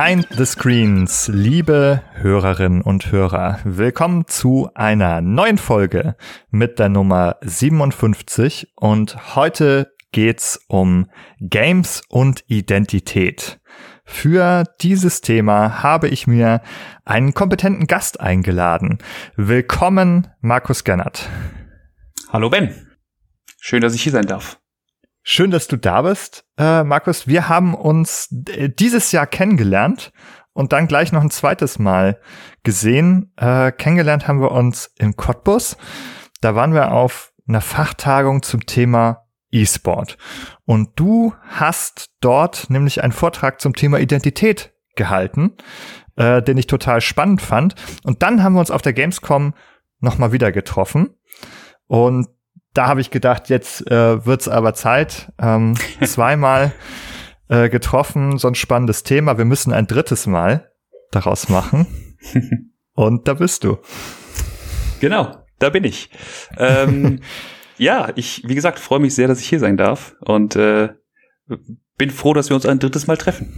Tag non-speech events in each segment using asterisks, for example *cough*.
Behind the Screens, liebe Hörerinnen und Hörer, willkommen zu einer neuen Folge mit der Nummer 57 und heute geht's um Games und Identität. Für dieses Thema habe ich mir einen kompetenten Gast eingeladen. Willkommen, Markus Gennert. Hallo Ben. Schön, dass ich hier sein darf. Schön, dass du da bist, äh, Markus. Wir haben uns äh, dieses Jahr kennengelernt und dann gleich noch ein zweites Mal gesehen. Äh, kennengelernt haben wir uns in Cottbus. Da waren wir auf einer Fachtagung zum Thema E-Sport. Und du hast dort nämlich einen Vortrag zum Thema Identität gehalten, äh, den ich total spannend fand. Und dann haben wir uns auf der Gamescom nochmal wieder getroffen. Und da habe ich gedacht, jetzt äh, wird's aber Zeit. Ähm, *laughs* zweimal äh, getroffen, so ein spannendes Thema. Wir müssen ein drittes Mal daraus machen. *laughs* Und da bist du. Genau, da bin ich. Ähm, *laughs* ja, ich, wie gesagt, freue mich sehr, dass ich hier sein darf und äh, bin froh, dass wir uns ein drittes Mal treffen.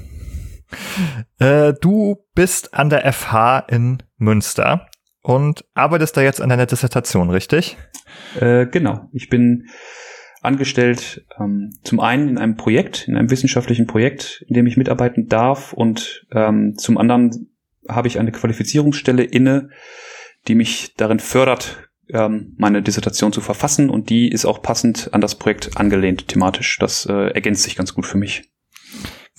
Äh, du bist an der FH in Münster und arbeitest da jetzt an deiner Dissertation, richtig? Äh, genau. Ich bin angestellt ähm, zum einen in einem Projekt, in einem wissenschaftlichen Projekt, in dem ich mitarbeiten darf und ähm, zum anderen habe ich eine Qualifizierungsstelle inne, die mich darin fördert, ähm, meine Dissertation zu verfassen und die ist auch passend an das Projekt angelehnt thematisch. Das äh, ergänzt sich ganz gut für mich.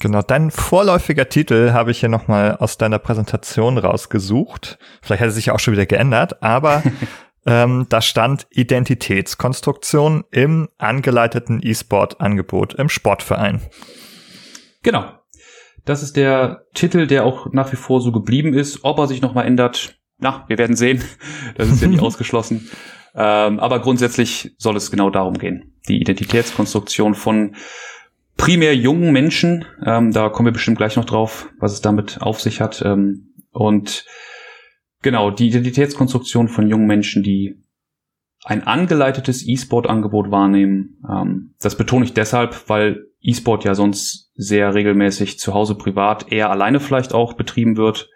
Genau, dein vorläufiger Titel habe ich hier nochmal aus deiner Präsentation rausgesucht. Vielleicht hat er sich ja auch schon wieder geändert, aber *laughs* ähm, da stand Identitätskonstruktion im angeleiteten E-Sport-Angebot im Sportverein. Genau. Das ist der Titel, der auch nach wie vor so geblieben ist. Ob er sich nochmal ändert, na, wir werden sehen. Das ist ja nicht *laughs* ausgeschlossen. Ähm, aber grundsätzlich soll es genau darum gehen. Die Identitätskonstruktion von primär jungen Menschen. Ähm, da kommen wir bestimmt gleich noch drauf, was es damit auf sich hat. Ähm, und genau, die Identitätskonstruktion von jungen Menschen, die ein angeleitetes E-Sport-Angebot wahrnehmen. Ähm, das betone ich deshalb, weil E-Sport ja sonst sehr regelmäßig zu Hause privat, eher alleine vielleicht auch betrieben wird.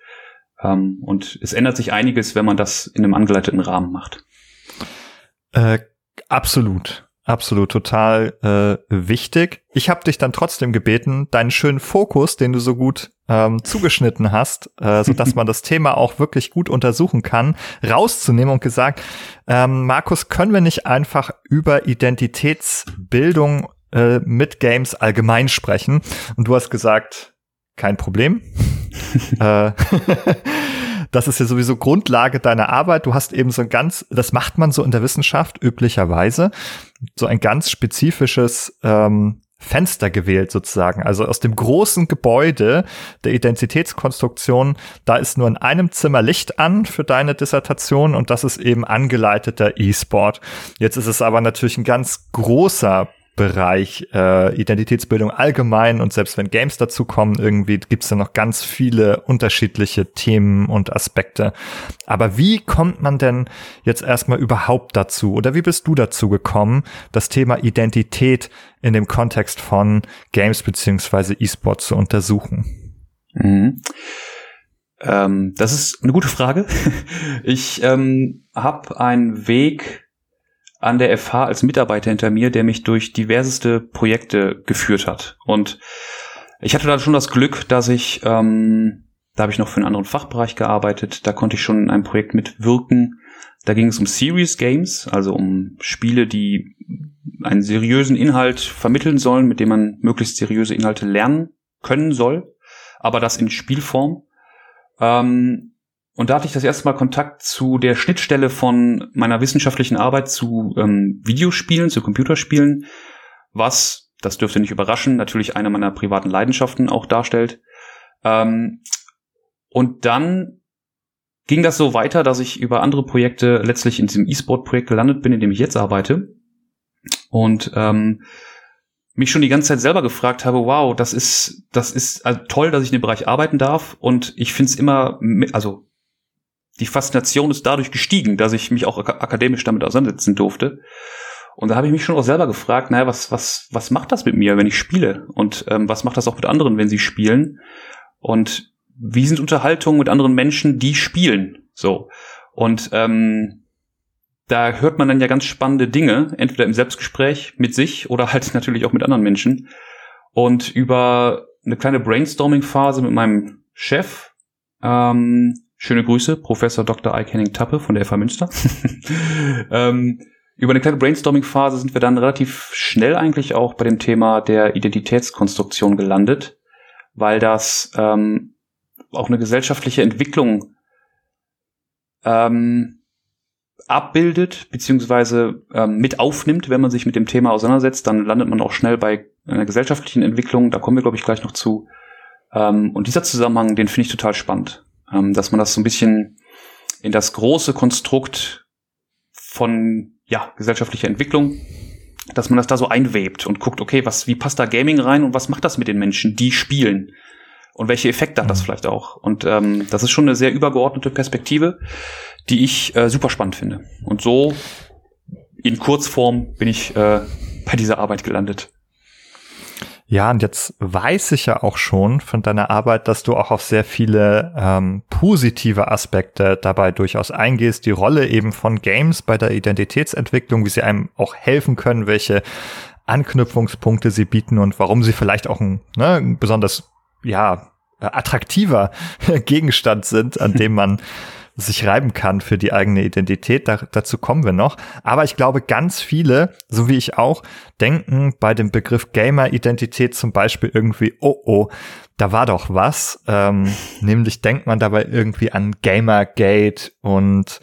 Ähm, und es ändert sich einiges, wenn man das in einem angeleiteten Rahmen macht. Äh, absolut. Absolut, total äh, wichtig. Ich habe dich dann trotzdem gebeten, deinen schönen Fokus, den du so gut ähm, zugeschnitten hast, äh, so dass man das Thema auch wirklich gut untersuchen kann, rauszunehmen und gesagt, ähm, Markus, können wir nicht einfach über Identitätsbildung äh, mit Games allgemein sprechen? Und du hast gesagt, kein Problem. *laughs* äh, das ist ja sowieso Grundlage deiner Arbeit. Du hast eben so ein ganz, das macht man so in der Wissenschaft üblicherweise, so ein ganz spezifisches ähm, Fenster gewählt sozusagen. Also aus dem großen Gebäude der Identitätskonstruktion, da ist nur in einem Zimmer Licht an für deine Dissertation und das ist eben angeleiteter E-Sport. Jetzt ist es aber natürlich ein ganz großer Bereich äh, Identitätsbildung allgemein und selbst wenn Games dazu kommen, irgendwie gibt's da noch ganz viele unterschiedliche Themen und Aspekte. Aber wie kommt man denn jetzt erstmal überhaupt dazu oder wie bist du dazu gekommen, das Thema Identität in dem Kontext von Games beziehungsweise E-Sport zu untersuchen? Mhm. Ähm, das ist eine gute Frage. *laughs* Ich ähm, habe einen Weg an der FH als Mitarbeiter hinter mir, der mich durch diverseste Projekte geführt hat. Und ich hatte da schon das Glück, dass ich, ähm, da habe ich noch für einen anderen Fachbereich gearbeitet, da konnte ich schon in einem Projekt mitwirken. Da ging es um Series Games, also um Spiele, die einen seriösen Inhalt vermitteln sollen, mit dem man möglichst seriöse Inhalte lernen können soll, aber das in Spielform. Ähm, und da hatte ich das erste Mal Kontakt zu der Schnittstelle von meiner wissenschaftlichen Arbeit zu ähm, Videospielen, zu Computerspielen, was, das dürfte nicht überraschen, natürlich eine meiner privaten Leidenschaften auch darstellt. Ähm, und dann ging das so weiter, dass ich über andere Projekte letztlich in diesem E-Sport-Projekt gelandet bin, in dem ich jetzt arbeite. Und ähm, mich schon die ganze Zeit selber gefragt habe, wow, das ist, das ist also toll, dass ich in dem Bereich arbeiten darf. Und ich finde es immer, also die Faszination ist dadurch gestiegen, dass ich mich auch akademisch damit auseinandersetzen durfte. Und da habe ich mich schon auch selber gefragt, naja, was, was, was macht das mit mir, wenn ich spiele? Und ähm, was macht das auch mit anderen, wenn sie spielen? Und wie sind Unterhaltungen mit anderen Menschen, die spielen? So. Und ähm, da hört man dann ja ganz spannende Dinge, entweder im Selbstgespräch mit sich oder halt *laughs* natürlich auch mit anderen Menschen. Und über eine kleine Brainstorming-Phase mit meinem Chef, ähm, schöne Grüße, Professor Dr. Ike Henning Tappe von der FH Münster. *laughs* ähm, über eine kleine Brainstorming-Phase sind wir dann relativ schnell eigentlich auch bei dem Thema der Identitätskonstruktion gelandet, weil das ähm, auch eine gesellschaftliche Entwicklung ähm, abbildet, beziehungsweise ähm, mit aufnimmt, wenn man sich mit dem Thema auseinandersetzt, dann landet man auch schnell bei einer gesellschaftlichen Entwicklung. Da kommen wir, glaube ich, gleich noch zu. Ähm, und dieser Zusammenhang, den finde ich total spannend, ähm, dass man das so ein bisschen in das große Konstrukt von ja, gesellschaftlicher Entwicklung, dass man das da so einwebt und guckt, okay, was, wie passt da Gaming rein und was macht das mit den Menschen, die spielen? Und welche Effekte hat das mhm. vielleicht auch? Und ähm, das ist schon eine sehr übergeordnete Perspektive, die ich äh, super spannend finde. Und so in Kurzform bin ich äh, bei dieser Arbeit gelandet. Ja, und jetzt weiß ich ja auch schon von deiner Arbeit, dass du auch auf sehr viele ähm, positive Aspekte dabei durchaus eingehst. Die Rolle eben von Games bei der Identitätsentwicklung, wie sie einem auch helfen können, welche Anknüpfungspunkte sie bieten und warum sie vielleicht auch ein, ne, ein besonders ja attraktiver *laughs* Gegenstand sind, an dem man *laughs* sich reiben kann für die eigene Identität. Da, dazu kommen wir noch. Aber ich glaube, ganz viele, so wie ich auch, denken bei dem Begriff Gamer-Identität zum Beispiel irgendwie, oh oh, da war doch was. Ähm, *laughs* nämlich denkt man dabei irgendwie an Gamergate und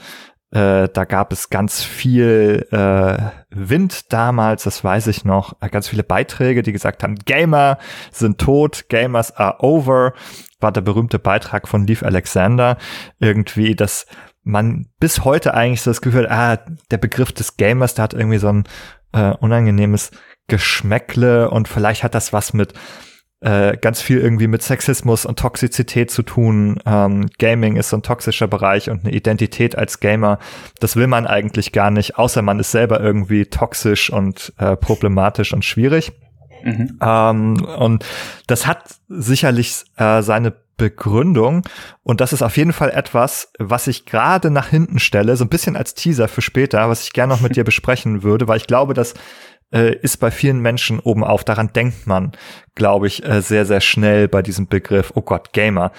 äh, da gab es ganz viel äh, Wind damals, das weiß ich noch, ganz viele Beiträge, die gesagt haben, Gamer sind tot, Gamers are over war der berühmte Beitrag von Leaf Alexander, irgendwie, dass man bis heute eigentlich so das Gefühl hat, ah, der Begriff des Gamers, der hat irgendwie so ein äh, unangenehmes Geschmäckle und vielleicht hat das was mit äh, ganz viel irgendwie mit Sexismus und Toxizität zu tun. Ähm, Gaming ist so ein toxischer Bereich und eine Identität als Gamer, das will man eigentlich gar nicht, außer man ist selber irgendwie toxisch und äh, problematisch und schwierig. Mhm. Ähm, und das hat sicherlich äh, seine Begründung. Und das ist auf jeden Fall etwas, was ich gerade nach hinten stelle, so ein bisschen als Teaser für später, was ich gerne noch mit *laughs* dir besprechen würde, weil ich glaube, das äh, ist bei vielen Menschen oben auf. Daran denkt man, glaube ich, äh, sehr, sehr schnell bei diesem Begriff, oh Gott, Gamer.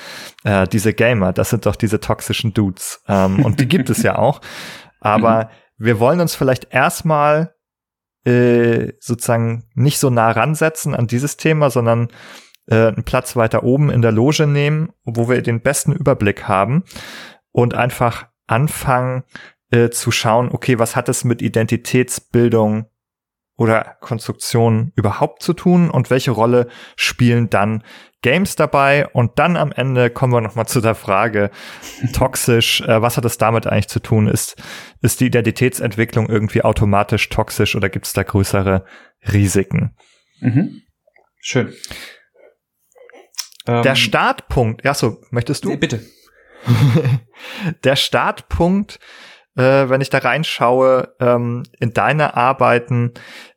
Äh, diese Gamer, das sind doch diese toxischen Dudes. Ähm, und die gibt es ja *laughs* auch. Aber mhm. wir wollen uns vielleicht erstmal äh, sozusagen nicht so nah ransetzen an dieses Thema, sondern äh, einen Platz weiter oben in der Loge nehmen, wo wir den besten Überblick haben und einfach anfangen äh, zu schauen, okay, was hat es mit Identitätsbildung oder Konstruktion überhaupt zu tun und welche Rolle spielen dann Games dabei und dann am Ende kommen wir nochmal zu der Frage, toxisch, äh, was hat es damit eigentlich zu tun? Ist, ist die Identitätsentwicklung irgendwie automatisch toxisch oder gibt es da größere Risiken? Mhm. Schön. Der ähm, Startpunkt, ja so, möchtest du? Nee, bitte. *laughs* der Startpunkt, äh, wenn ich da reinschaue, ähm, in deine Arbeiten,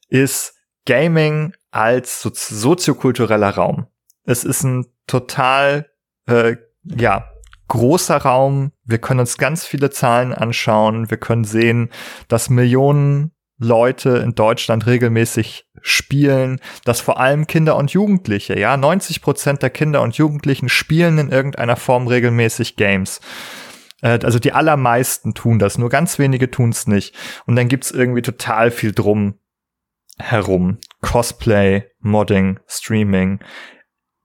ist Gaming als so soziokultureller Raum. Es ist ein total, äh, ja, großer Raum. Wir können uns ganz viele Zahlen anschauen. Wir können sehen, dass Millionen Leute in Deutschland regelmäßig spielen, dass vor allem Kinder und Jugendliche, ja, 90 Prozent der Kinder und Jugendlichen spielen in irgendeiner Form regelmäßig Games. Äh, also die allermeisten tun das, nur ganz wenige tun es nicht. Und dann gibt's irgendwie total viel drum herum. Cosplay, Modding, Streaming,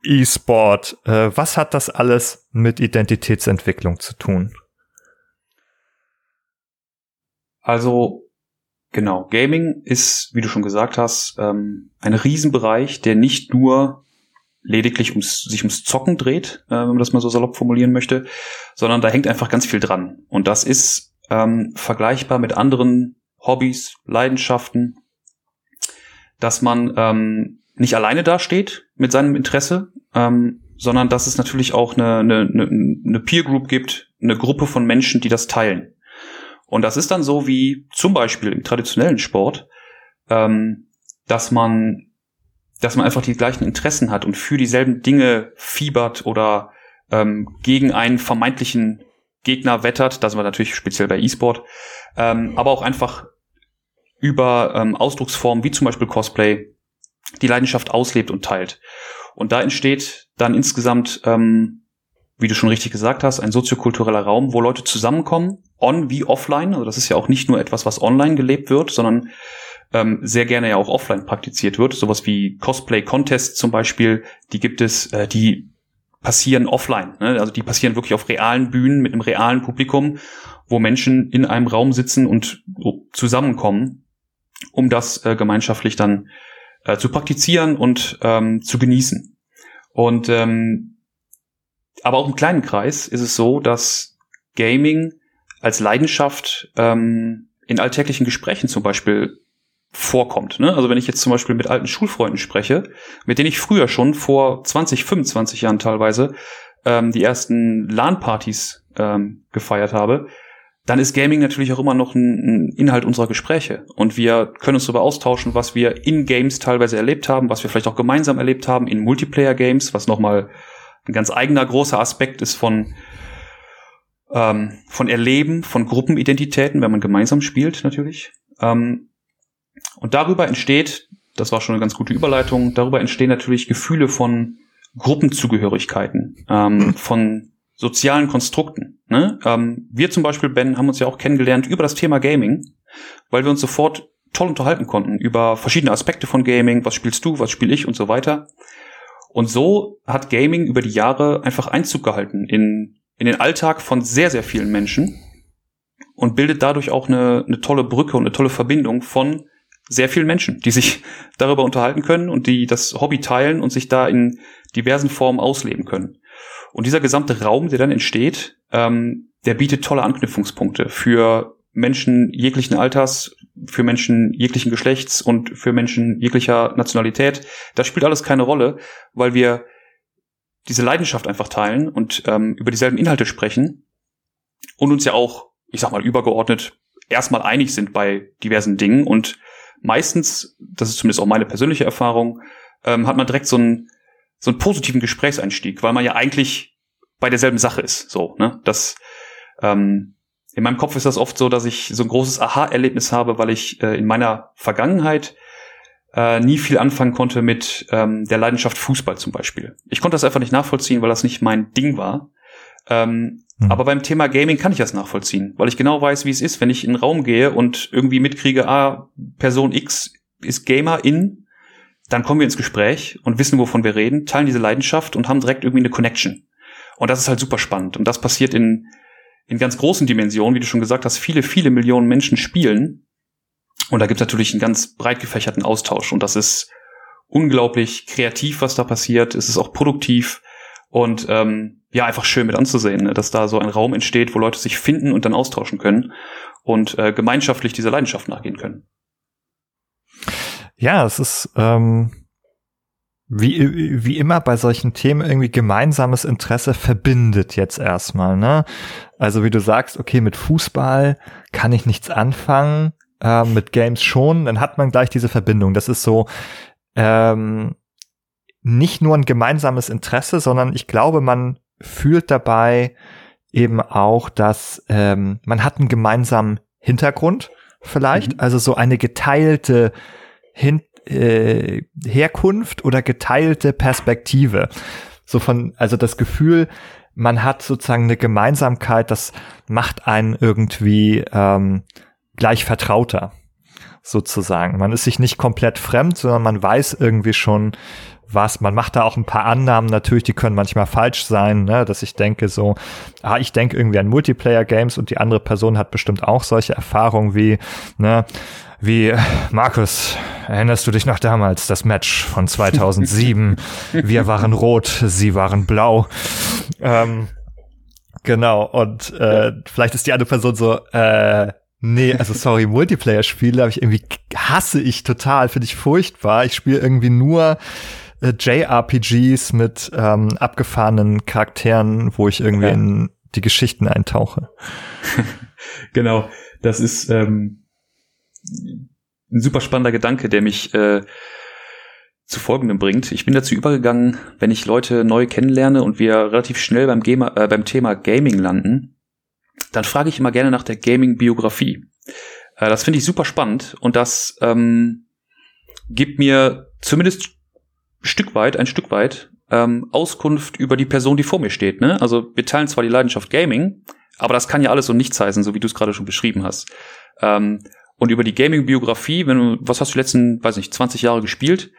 E-Sport. Äh, was hat das alles mit Identitätsentwicklung zu tun? Also Genau, Gaming ist, wie du schon gesagt hast, ähm, ein Riesenbereich, der nicht nur lediglich ums, sich ums Zocken dreht, äh, wenn man das mal so salopp formulieren möchte, sondern da hängt einfach ganz viel dran. Und das ist ähm, vergleichbar mit anderen Hobbys, Leidenschaften, dass man ähm, nicht alleine dasteht mit seinem Interesse, ähm, sondern dass es natürlich auch eine, eine, eine Peer Group gibt, eine Gruppe von Menschen, die das teilen. Und das ist dann so wie zum Beispiel im traditionellen Sport, ähm, dass man, dass man einfach die gleichen Interessen hat und für dieselben Dinge fiebert oder ähm, gegen einen vermeintlichen Gegner wettert. Da sind wir natürlich speziell bei E-Sport. Ähm, aber auch einfach über ähm, Ausdrucksformen wie zum Beispiel Cosplay die Leidenschaft auslebt und teilt. Und da entsteht dann insgesamt, ähm, wie du schon richtig gesagt hast, ein soziokultureller Raum, wo Leute zusammenkommen, on wie offline. Also das ist ja auch nicht nur etwas, was online gelebt wird, sondern ähm, sehr gerne ja auch offline praktiziert wird. Sowas wie Cosplay-Contests zum Beispiel, die gibt es, äh, die passieren offline. Ne? Also die passieren wirklich auf realen Bühnen mit einem realen Publikum, wo Menschen in einem Raum sitzen und zusammenkommen, um das äh, gemeinschaftlich dann äh, zu praktizieren und ähm, zu genießen. Und ähm, aber auch im kleinen Kreis ist es so, dass Gaming als Leidenschaft ähm, in alltäglichen Gesprächen zum Beispiel vorkommt. Ne? Also wenn ich jetzt zum Beispiel mit alten Schulfreunden spreche, mit denen ich früher schon vor 20, 25 Jahren teilweise ähm, die ersten LAN-Partys ähm, gefeiert habe, dann ist Gaming natürlich auch immer noch ein, ein, Inhalt unserer Gespräche. Und wir können uns darüber austauschen, was wir in Games teilweise erlebt haben, was wir vielleicht auch gemeinsam erlebt haben in Multiplayer-Games, was nochmal ein ganz eigener großer Aspekt ist von, ähm, von Erleben, von Gruppenidentitäten, wenn man gemeinsam spielt natürlich. Ähm, und darüber entsteht, das war schon eine ganz gute Überleitung, darüber entstehen natürlich Gefühle von Gruppenzugehörigkeiten, ähm, von sozialen Konstrukten. Ne? Ähm, wir zum Beispiel, Ben, haben uns ja auch kennengelernt über das Thema Gaming, weil wir uns sofort toll unterhalten konnten über verschiedene Aspekte von Gaming, was spielst du, was spiele ich und so weiter. Und so hat Gaming über die Jahre einfach Einzug gehalten in, in den Alltag von sehr, sehr vielen Menschen und bildet dadurch auch eine, eine tolle Brücke und eine tolle Verbindung von sehr vielen Menschen, die sich *laughs* darüber unterhalten können und die das Hobby teilen und sich da in diversen Formen ausleben können. Und dieser gesamte Raum, der dann entsteht, ähm, der bietet tolle Anknüpfungspunkte für Menschen jeglichen Alters, für Menschen jeglichen Geschlechts und für Menschen jeglicher Nationalität. Das spielt alles keine Rolle, weil wir diese Leidenschaft einfach teilen und ähm, über dieselben Inhalte sprechen und uns ja auch, ich sag mal, übergeordnet erstmal einig sind bei diversen Dingen und meistens, das ist zumindest auch meine persönliche Erfahrung, ähm, hat man direkt so einen, so einen positiven Gesprächseinstieg, weil man ja eigentlich bei derselben Sache ist. So, ne? Das, ähm, in meinem Kopf ist das oft so, dass ich so ein großes Aha-Erlebnis habe, weil ich äh, in meiner Vergangenheit äh, nie viel anfangen konnte mit ähm, der Leidenschaft Fußball zum Beispiel. Ich konnte das einfach nicht nachvollziehen, weil das nicht mein Ding war. Ähm, mhm. Aber beim Thema Gaming kann ich das nachvollziehen, weil ich genau weiß, wie es ist, wenn ich in einen Raum gehe und irgendwie mitkriege, ah, Person X ist Gamer in, dann kommen wir ins Gespräch und wissen, wovon wir reden, teilen diese Leidenschaft und haben direkt irgendwie eine Connection. Und das ist halt super spannend. Und das passiert in, in ganz großen Dimensionen, wie du schon gesagt hast, viele, viele Millionen Menschen spielen. Und da gibt es natürlich einen ganz breit gefächerten Austausch. Und das ist unglaublich kreativ, was da passiert. Es ist auch produktiv. Und ähm, ja, einfach schön mit anzusehen, ne? dass da so ein Raum entsteht, wo Leute sich finden und dann austauschen können und äh, gemeinschaftlich dieser Leidenschaft nachgehen können. Ja, es ist ähm, wie, wie immer bei solchen Themen irgendwie gemeinsames Interesse verbindet jetzt erstmal, ne? Also wie du sagst, okay, mit Fußball kann ich nichts anfangen, äh, mit Games schon, dann hat man gleich diese Verbindung. Das ist so, ähm, nicht nur ein gemeinsames Interesse, sondern ich glaube, man fühlt dabei eben auch, dass ähm, man hat einen gemeinsamen Hintergrund vielleicht, mhm. also so eine geteilte Hin äh, Herkunft oder geteilte Perspektive. So von, also das Gefühl, man hat sozusagen eine Gemeinsamkeit, das macht einen irgendwie ähm, gleich vertrauter, sozusagen. Man ist sich nicht komplett fremd, sondern man weiß irgendwie schon, was. Man macht da auch ein paar Annahmen natürlich, die können manchmal falsch sein, ne? dass ich denke so, ah, ich denke irgendwie an Multiplayer-Games und die andere Person hat bestimmt auch solche Erfahrungen wie, ne, wie Markus, erinnerst du dich noch damals, das Match von 2007? *laughs* Wir waren rot, sie waren blau. Ähm, genau, und äh, vielleicht ist die andere Person so, äh, Nee, also sorry, *laughs* Multiplayer-Spiele habe ich irgendwie hasse ich total, finde ich furchtbar. Ich spiele irgendwie nur äh, JRPGs mit ähm, abgefahrenen Charakteren, wo ich irgendwie ja. in die Geschichten eintauche. *laughs* genau, das ist ähm, ein super spannender Gedanke, der mich äh, zu folgendem bringt. Ich bin dazu übergegangen, wenn ich Leute neu kennenlerne und wir relativ schnell beim, Gamer, äh, beim Thema Gaming landen, dann frage ich immer gerne nach der Gaming-Biografie. Äh, das finde ich super spannend und das ähm, gibt mir zumindest Stück weit, ein Stück weit, ähm, Auskunft über die Person, die vor mir steht. Ne? Also wir teilen zwar die Leidenschaft Gaming, aber das kann ja alles so nichts heißen, so wie du es gerade schon beschrieben hast. Ähm, und über die Gaming-Biografie, wenn du, was hast du die letzten, weiß nicht, 20 Jahre gespielt?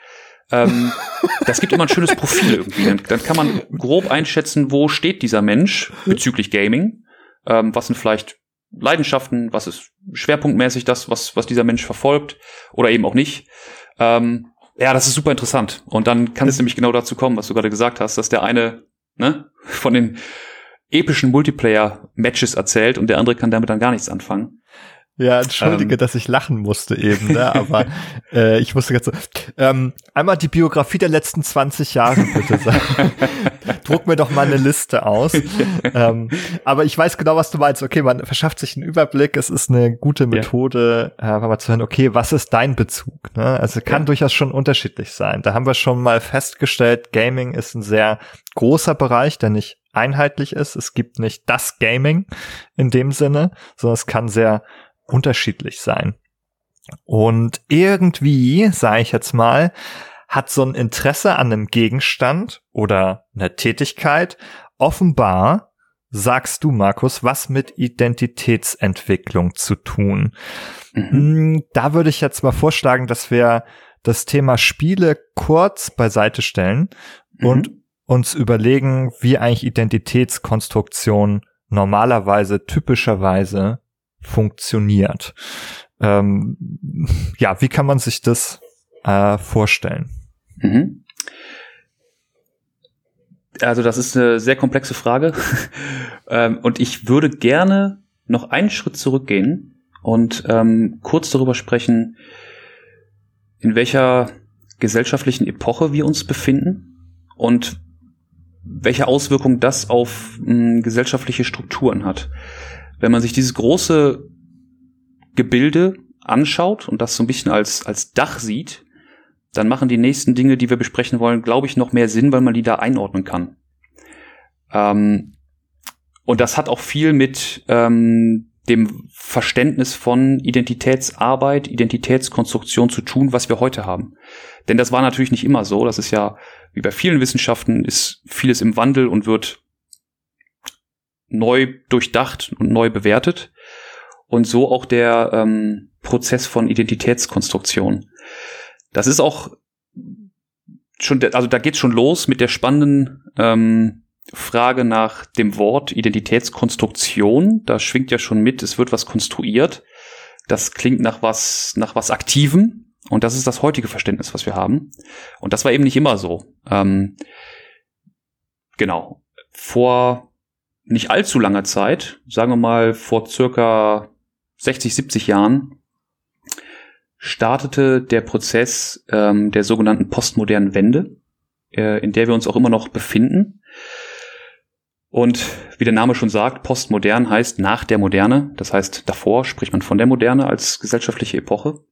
ähm, *laughs* das gibt immer ein schönes Profil irgendwie. Dann, dann, kann man grob einschätzen, wo steht dieser Mensch bezüglich Gaming. Ähm, was sind vielleicht Leidenschaften, was ist schwerpunktmäßig das, was, was dieser Mensch verfolgt oder eben auch nicht. Ähm, ja, das ist super interessant. Und dann kann es nämlich genau dazu kommen, was du gerade gesagt hast, dass der eine ne, von den epischen Multiplayer-Matches erzählt und der andere kann damit dann gar nichts anfangen. Ja, entschuldige, ähm. dass ich lachen musste eben, ne? aber *laughs* äh, ich musste ganz so. Ähm, einmal die Biografie der letzten 20 Jahre, bitte. *laughs* Druck mir doch mal eine Liste aus. *laughs* ähm, aber ich weiß genau, was du meinst. Okay, man verschafft sich einen Überblick. Es ist eine gute Methode, ja. äh, mal zu hören, okay, was ist dein Bezug? Ne? Also kann ja. durchaus schon unterschiedlich sein. Da haben wir schon mal festgestellt, Gaming ist ein sehr großer Bereich, der nicht einheitlich ist. Es gibt nicht das Gaming in dem Sinne, sondern es kann sehr unterschiedlich sein. Und irgendwie, sage ich jetzt mal, hat so ein Interesse an einem Gegenstand oder einer Tätigkeit offenbar, sagst du, Markus, was mit Identitätsentwicklung zu tun. Mhm. Hm, da würde ich jetzt mal vorschlagen, dass wir das Thema Spiele kurz beiseite stellen mhm. und uns überlegen, wie eigentlich Identitätskonstruktion normalerweise, typischerweise funktioniert. Ähm, ja, wie kann man sich das äh, vorstellen? Mhm. Also das ist eine sehr komplexe Frage *laughs* ähm, und ich würde gerne noch einen Schritt zurückgehen und ähm, kurz darüber sprechen, in welcher gesellschaftlichen Epoche wir uns befinden und welche Auswirkungen das auf mh, hm, gesellschaftliche Strukturen hat wenn man sich dieses große Gebilde anschaut und das so ein bisschen als, als Dach sieht, dann machen die nächsten Dinge, die wir besprechen wollen, glaube ich, noch mehr Sinn, weil man die da einordnen kann. Ähm, und das hat auch viel mit ähm, dem Verständnis von Identitätsarbeit, Identitätskonstruktion zu tun, was wir heute haben. Denn das war natürlich nicht immer so. Das ist ja, wie bei vielen Wissenschaften, ist vieles im Wandel und wird neu durchdacht und neu bewertet. Und so auch der ähm, Prozess von Identitätskonstruktion. Das ist auch schon, also da geht's schon los mit der spannenden ähm, Frage nach dem Wort Identitätskonstruktion. Da schwingt ja schon mit, es wird was konstruiert. Das klingt nach was, nach was Aktivem. Und das ist das heutige Verständnis, was wir haben. Und das war eben nicht immer so. Ähm, genau. Vor nicht allzu langer Zeit, sagen wir mal vor circa 60, 70 Jahren, startete der Prozess ähm, der sogenannten postmodernen Wende, äh, in der wir uns auch immer noch befinden. Und wie der Name schon sagt, postmodern heißt nach der Moderne. Das heißt, davor spricht man von der Moderne als gesellschaftliche Epoche.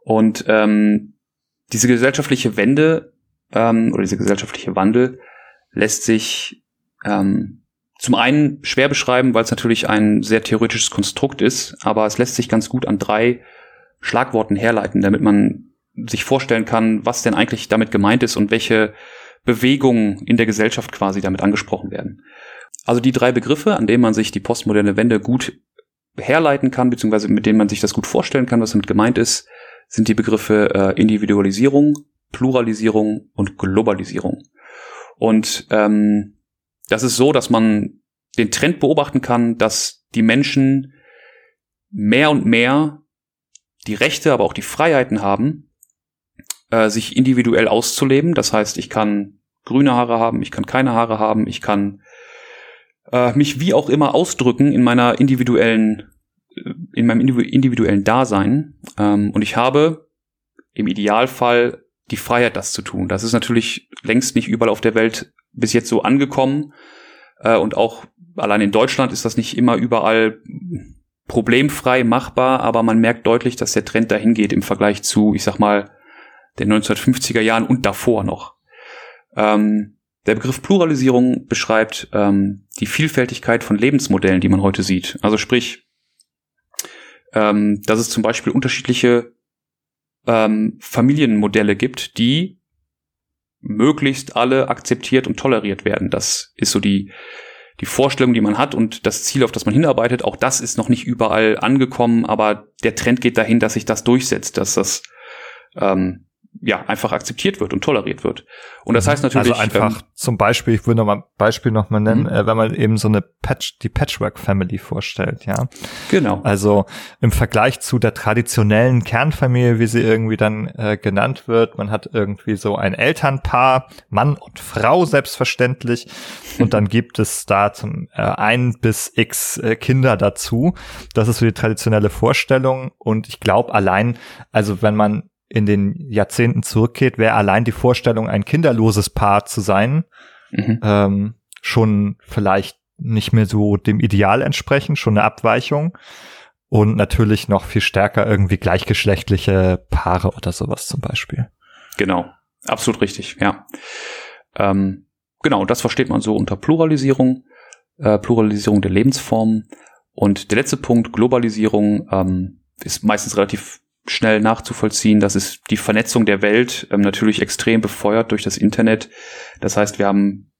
Und ähm, diese gesellschaftliche Wende ähm, oder dieser gesellschaftliche Wandel lässt sich ähm, zum einen schwer beschreiben, weil es natürlich ein sehr theoretisches Konstrukt ist, aber es lässt sich ganz gut an drei Schlagworten herleiten, damit man sich vorstellen kann, was denn eigentlich damit gemeint ist und welche Bewegungen in der Gesellschaft quasi damit angesprochen werden. Also die drei Begriffe, an denen man sich die postmoderne Wende gut herleiten kann, beziehungsweise mit denen man sich das gut vorstellen kann, was damit gemeint ist, sind die Begriffe äh, Individualisierung, Pluralisierung und Globalisierung. Und ähm, das ist so, dass man den Trend beobachten kann, dass die Menschen mehr und mehr die Rechte, aber auch die Freiheiten haben, äh, sich individuell auszuleben. Das heißt, ich kann grüne Haare haben, ich kann keine Haare haben, ich kann äh, mich wie auch immer ausdrücken in meiner individuellen, äh, in meinem individuellen Dasein. Ähm, und ich habe im Idealfall die Freiheit, das zu tun. Das ist natürlich längst nicht überall auf der Welt bis jetzt so angekommen. Äh, und auch allein in Deutschland ist das nicht immer überall problemfrei machbar, aber man merkt deutlich, dass der Trend dahin geht im Vergleich zu, ich sag mal, den 1950er Jahren und davor noch. Ähm, der Begriff Pluralisierung beschreibt ähm, die Vielfältigkeit von Lebensmodellen, die man heute sieht. Also sprich, ähm, dass es zum Beispiel unterschiedliche ähm, Familienmodelle gibt, die möglichst alle akzeptiert und toleriert werden. Das ist so die, die Vorstellung, die man hat und das Ziel, auf das man hinarbeitet. Auch das ist noch nicht überall angekommen, aber der Trend geht dahin, dass sich das durchsetzt, dass das ähm, ja, einfach akzeptiert wird und toleriert wird. Und das heißt natürlich. Also einfach ähm, zum Beispiel, ich würde noch mal ein Beispiel noch mal nennen, mhm. äh, wenn man eben so eine Patch, die Patchwork Family vorstellt, ja. Genau. Also im Vergleich zu der traditionellen Kernfamilie, wie sie irgendwie dann äh, genannt wird, man hat irgendwie so ein Elternpaar, Mann und Frau selbstverständlich, *laughs* und dann gibt es da zum äh, ein bis x äh, Kinder dazu. Das ist so die traditionelle Vorstellung und ich glaube allein, also wenn man in den Jahrzehnten zurückgeht, wäre allein die Vorstellung, ein kinderloses Paar zu sein, mhm. ähm, schon vielleicht nicht mehr so dem Ideal entsprechen, schon eine Abweichung. Und natürlich noch viel stärker irgendwie gleichgeschlechtliche Paare oder sowas zum Beispiel. Genau, absolut richtig, ja. Ähm, genau, das versteht man so unter Pluralisierung, äh, Pluralisierung der Lebensformen. Und der letzte Punkt, Globalisierung, ähm, ist meistens relativ schnell nachzuvollziehen. Das ist die Vernetzung der Welt, ähm, natürlich extrem befeuert durch das Internet. Das heißt, wir haben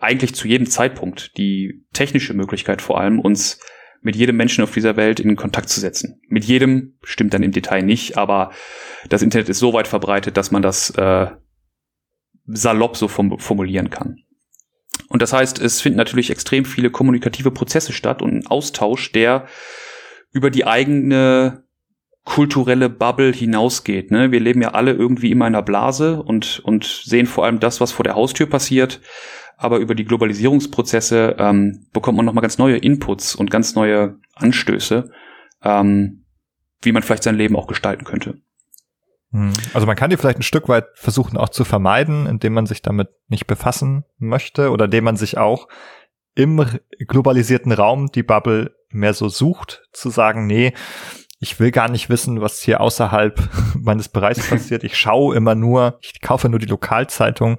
eigentlich zu jedem Zeitpunkt die technische Möglichkeit vor allem, uns mit jedem Menschen auf dieser Welt in Kontakt zu setzen. Mit jedem stimmt dann im Detail nicht, aber das Internet ist so weit verbreitet, dass man das äh, salopp so formulieren kann. Und das heißt, es finden natürlich extrem viele kommunikative Prozesse statt und ein Austausch, der über die eigene kulturelle Bubble hinausgeht. Ne? Wir leben ja alle irgendwie in einer Blase und, und sehen vor allem das, was vor der Haustür passiert. Aber über die Globalisierungsprozesse ähm, bekommt man nochmal ganz neue Inputs und ganz neue Anstöße, ähm, wie man vielleicht sein Leben auch gestalten könnte. Hm. Also man kann die vielleicht ein Stück weit versuchen auch zu vermeiden, indem man sich damit nicht befassen möchte oder indem man sich auch im globalisierten Raum die Bubble mehr so sucht, zu sagen, nee, ich will gar nicht wissen, was hier außerhalb *laughs* meines Bereichs passiert. Ich schaue immer nur, ich kaufe nur die Lokalzeitung.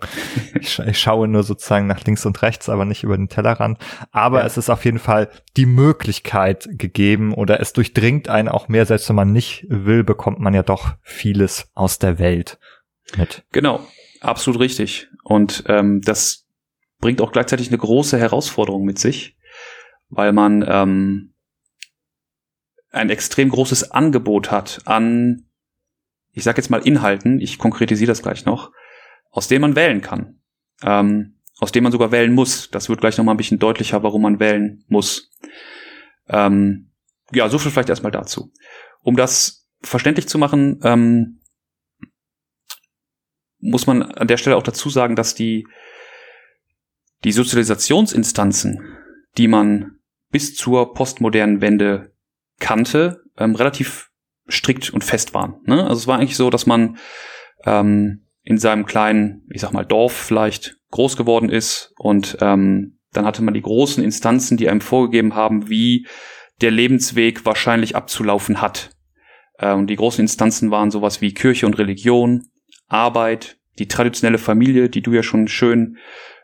Ich, scha ich schaue nur sozusagen nach links und rechts, aber nicht über den Tellerrand. Aber ja. es ist auf jeden Fall die Möglichkeit gegeben oder es durchdringt einen auch mehr, selbst wenn man nicht will, bekommt man ja doch vieles aus der Welt mit. Genau, absolut richtig. Und ähm, das bringt auch gleichzeitig eine große Herausforderung mit sich, weil man ähm, ein extrem großes Angebot hat an, ich sage jetzt mal Inhalten, ich konkretisiere das gleich noch, aus denen man wählen kann. Ähm, aus dem man sogar wählen muss. Das wird gleich nochmal ein bisschen deutlicher, warum man wählen muss. Ähm, ja, so viel vielleicht erstmal dazu. Um das verständlich zu machen, ähm, muss man an der Stelle auch dazu sagen, dass die, die Sozialisationsinstanzen, die man bis zur postmodernen Wende kannte, ähm, relativ strikt und fest waren. Ne? Also es war eigentlich so, dass man ähm, in seinem kleinen, ich sag mal, Dorf vielleicht groß geworden ist und ähm, dann hatte man die großen Instanzen, die einem vorgegeben haben, wie der Lebensweg wahrscheinlich abzulaufen hat. Äh, und die großen Instanzen waren sowas wie Kirche und Religion, Arbeit, die traditionelle Familie, die du ja schon schön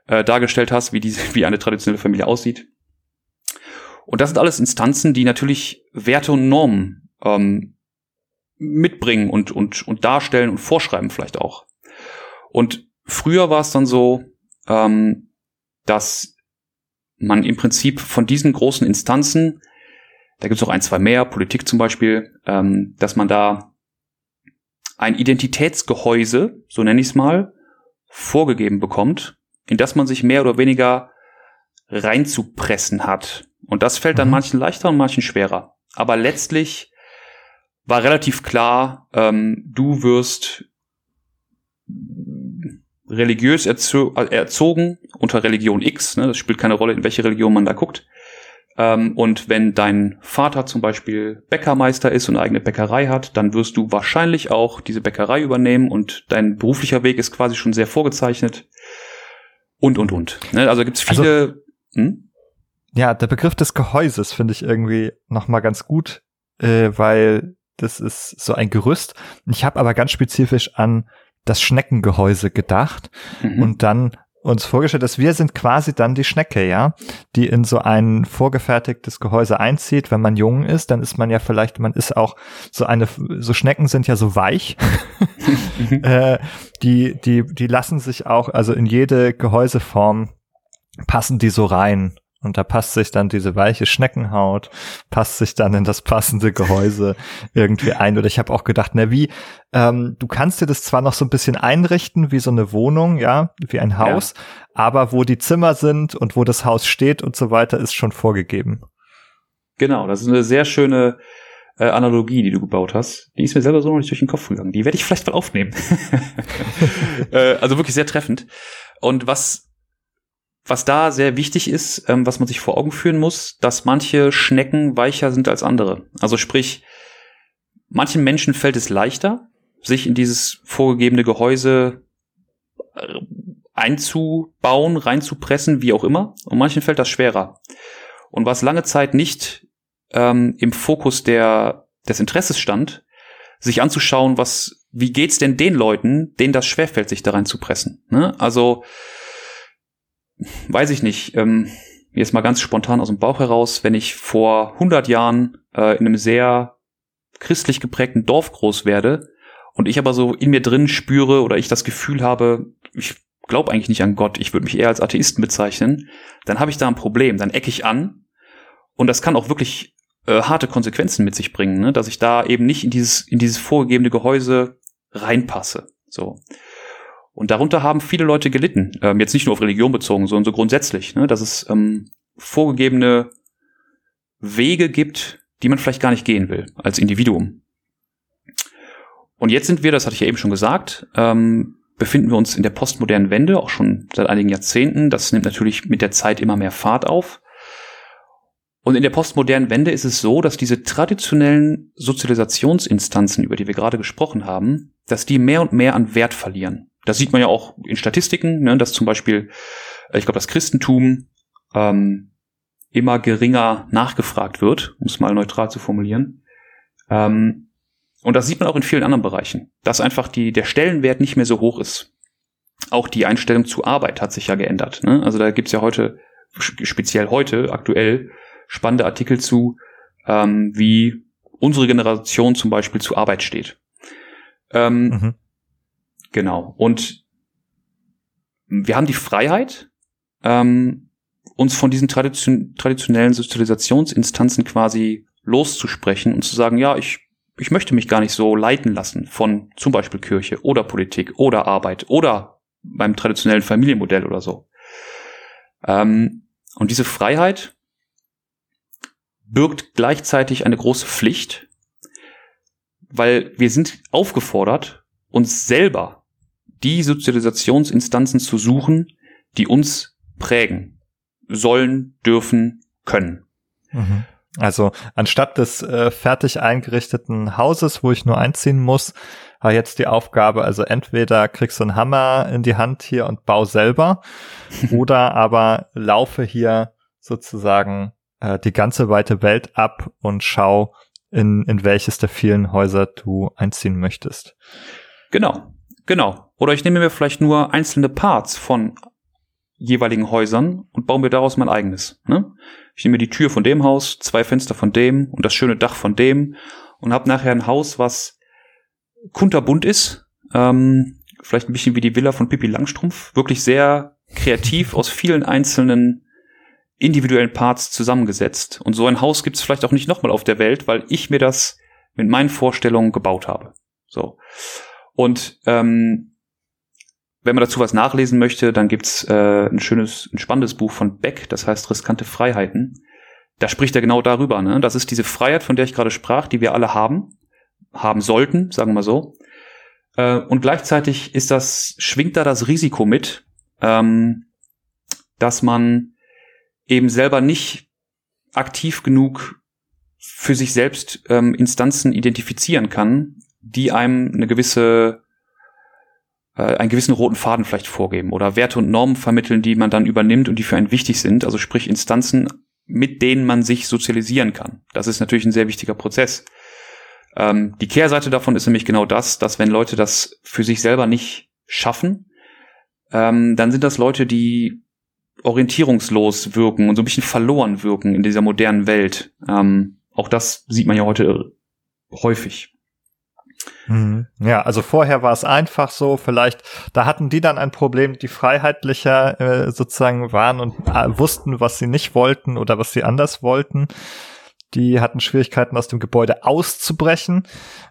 äh, dargestellt hast, wie diese, *laughs* wie eine traditionelle Familie aussieht. Und das sind alles Instanzen, die natürlich Werte und Normen ähm, mitbringen und, und, und darstellen und vorschreiben vielleicht auch. Und früher war es dann so, ähm, dass man im Prinzip von diesen großen Instanzen, da gibt es auch ein, zwei mehr, Politik zum Beispiel, ähm, dass man da ein Identitätsgehäuse, so nenne ich es mal, vorgegeben bekommt, in das man sich mehr oder weniger reinzupressen hat. Und das fällt dann mhm. manchen leichter und manchen schwerer. Aber letztlich war relativ klar, ähm, du wirst religiös erzo erzogen unter Religion X. Ne? Das spielt keine Rolle, in welche Religion man da guckt. Ähm, und wenn dein Vater zum Beispiel Bäckermeister ist und eine eigene Bäckerei hat, dann wirst du wahrscheinlich auch diese Bäckerei übernehmen und dein beruflicher Weg ist quasi schon sehr vorgezeichnet. Und, und, und. Ne? Also gibt es viele. Also, hm? Ja, der Begriff des Gehäuses finde ich irgendwie noch mal ganz gut, äh, weil das ist so ein Gerüst. Ich habe aber ganz spezifisch an das Schneckengehäuse gedacht mhm. und dann uns vorgestellt, dass wir sind quasi dann die Schnecke, ja, die in so ein vorgefertigtes Gehäuse einzieht. Wenn man jung ist, dann ist man ja vielleicht, man ist auch so eine, so Schnecken sind ja so weich. Mhm. *laughs* äh, die, die, die lassen sich auch, also in jede Gehäuseform passen die so rein. Und da passt sich dann diese weiche Schneckenhaut, passt sich dann in das passende Gehäuse irgendwie ein. Oder ich habe auch gedacht, na wie, ähm, du kannst dir das zwar noch so ein bisschen einrichten wie so eine Wohnung, ja, wie ein Haus, ja. aber wo die Zimmer sind und wo das Haus steht und so weiter, ist schon vorgegeben. Genau, das ist eine sehr schöne äh, Analogie, die du gebaut hast. Die ist mir selber so noch nicht durch den Kopf gegangen. Die werde ich vielleicht mal aufnehmen. *laughs* äh, also wirklich sehr treffend. Und was was da sehr wichtig ist, ähm, was man sich vor Augen führen muss, dass manche Schnecken weicher sind als andere. Also sprich, manchen Menschen fällt es leichter, sich in dieses vorgegebene Gehäuse äh, einzubauen, reinzupressen, wie auch immer. Und manchen fällt das schwerer. Und was lange Zeit nicht ähm, im Fokus der, des Interesses stand, sich anzuschauen, was, wie geht's denn den Leuten, denen das schwerfällt, sich da reinzupressen. Ne? Also weiß ich nicht, ähm, jetzt mal ganz spontan aus dem Bauch heraus, wenn ich vor 100 Jahren äh, in einem sehr christlich geprägten Dorf groß werde und ich aber so in mir drin spüre oder ich das Gefühl habe, ich glaube eigentlich nicht an Gott, ich würde mich eher als Atheisten bezeichnen, dann habe ich da ein Problem, dann ecke ich an und das kann auch wirklich äh, harte Konsequenzen mit sich bringen, ne? dass ich da eben nicht in dieses in dieses vorgegebene Gehäuse reinpasse. So. Und darunter haben viele Leute gelitten. Ähm, jetzt nicht nur auf Religion bezogen, sondern so grundsätzlich, ne? dass es ähm, vorgegebene Wege gibt, die man vielleicht gar nicht gehen will als Individuum. Und jetzt sind wir, das hatte ich ja eben schon gesagt, ähm, befinden wir uns in der postmodernen Wende, auch schon seit einigen Jahrzehnten. Das nimmt natürlich mit der Zeit immer mehr Fahrt auf. Und in der postmodernen Wende ist es so, dass diese traditionellen Sozialisationsinstanzen, über die wir gerade gesprochen haben, dass die mehr und mehr an Wert verlieren. Das sieht man ja auch in Statistiken, ne, dass zum Beispiel, äh, ich glaube, das Christentum ähm, immer geringer nachgefragt wird, um es mal neutral zu formulieren. Ähm, und das sieht man auch in vielen anderen Bereichen, dass einfach die, der Stellenwert nicht mehr so hoch ist. Auch die Einstellung zu Arbeit hat sich ja geändert. Ne? Also da gibt's ja heute, speziell heute, aktuell, spannende Artikel zu, ähm, wie unsere Generation zum Beispiel zu Arbeit steht. Ähm, mhm. Genau. Und wir haben die Freiheit, ähm, uns von diesen tradition traditionellen Sozialisationsinstanzen quasi loszusprechen und zu sagen, ja, ich, ich möchte mich gar nicht so leiten lassen von zum Beispiel Kirche oder Politik oder Arbeit oder beim traditionellen Familienmodell oder so. Ähm, und diese Freiheit birgt gleichzeitig eine große Pflicht, weil wir sind aufgefordert, uns selber die Sozialisationsinstanzen zu suchen, die uns prägen sollen, dürfen, können. Mhm. Also anstatt des äh, fertig eingerichteten Hauses, wo ich nur einziehen muss, habe jetzt die Aufgabe, also entweder kriegst du einen Hammer in die Hand hier und bau selber *laughs* oder aber laufe hier sozusagen äh, die ganze weite Welt ab und schau, in, in welches der vielen Häuser du einziehen möchtest. Genau, genau. Oder ich nehme mir vielleicht nur einzelne Parts von jeweiligen Häusern und baue mir daraus mein eigenes. Ne? Ich nehme mir die Tür von dem Haus, zwei Fenster von dem und das schöne Dach von dem und habe nachher ein Haus, was kunterbunt ist, ähm, vielleicht ein bisschen wie die Villa von Pippi Langstrumpf, wirklich sehr kreativ aus vielen einzelnen individuellen Parts zusammengesetzt. Und so ein Haus gibt es vielleicht auch nicht nochmal auf der Welt, weil ich mir das mit meinen Vorstellungen gebaut habe. So. Und ähm, wenn man dazu was nachlesen möchte, dann gibt's äh, ein schönes, ein spannendes Buch von Beck, das heißt Riskante Freiheiten. Da spricht er genau darüber. Ne? Das ist diese Freiheit, von der ich gerade sprach, die wir alle haben, haben sollten, sagen wir mal so. Äh, und gleichzeitig ist das, schwingt da das Risiko mit, ähm, dass man eben selber nicht aktiv genug für sich selbst ähm, Instanzen identifizieren kann, die einem eine gewisse äh, einen gewissen roten Faden vielleicht vorgeben oder Werte und Normen vermitteln, die man dann übernimmt und die für einen wichtig sind, also sprich Instanzen, mit denen man sich sozialisieren kann. Das ist natürlich ein sehr wichtiger Prozess. Ähm, die Kehrseite davon ist nämlich genau das, dass wenn Leute das für sich selber nicht schaffen, ähm, dann sind das Leute, die orientierungslos wirken und so ein bisschen verloren wirken in dieser modernen Welt. Ähm, auch das sieht man ja heute häufig. Mhm. Ja, also vorher war es einfach so, vielleicht, da hatten die dann ein Problem, die freiheitlicher äh, sozusagen waren und äh, wussten, was sie nicht wollten oder was sie anders wollten. Die hatten Schwierigkeiten, aus dem Gebäude auszubrechen.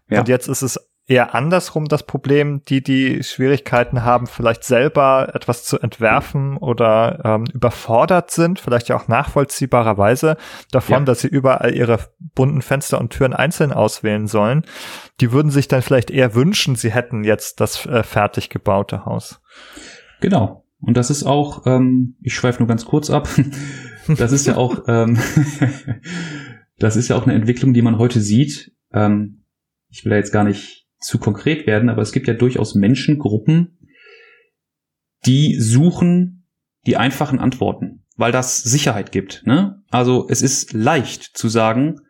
Ja. Und jetzt ist es eher andersrum das Problem, die, die Schwierigkeiten haben, vielleicht selber etwas zu entwerfen oder ähm, überfordert sind, vielleicht ja auch nachvollziehbarerweise davon, ja. dass sie überall ihre bunten Fenster und Türen einzeln auswählen sollen. Die würden sich dann vielleicht eher wünschen, sie hätten jetzt das äh, fertig gebaute Haus. Genau. Und das ist auch, ähm, ich schweife nur ganz kurz ab, *laughs* das ist ja auch, ähm, *laughs* das ist ja auch eine Entwicklung, die man heute sieht. Ähm, ich will da jetzt gar nicht zu konkret werden, aber es gibt ja durchaus Menschengruppen, die suchen die einfachen Antworten, weil das Sicherheit gibt. Ne? Also es ist leicht zu sagen,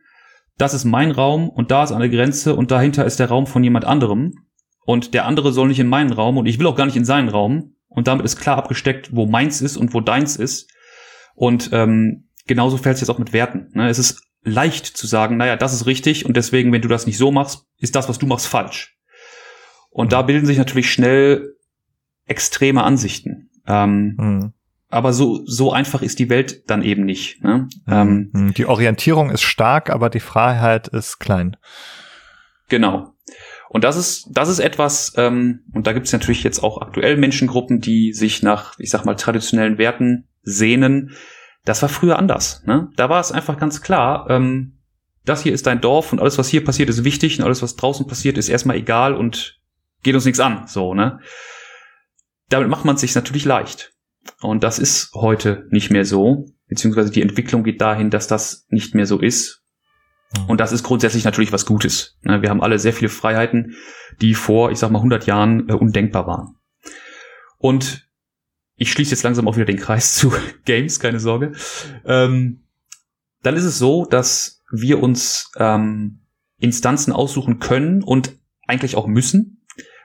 das ist mein Raum und da ist eine Grenze und dahinter ist der Raum von jemand anderem und der andere soll nicht in meinen Raum und ich will auch gar nicht in seinen Raum und damit ist klar abgesteckt, wo meins ist und wo deins ist. Und ähm, genauso fällt es jetzt auch mit Werten. Ne? Es ist leicht zu sagen, naja, das ist richtig und deswegen, wenn du das nicht so machst, ist das, was du machst, falsch. Und mhm. da bilden sich natürlich schnell extreme Ansichten. Ähm, mhm. Aber so, so einfach ist die Welt dann eben nicht. Ne? Mhm. Ähm, mhm. die Orientierung ist stark, aber die Freiheit ist klein. Genau. Und das ist, das ist etwas, ähm, und da gibt es natürlich jetzt auch aktuell Menschengruppen, die sich nach, ich sag mal, traditionellen Werten sehnen, das war früher anders. Ne? Da war es einfach ganz klar, ähm, das hier ist dein Dorf und alles, was hier passiert, ist wichtig und alles, was draußen passiert, ist erstmal egal und geht uns nichts an. So, ne? Damit macht man es sich natürlich leicht. Und das ist heute nicht mehr so, beziehungsweise die Entwicklung geht dahin, dass das nicht mehr so ist. Mhm. Und das ist grundsätzlich natürlich was Gutes. Ne? Wir haben alle sehr viele Freiheiten, die vor, ich sag mal, 100 Jahren äh, undenkbar waren. Und ich schließe jetzt langsam auch wieder den Kreis zu *laughs* Games, keine Sorge. Ähm, dann ist es so, dass wir uns ähm, Instanzen aussuchen können und eigentlich auch müssen,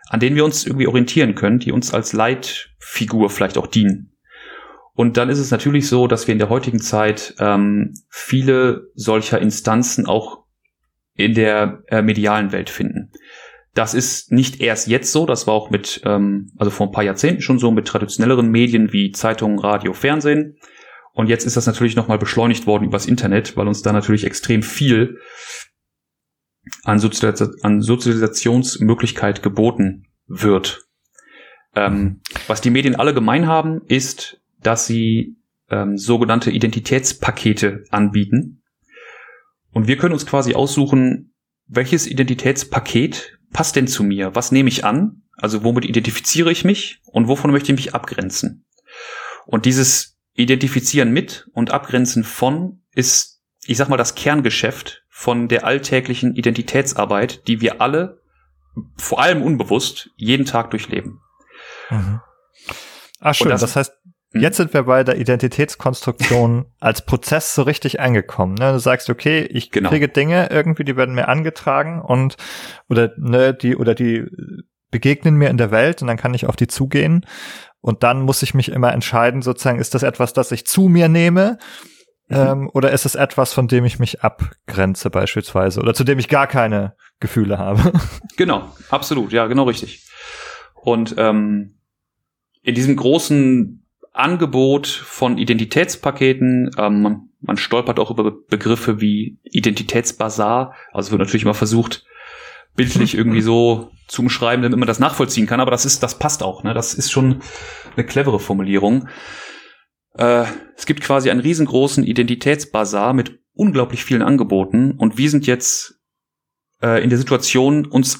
an denen wir uns irgendwie orientieren können, die uns als Leitfigur vielleicht auch dienen. Und dann ist es natürlich so, dass wir in der heutigen Zeit ähm, viele solcher Instanzen auch in der äh, medialen Welt finden. Das ist nicht erst jetzt so, das war auch mit, ähm, also vor ein paar Jahrzehnten schon so mit traditionelleren Medien wie Zeitungen, Radio, Fernsehen. Und jetzt ist das natürlich nochmal beschleunigt worden übers Internet, weil uns da natürlich extrem viel an, Sozialis an Sozialisationsmöglichkeit geboten wird. Ähm, was die Medien alle gemein haben, ist, dass sie ähm, sogenannte Identitätspakete anbieten. Und wir können uns quasi aussuchen, welches Identitätspaket passt denn zu mir? Was nehme ich an? Also womit identifiziere ich mich und wovon möchte ich mich abgrenzen? Und dieses Identifizieren mit und Abgrenzen von ist, ich sag mal, das Kerngeschäft von der alltäglichen Identitätsarbeit, die wir alle, vor allem unbewusst, jeden Tag durchleben. Mhm. Ach schön, das, das heißt? Jetzt sind wir bei der Identitätskonstruktion *laughs* als Prozess so richtig angekommen. Ne? Du sagst, okay, ich genau. kriege Dinge irgendwie, die werden mir angetragen und oder ne, die oder die begegnen mir in der Welt und dann kann ich auf die zugehen und dann muss ich mich immer entscheiden, sozusagen, ist das etwas, das ich zu mir nehme mhm. ähm, oder ist es etwas, von dem ich mich abgrenze beispielsweise oder zu dem ich gar keine Gefühle habe? *laughs* Genau, absolut, ja, genau richtig. Und ähm, in diesem großen Angebot von Identitätspaketen. Ähm, man stolpert auch über Begriffe wie Identitätsbasar. Also wird natürlich immer versucht, bildlich irgendwie so zu umschreiben, damit man das nachvollziehen kann. Aber das ist, das passt auch. Ne? Das ist schon eine clevere Formulierung. Äh, es gibt quasi einen riesengroßen Identitätsbasar mit unglaublich vielen Angeboten und wir sind jetzt äh, in der Situation, uns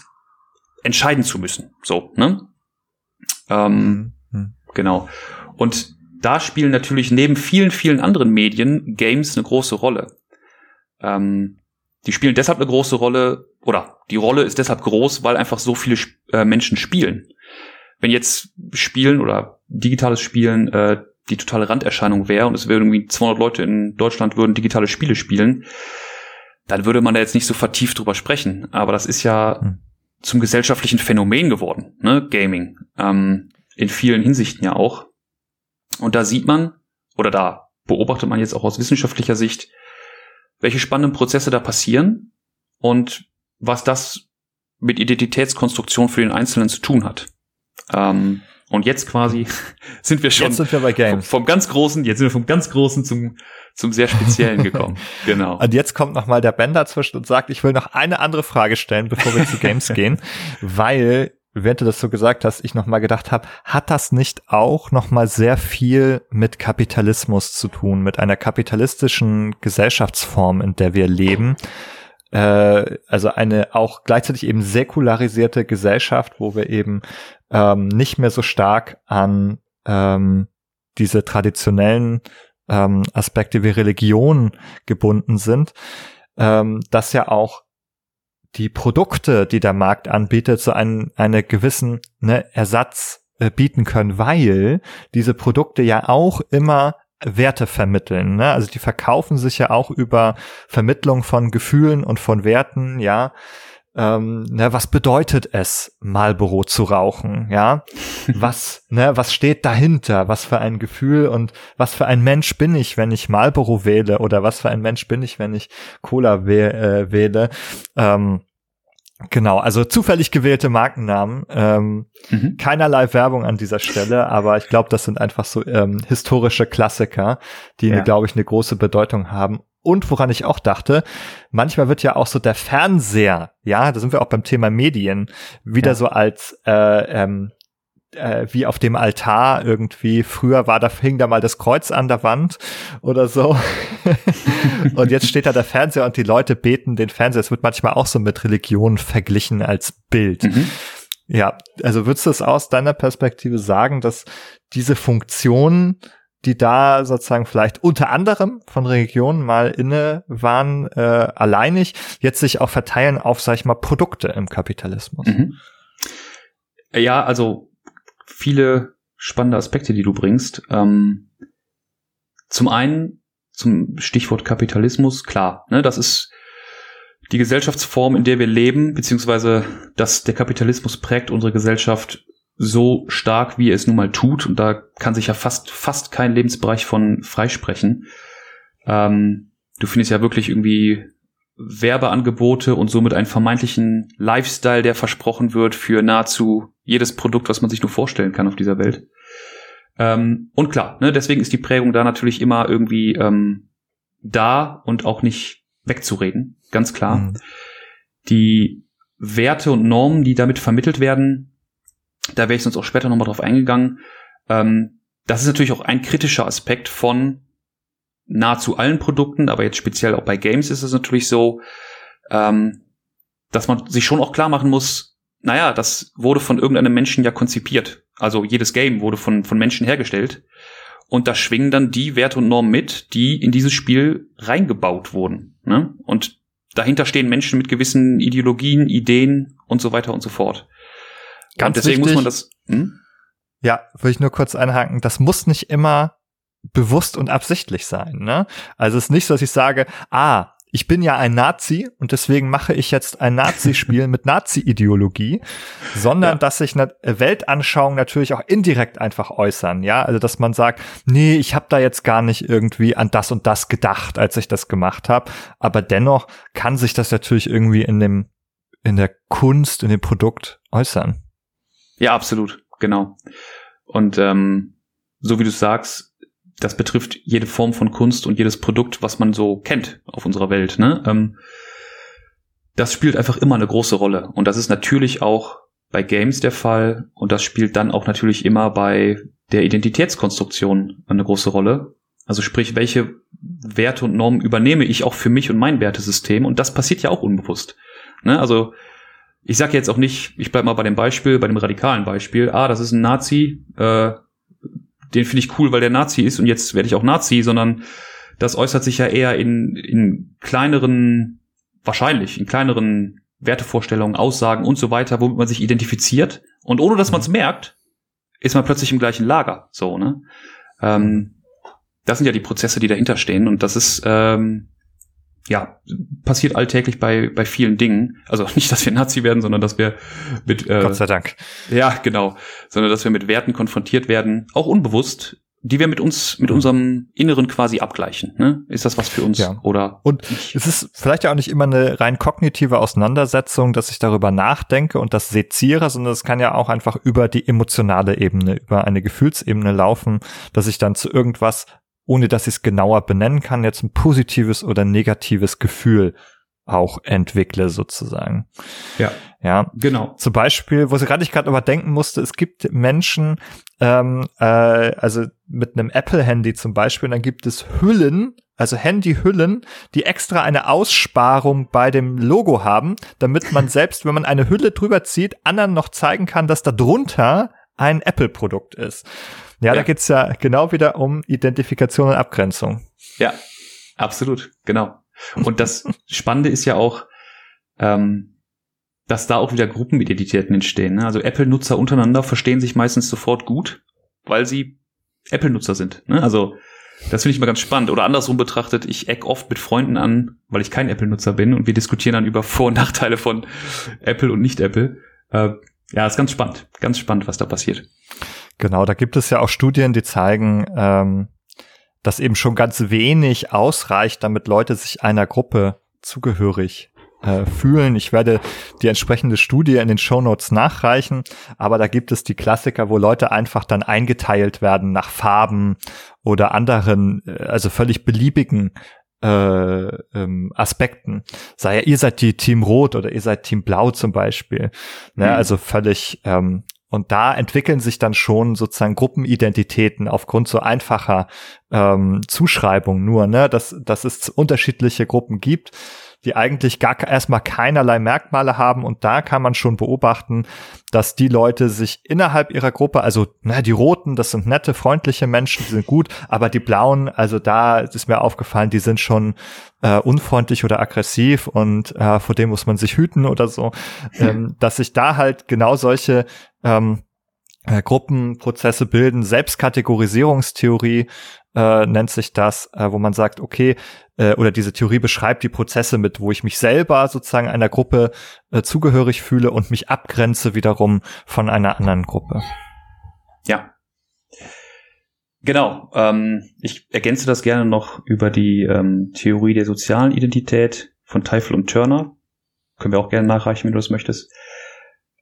entscheiden zu müssen. So, ne? Ähm, mhm. Genau. Und da spielen natürlich neben vielen, vielen anderen Medien Games eine große Rolle. Ähm, die spielen deshalb eine große Rolle, oder die Rolle ist deshalb groß, weil einfach so viele äh, Menschen spielen. Wenn jetzt Spielen oder digitales Spielen äh, die totale Randerscheinung wäre und es wären irgendwie 200 Leute in Deutschland würden digitale Spiele spielen, dann würde man da jetzt nicht so vertieft drüber sprechen. Aber das ist ja hm. zum gesellschaftlichen Phänomen geworden, ne, Gaming. Ähm, in vielen Hinsichten ja auch. Und da sieht man, oder da beobachtet man jetzt auch aus wissenschaftlicher Sicht, welche spannenden Prozesse da passieren und was das mit Identitätskonstruktion für den Einzelnen zu tun hat. Ähm, und jetzt quasi *laughs* sind wir schon sind wir. Vom, vom, ganz großen, jetzt sind wir vom ganz großen zum zum sehr speziellen gekommen. *laughs* genau. Und jetzt kommt noch mal der Ben dazwischen und sagt, ich will noch eine andere Frage stellen, bevor wir zu Games *laughs* gehen, weil während du das so gesagt hast, ich noch mal gedacht habe, hat das nicht auch noch mal sehr viel mit Kapitalismus zu tun, mit einer kapitalistischen Gesellschaftsform, in der wir leben? Äh, also eine auch gleichzeitig eben säkularisierte Gesellschaft, wo wir eben ähm, nicht mehr so stark an ähm, diese traditionellen ähm, Aspekte wie Religion gebunden sind, ähm, dass ja auch die Produkte, die der Markt anbietet, so einen, eine gewissen ne, Ersatz äh, bieten können, weil diese Produkte ja auch immer Werte vermitteln. Ne? Also die verkaufen sich ja auch über Vermittlung von Gefühlen und von Werten, ja. Ähm, ne, was bedeutet es, Marlboro zu rauchen? Ja, *laughs* was, ne, was steht dahinter? Was für ein Gefühl und was für ein Mensch bin ich, wenn ich Marlboro wähle oder was für ein Mensch bin ich, wenn ich Cola wäh äh, wähle? Ähm, Genau, also zufällig gewählte Markennamen. Ähm, mhm. Keinerlei Werbung an dieser Stelle, aber ich glaube, das sind einfach so ähm, historische Klassiker, die, ja. glaube ich, eine große Bedeutung haben. Und woran ich auch dachte, manchmal wird ja auch so der Fernseher, ja, da sind wir auch beim Thema Medien, wieder ja. so als äh, ähm, äh, wie auf dem Altar irgendwie. Früher war da, hing da mal das Kreuz an der Wand oder so. *laughs* und jetzt steht da der Fernseher und die Leute beten den Fernseher. Es wird manchmal auch so mit Religion verglichen als Bild. Mhm. Ja, also würdest du es aus deiner Perspektive sagen, dass diese Funktionen, die da sozusagen vielleicht unter anderem von Religionen mal inne waren, äh, alleinig, jetzt sich auch verteilen auf, sag ich mal, Produkte im Kapitalismus? Mhm. Ja, also viele spannende Aspekte, die du bringst. Ähm, zum einen zum Stichwort Kapitalismus, klar, ne, das ist die Gesellschaftsform, in der wir leben, beziehungsweise dass der Kapitalismus prägt unsere Gesellschaft so stark, wie er es nun mal tut. Und da kann sich ja fast, fast kein Lebensbereich von freisprechen. Ähm, du findest ja wirklich irgendwie Werbeangebote und somit einen vermeintlichen Lifestyle, der versprochen wird für nahezu jedes Produkt, was man sich nur vorstellen kann auf dieser Welt. Ähm, und klar, ne, deswegen ist die Prägung da natürlich immer irgendwie ähm, da und auch nicht wegzureden, ganz klar. Mhm. Die Werte und Normen, die damit vermittelt werden, da wäre ich sonst auch später nochmal drauf eingegangen. Ähm, das ist natürlich auch ein kritischer Aspekt von nahezu allen Produkten, aber jetzt speziell auch bei Games ist es natürlich so, ähm, dass man sich schon auch klar machen muss, naja, das wurde von irgendeinem Menschen ja konzipiert. Also jedes Game wurde von, von Menschen hergestellt. Und da schwingen dann die Werte und Normen mit, die in dieses Spiel reingebaut wurden. Ne? Und dahinter stehen Menschen mit gewissen Ideologien, Ideen und so weiter und so fort. Ganz und deswegen wichtig, muss man das. Hm? Ja, will ich nur kurz einhaken. Das muss nicht immer bewusst und absichtlich sein. Ne? Also es ist nicht so, dass ich sage, ah, ich bin ja ein Nazi und deswegen mache ich jetzt ein Nazi-Spiel *laughs* mit Nazi-Ideologie, sondern ja. dass sich eine Weltanschauung natürlich auch indirekt einfach äußern, ja, also dass man sagt, nee, ich habe da jetzt gar nicht irgendwie an das und das gedacht, als ich das gemacht habe, aber dennoch kann sich das natürlich irgendwie in dem in der Kunst, in dem Produkt äußern. Ja, absolut, genau. Und ähm, so wie du sagst, das betrifft jede Form von Kunst und jedes Produkt, was man so kennt auf unserer Welt. Ne? Ähm, das spielt einfach immer eine große Rolle. Und das ist natürlich auch bei Games der Fall. Und das spielt dann auch natürlich immer bei der Identitätskonstruktion eine große Rolle. Also sprich, welche Werte und Normen übernehme ich auch für mich und mein Wertesystem? Und das passiert ja auch unbewusst. Ne? Also ich sage jetzt auch nicht, ich bleib mal bei dem Beispiel, bei dem radikalen Beispiel, ah, das ist ein Nazi, äh, den finde ich cool, weil der Nazi ist und jetzt werde ich auch Nazi, sondern das äußert sich ja eher in, in kleineren, wahrscheinlich, in kleineren Wertevorstellungen, Aussagen und so weiter, womit man sich identifiziert. Und ohne dass man es merkt, ist man plötzlich im gleichen Lager. So, ne? Ähm, das sind ja die Prozesse, die dahinter stehen. Und das ist ähm, ja, passiert alltäglich bei, bei vielen Dingen. Also *laughs* nicht, dass wir Nazi werden, sondern dass wir mit äh, Gott sei Dank. Ja, genau. Sondern dass wir mit Werten konfrontiert werden, auch unbewusst, die wir mit uns, mit unserem Inneren quasi abgleichen. Ne? Ist das was für uns ja. oder? Und nicht? es ist vielleicht ja auch nicht immer eine rein kognitive Auseinandersetzung, dass ich darüber nachdenke und das seziere, sondern es kann ja auch einfach über die emotionale Ebene, über eine Gefühlsebene laufen, dass ich dann zu irgendwas, ohne dass ich es genauer benennen kann, jetzt ein positives oder negatives Gefühl auch entwickle sozusagen. Ja. Ja, genau. Zum Beispiel, wo gerade ich gerade aber denken musste, es gibt Menschen, ähm, äh, also mit einem Apple-Handy zum Beispiel, dann gibt es Hüllen, also Handyhüllen, die extra eine Aussparung bei dem Logo haben, damit man *laughs* selbst, wenn man eine Hülle drüber zieht, anderen noch zeigen kann, dass da drunter ein Apple-Produkt ist. Ja, ja, da geht's ja genau wieder um Identifikation und Abgrenzung. Ja, absolut, genau. Und das *laughs* Spannende ist ja auch, ähm, dass da auch wieder Gruppenidentitäten entstehen. Ne? Also Apple-Nutzer untereinander verstehen sich meistens sofort gut, weil sie Apple-Nutzer sind. Ne? Also das finde ich mal ganz spannend. Oder andersrum betrachtet, ich eck oft mit Freunden an, weil ich kein Apple-Nutzer bin und wir diskutieren dann über Vor- und Nachteile von Apple und Nicht-Apple. Äh, ja, ist ganz spannend. Ganz spannend, was da passiert. Genau, da gibt es ja auch Studien, die zeigen, ähm, dass eben schon ganz wenig ausreicht, damit Leute sich einer Gruppe zugehörig äh, fühlen. Ich werde die entsprechende Studie in den Show Notes nachreichen, aber da gibt es die Klassiker, wo Leute einfach dann eingeteilt werden nach Farben oder anderen, äh, also völlig beliebigen äh, ähm, Aspekten. Sei ja, ihr seid die Team Rot oder ihr seid Team Blau zum Beispiel. Ne? Mhm. Also völlig ähm, und da entwickeln sich dann schon sozusagen Gruppenidentitäten aufgrund so einfacher ähm, Zuschreibung nur, ne, dass, dass es unterschiedliche Gruppen gibt die eigentlich gar erstmal keinerlei Merkmale haben. Und da kann man schon beobachten, dass die Leute sich innerhalb ihrer Gruppe, also na, die Roten, das sind nette, freundliche Menschen, die sind gut, aber die Blauen, also da ist mir aufgefallen, die sind schon äh, unfreundlich oder aggressiv und äh, vor dem muss man sich hüten oder so, *laughs* ähm, dass sich da halt genau solche ähm, äh, Gruppenprozesse bilden, Selbstkategorisierungstheorie äh, nennt sich das, äh, wo man sagt, okay, äh, oder diese Theorie beschreibt die Prozesse mit, wo ich mich selber sozusagen einer Gruppe äh, zugehörig fühle und mich abgrenze wiederum von einer anderen Gruppe. Ja. Genau. Ähm, ich ergänze das gerne noch über die ähm, Theorie der sozialen Identität von Teifel und Turner. Können wir auch gerne nachreichen, wenn du das möchtest.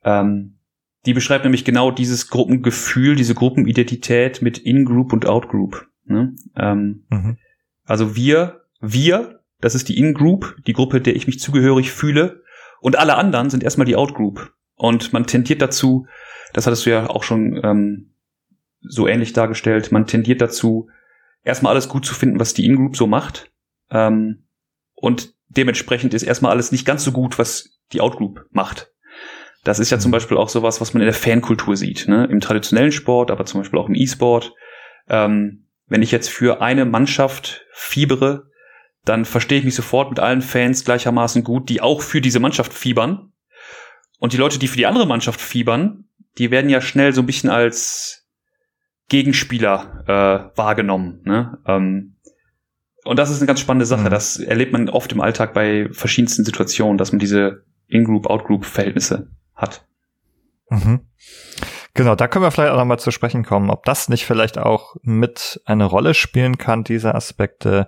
Ähm, die beschreibt nämlich genau dieses Gruppengefühl, diese Gruppenidentität mit In-Group und Out-Group. Ne? Ähm, mhm. Also wir, wir, das ist die In-Group, die Gruppe, der ich mich zugehörig fühle. Und alle anderen sind erstmal die Out-Group. Und man tendiert dazu, das hattest du ja auch schon ähm, so ähnlich dargestellt, man tendiert dazu, erstmal alles gut zu finden, was die In-Group so macht. Ähm, und dementsprechend ist erstmal alles nicht ganz so gut, was die Out-Group macht. Das ist ja zum mhm. Beispiel auch sowas, was man in der Fankultur sieht, ne? im traditionellen Sport, aber zum Beispiel auch im E-Sport. Ähm, wenn ich jetzt für eine Mannschaft fiebere, dann verstehe ich mich sofort mit allen Fans gleichermaßen gut, die auch für diese Mannschaft fiebern. Und die Leute, die für die andere Mannschaft fiebern, die werden ja schnell so ein bisschen als Gegenspieler äh, wahrgenommen. Ne? Ähm, und das ist eine ganz spannende Sache. Mhm. Das erlebt man oft im Alltag bei verschiedensten Situationen, dass man diese In-Group, Out-Group-Verhältnisse hat. Mhm. Genau, da können wir vielleicht auch nochmal zu sprechen kommen, ob das nicht vielleicht auch mit eine Rolle spielen kann, diese Aspekte,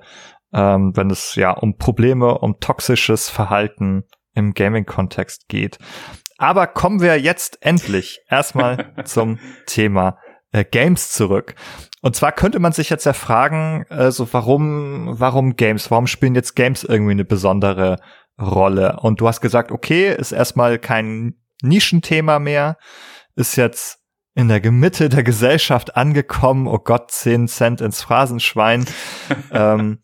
ähm, wenn es ja um Probleme, um toxisches Verhalten im Gaming-Kontext geht. Aber kommen wir jetzt endlich erstmal *laughs* zum Thema äh, Games zurück. Und zwar könnte man sich jetzt ja fragen, äh, so warum, warum Games? Warum spielen jetzt Games irgendwie eine besondere Rolle? Und du hast gesagt, okay, ist erstmal kein Nischenthema mehr ist jetzt in der Mitte der Gesellschaft angekommen. Oh Gott, 10 Cent ins Phrasenschwein. *laughs* ähm,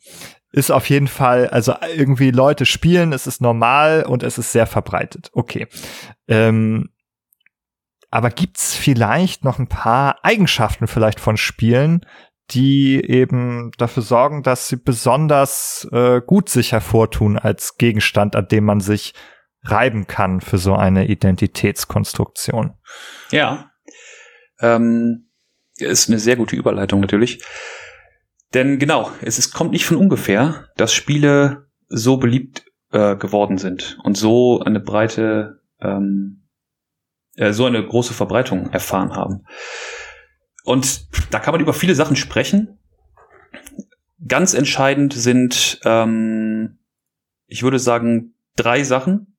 ist auf jeden Fall, also irgendwie Leute spielen, es ist normal und es ist sehr verbreitet. Okay. Ähm, aber gibt's vielleicht noch ein paar Eigenschaften vielleicht von Spielen, die eben dafür sorgen, dass sie besonders äh, gut sich hervortun als Gegenstand, an dem man sich reiben kann für so eine Identitätskonstruktion. Ja. Ähm, ist eine sehr gute Überleitung natürlich. Denn genau, es ist, kommt nicht von ungefähr, dass Spiele so beliebt äh, geworden sind und so eine breite, ähm, äh, so eine große Verbreitung erfahren haben. Und da kann man über viele Sachen sprechen. Ganz entscheidend sind, ähm, ich würde sagen, drei Sachen.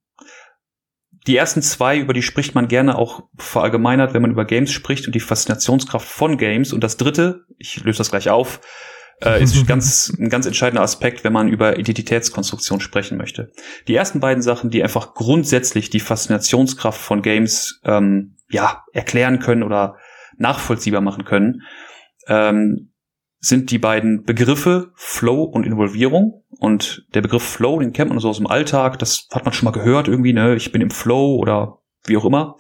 Die ersten zwei, über die spricht man gerne auch verallgemeinert, wenn man über Games spricht und die Faszinationskraft von Games. Und das dritte, ich löse das gleich auf, äh, ist *laughs* ganz, ein ganz entscheidender Aspekt, wenn man über Identitätskonstruktion sprechen möchte. Die ersten beiden Sachen, die einfach grundsätzlich die Faszinationskraft von Games ähm, ja erklären können oder nachvollziehbar machen können, ähm, sind die beiden Begriffe Flow und Involvierung. Und der Begriff Flow, den kennt man so aus dem Alltag, das hat man schon mal gehört irgendwie, ne? Ich bin im Flow oder wie auch immer.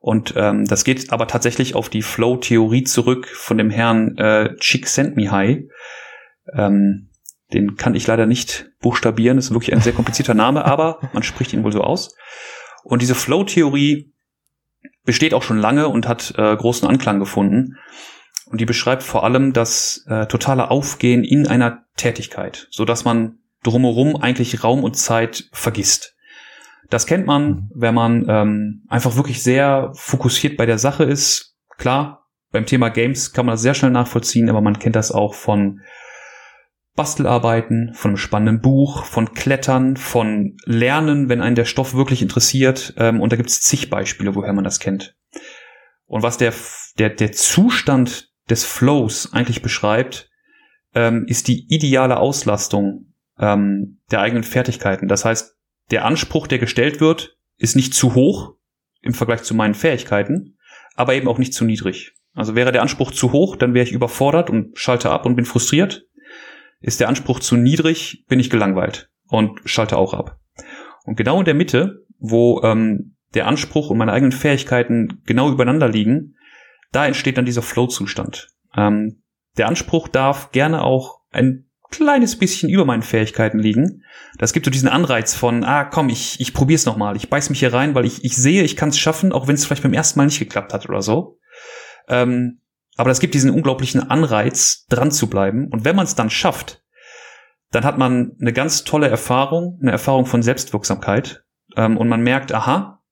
Und ähm, das geht aber tatsächlich auf die Flow-Theorie zurück von dem Herrn äh, Csikszentmihalyi. Ähm, den kann ich leider nicht buchstabieren, das ist wirklich ein sehr komplizierter Name, *laughs* aber man spricht ihn wohl so aus. Und diese Flow-Theorie besteht auch schon lange und hat äh, großen Anklang gefunden. Und die beschreibt vor allem das äh, totale Aufgehen in einer Tätigkeit, so dass man drumherum eigentlich Raum und Zeit vergisst. Das kennt man, mhm. wenn man ähm, einfach wirklich sehr fokussiert bei der Sache ist. Klar, beim Thema Games kann man das sehr schnell nachvollziehen, aber man kennt das auch von Bastelarbeiten, von einem spannenden Buch, von Klettern, von Lernen, wenn einen der Stoff wirklich interessiert. Ähm, und da gibt es zig Beispiele, woher man das kennt. Und was der, der, der Zustand des Flows eigentlich beschreibt, ähm, ist die ideale Auslastung ähm, der eigenen Fertigkeiten. Das heißt, der Anspruch, der gestellt wird, ist nicht zu hoch im Vergleich zu meinen Fähigkeiten, aber eben auch nicht zu niedrig. Also wäre der Anspruch zu hoch, dann wäre ich überfordert und schalte ab und bin frustriert. Ist der Anspruch zu niedrig, bin ich gelangweilt und schalte auch ab. Und genau in der Mitte, wo ähm, der Anspruch und meine eigenen Fähigkeiten genau übereinander liegen, da entsteht dann dieser Flow-Zustand. Ähm, der Anspruch darf gerne auch ein kleines bisschen über meinen Fähigkeiten liegen. Das gibt so diesen Anreiz von, ah komm, ich, ich probier's nochmal, ich beiß mich hier rein, weil ich, ich sehe, ich kann es schaffen, auch wenn es vielleicht beim ersten Mal nicht geklappt hat oder so. Ähm, aber das gibt diesen unglaublichen Anreiz, dran zu bleiben. Und wenn man es dann schafft, dann hat man eine ganz tolle Erfahrung, eine Erfahrung von Selbstwirksamkeit. Ähm, und man merkt, aha,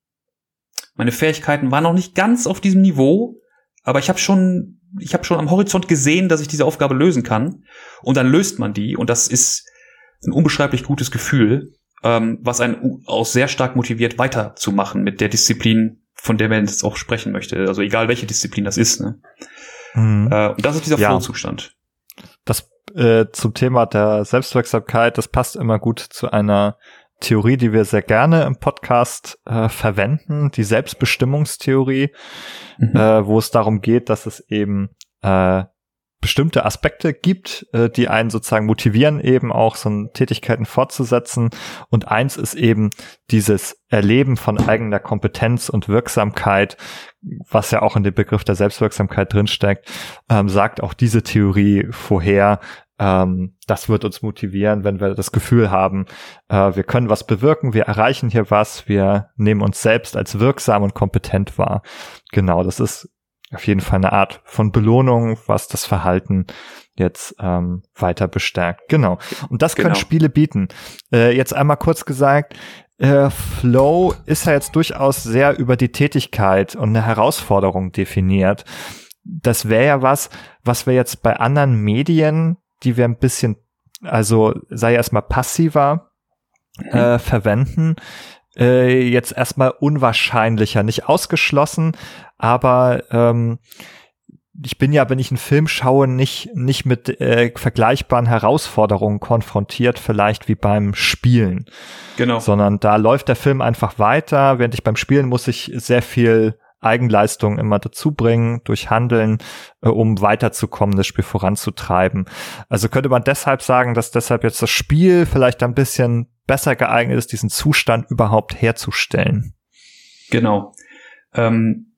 meine Fähigkeiten waren noch nicht ganz auf diesem Niveau, aber ich habe schon, ich habe schon am Horizont gesehen, dass ich diese Aufgabe lösen kann. Und dann löst man die und das ist ein unbeschreiblich gutes Gefühl, ähm, was einen auch sehr stark motiviert, weiterzumachen mit der Disziplin, von der man jetzt auch sprechen möchte. Also egal welche Disziplin das ist. Ne? Mhm. Äh, und das ist dieser ja. Flow-Zustand. Das äh, zum Thema der Selbstwirksamkeit, das passt immer gut zu einer Theorie, die wir sehr gerne im Podcast äh, verwenden, die Selbstbestimmungstheorie, mhm. äh, wo es darum geht, dass es eben äh, bestimmte Aspekte gibt, äh, die einen sozusagen motivieren, eben auch so Tätigkeiten fortzusetzen. Und eins ist eben dieses Erleben von eigener Kompetenz und Wirksamkeit, was ja auch in dem Begriff der Selbstwirksamkeit drinsteckt, ähm, sagt auch diese Theorie vorher, ähm, das wird uns motivieren, wenn wir das Gefühl haben, äh, wir können was bewirken, wir erreichen hier was, wir nehmen uns selbst als wirksam und kompetent wahr. Genau, das ist auf jeden Fall eine Art von Belohnung, was das Verhalten jetzt ähm, weiter bestärkt. Genau. Und das genau. können Spiele bieten. Äh, jetzt einmal kurz gesagt, äh, Flow ist ja jetzt durchaus sehr über die Tätigkeit und eine Herausforderung definiert. Das wäre ja was, was wir jetzt bei anderen Medien die wir ein bisschen, also sei erstmal passiver mhm. äh, verwenden, äh, jetzt erstmal unwahrscheinlicher, nicht ausgeschlossen, aber ähm, ich bin ja, wenn ich einen Film schaue, nicht, nicht mit äh, vergleichbaren Herausforderungen konfrontiert, vielleicht wie beim Spielen. Genau. Sondern da läuft der Film einfach weiter, während ich beim Spielen muss ich sehr viel Eigenleistung immer dazu bringen durch Handeln, äh, um weiterzukommen, das Spiel voranzutreiben. Also könnte man deshalb sagen, dass deshalb jetzt das Spiel vielleicht ein bisschen besser geeignet ist, diesen Zustand überhaupt herzustellen. Genau. Ähm,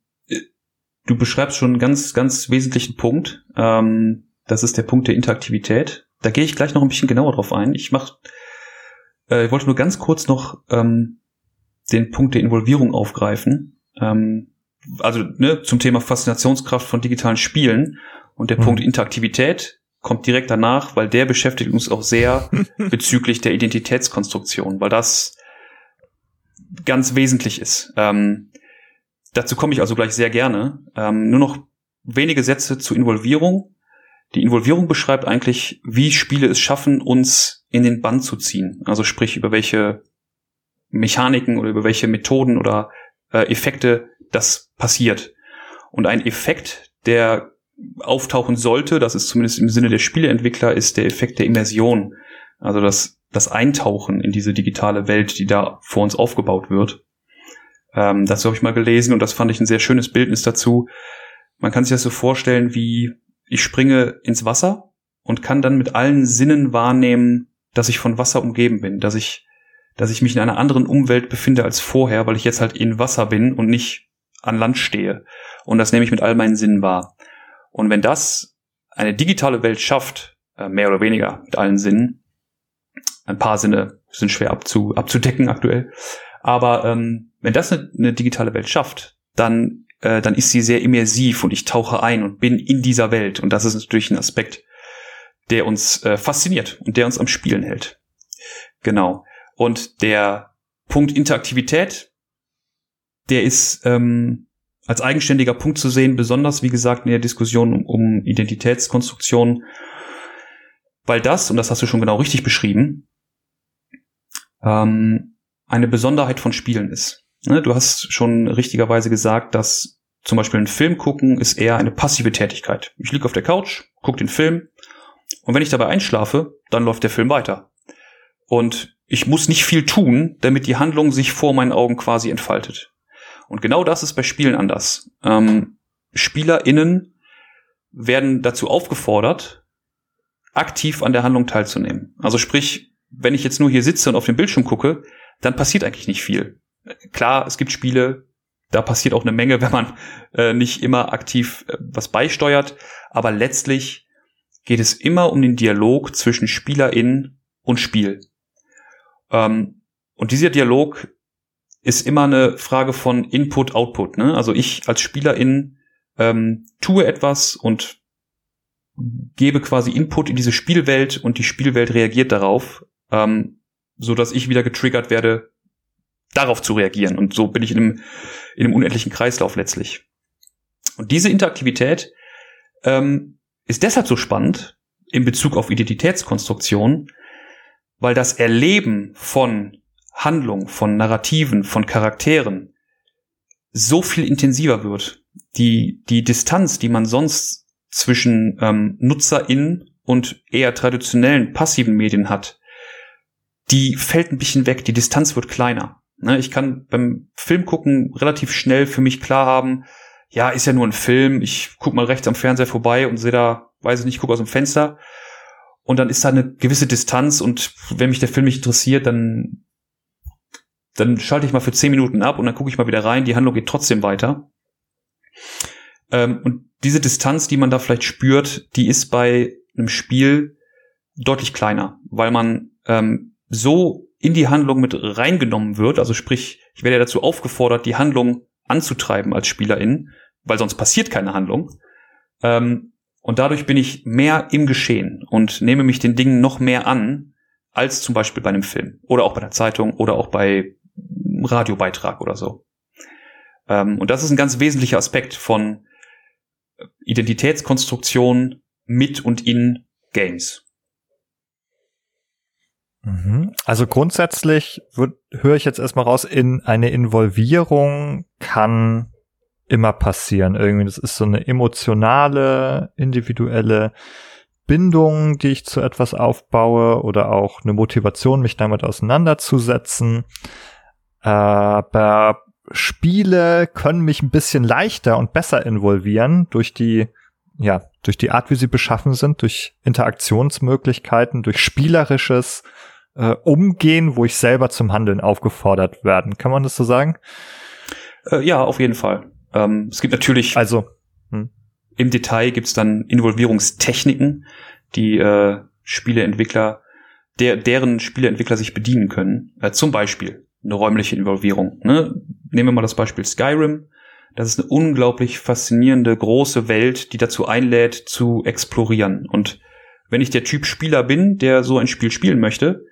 du beschreibst schon einen ganz, ganz wesentlichen Punkt. Ähm, das ist der Punkt der Interaktivität. Da gehe ich gleich noch ein bisschen genauer drauf ein. Ich mach, äh, ich wollte nur ganz kurz noch ähm, den Punkt der Involvierung aufgreifen. Ähm, also ne, zum Thema Faszinationskraft von digitalen Spielen und der mhm. Punkt Interaktivität kommt direkt danach, weil der beschäftigt uns auch sehr *laughs* bezüglich der Identitätskonstruktion, weil das ganz wesentlich ist. Ähm, dazu komme ich also gleich sehr gerne. Ähm, nur noch wenige Sätze zur Involvierung. Die Involvierung beschreibt eigentlich, wie Spiele es schaffen, uns in den Bann zu ziehen. Also sprich, über welche Mechaniken oder über welche Methoden oder äh, Effekte das passiert. Und ein Effekt, der auftauchen sollte, das ist zumindest im Sinne der Spieleentwickler, ist der Effekt der Immersion. Also das, das Eintauchen in diese digitale Welt, die da vor uns aufgebaut wird. Ähm, das habe ich mal gelesen und das fand ich ein sehr schönes Bildnis dazu. Man kann sich das so vorstellen, wie ich springe ins Wasser und kann dann mit allen Sinnen wahrnehmen, dass ich von Wasser umgeben bin, dass ich, dass ich mich in einer anderen Umwelt befinde als vorher, weil ich jetzt halt in Wasser bin und nicht an Land stehe. Und das nehme ich mit all meinen Sinnen wahr. Und wenn das eine digitale Welt schafft, äh, mehr oder weniger mit allen Sinnen, ein paar Sinne sind schwer abzu, abzudecken aktuell, aber ähm, wenn das eine, eine digitale Welt schafft, dann, äh, dann ist sie sehr immersiv und ich tauche ein und bin in dieser Welt. Und das ist natürlich ein Aspekt, der uns äh, fasziniert und der uns am Spielen hält. Genau. Und der Punkt Interaktivität, der ist ähm, als eigenständiger Punkt zu sehen, besonders wie gesagt in der Diskussion um, um Identitätskonstruktion, weil das, und das hast du schon genau richtig beschrieben, ähm, eine Besonderheit von Spielen ist. Ne, du hast schon richtigerweise gesagt, dass zum Beispiel ein Film gucken ist eher eine passive Tätigkeit. Ich liege auf der Couch, gucke den Film und wenn ich dabei einschlafe, dann läuft der Film weiter. Und ich muss nicht viel tun, damit die Handlung sich vor meinen Augen quasi entfaltet. Und genau das ist bei Spielen anders. Ähm, SpielerInnen werden dazu aufgefordert, aktiv an der Handlung teilzunehmen. Also sprich, wenn ich jetzt nur hier sitze und auf den Bildschirm gucke, dann passiert eigentlich nicht viel. Klar, es gibt Spiele, da passiert auch eine Menge, *laughs* wenn man äh, nicht immer aktiv äh, was beisteuert, aber letztlich geht es immer um den Dialog zwischen SpielerInnen und Spiel. Ähm, und dieser Dialog ist immer eine Frage von Input, Output. Ne? Also ich als Spielerin ähm, tue etwas und gebe quasi Input in diese Spielwelt und die Spielwelt reagiert darauf, ähm, so dass ich wieder getriggert werde, darauf zu reagieren. Und so bin ich in einem, in einem unendlichen Kreislauf letztlich. Und diese Interaktivität ähm, ist deshalb so spannend in Bezug auf Identitätskonstruktion, weil das Erleben von Handlung, von Narrativen, von Charakteren so viel intensiver wird. Die, die Distanz, die man sonst zwischen ähm, NutzerInnen und eher traditionellen passiven Medien hat, die fällt ein bisschen weg, die Distanz wird kleiner. Ne, ich kann beim Film gucken relativ schnell für mich klar haben, ja, ist ja nur ein Film, ich guck mal rechts am Fernseher vorbei und sehe da, weiß ich nicht, guck aus dem Fenster. Und dann ist da eine gewisse Distanz und wenn mich der Film nicht interessiert, dann dann schalte ich mal für zehn Minuten ab und dann gucke ich mal wieder rein. Die Handlung geht trotzdem weiter. Ähm, und diese Distanz, die man da vielleicht spürt, die ist bei einem Spiel deutlich kleiner, weil man ähm, so in die Handlung mit reingenommen wird. Also sprich, ich werde ja dazu aufgefordert, die Handlung anzutreiben als Spielerin, weil sonst passiert keine Handlung. Ähm, und dadurch bin ich mehr im Geschehen und nehme mich den Dingen noch mehr an, als zum Beispiel bei einem Film oder auch bei der Zeitung oder auch bei Radiobeitrag oder so. Ähm, und das ist ein ganz wesentlicher Aspekt von Identitätskonstruktion mit und in Games. Mhm. Also grundsätzlich höre ich jetzt erstmal raus, in eine Involvierung kann immer passieren. Irgendwie, das ist so eine emotionale, individuelle Bindung, die ich zu etwas aufbaue oder auch eine Motivation, mich damit auseinanderzusetzen. Aber Spiele können mich ein bisschen leichter und besser involvieren durch die, ja, durch die Art, wie sie beschaffen sind, durch Interaktionsmöglichkeiten, durch spielerisches äh, Umgehen, wo ich selber zum Handeln aufgefordert werden. Kann man das so sagen? Äh, ja, auf jeden Fall. Ähm, es gibt natürlich. Also. Hm. Im Detail gibt's dann Involvierungstechniken, die äh, Spieleentwickler, der, deren Spieleentwickler sich bedienen können. Äh, zum Beispiel eine räumliche Involvierung. Ne? Nehmen wir mal das Beispiel Skyrim. Das ist eine unglaublich faszinierende große Welt, die dazu einlädt, zu explorieren. Und wenn ich der Typ Spieler bin, der so ein Spiel spielen möchte,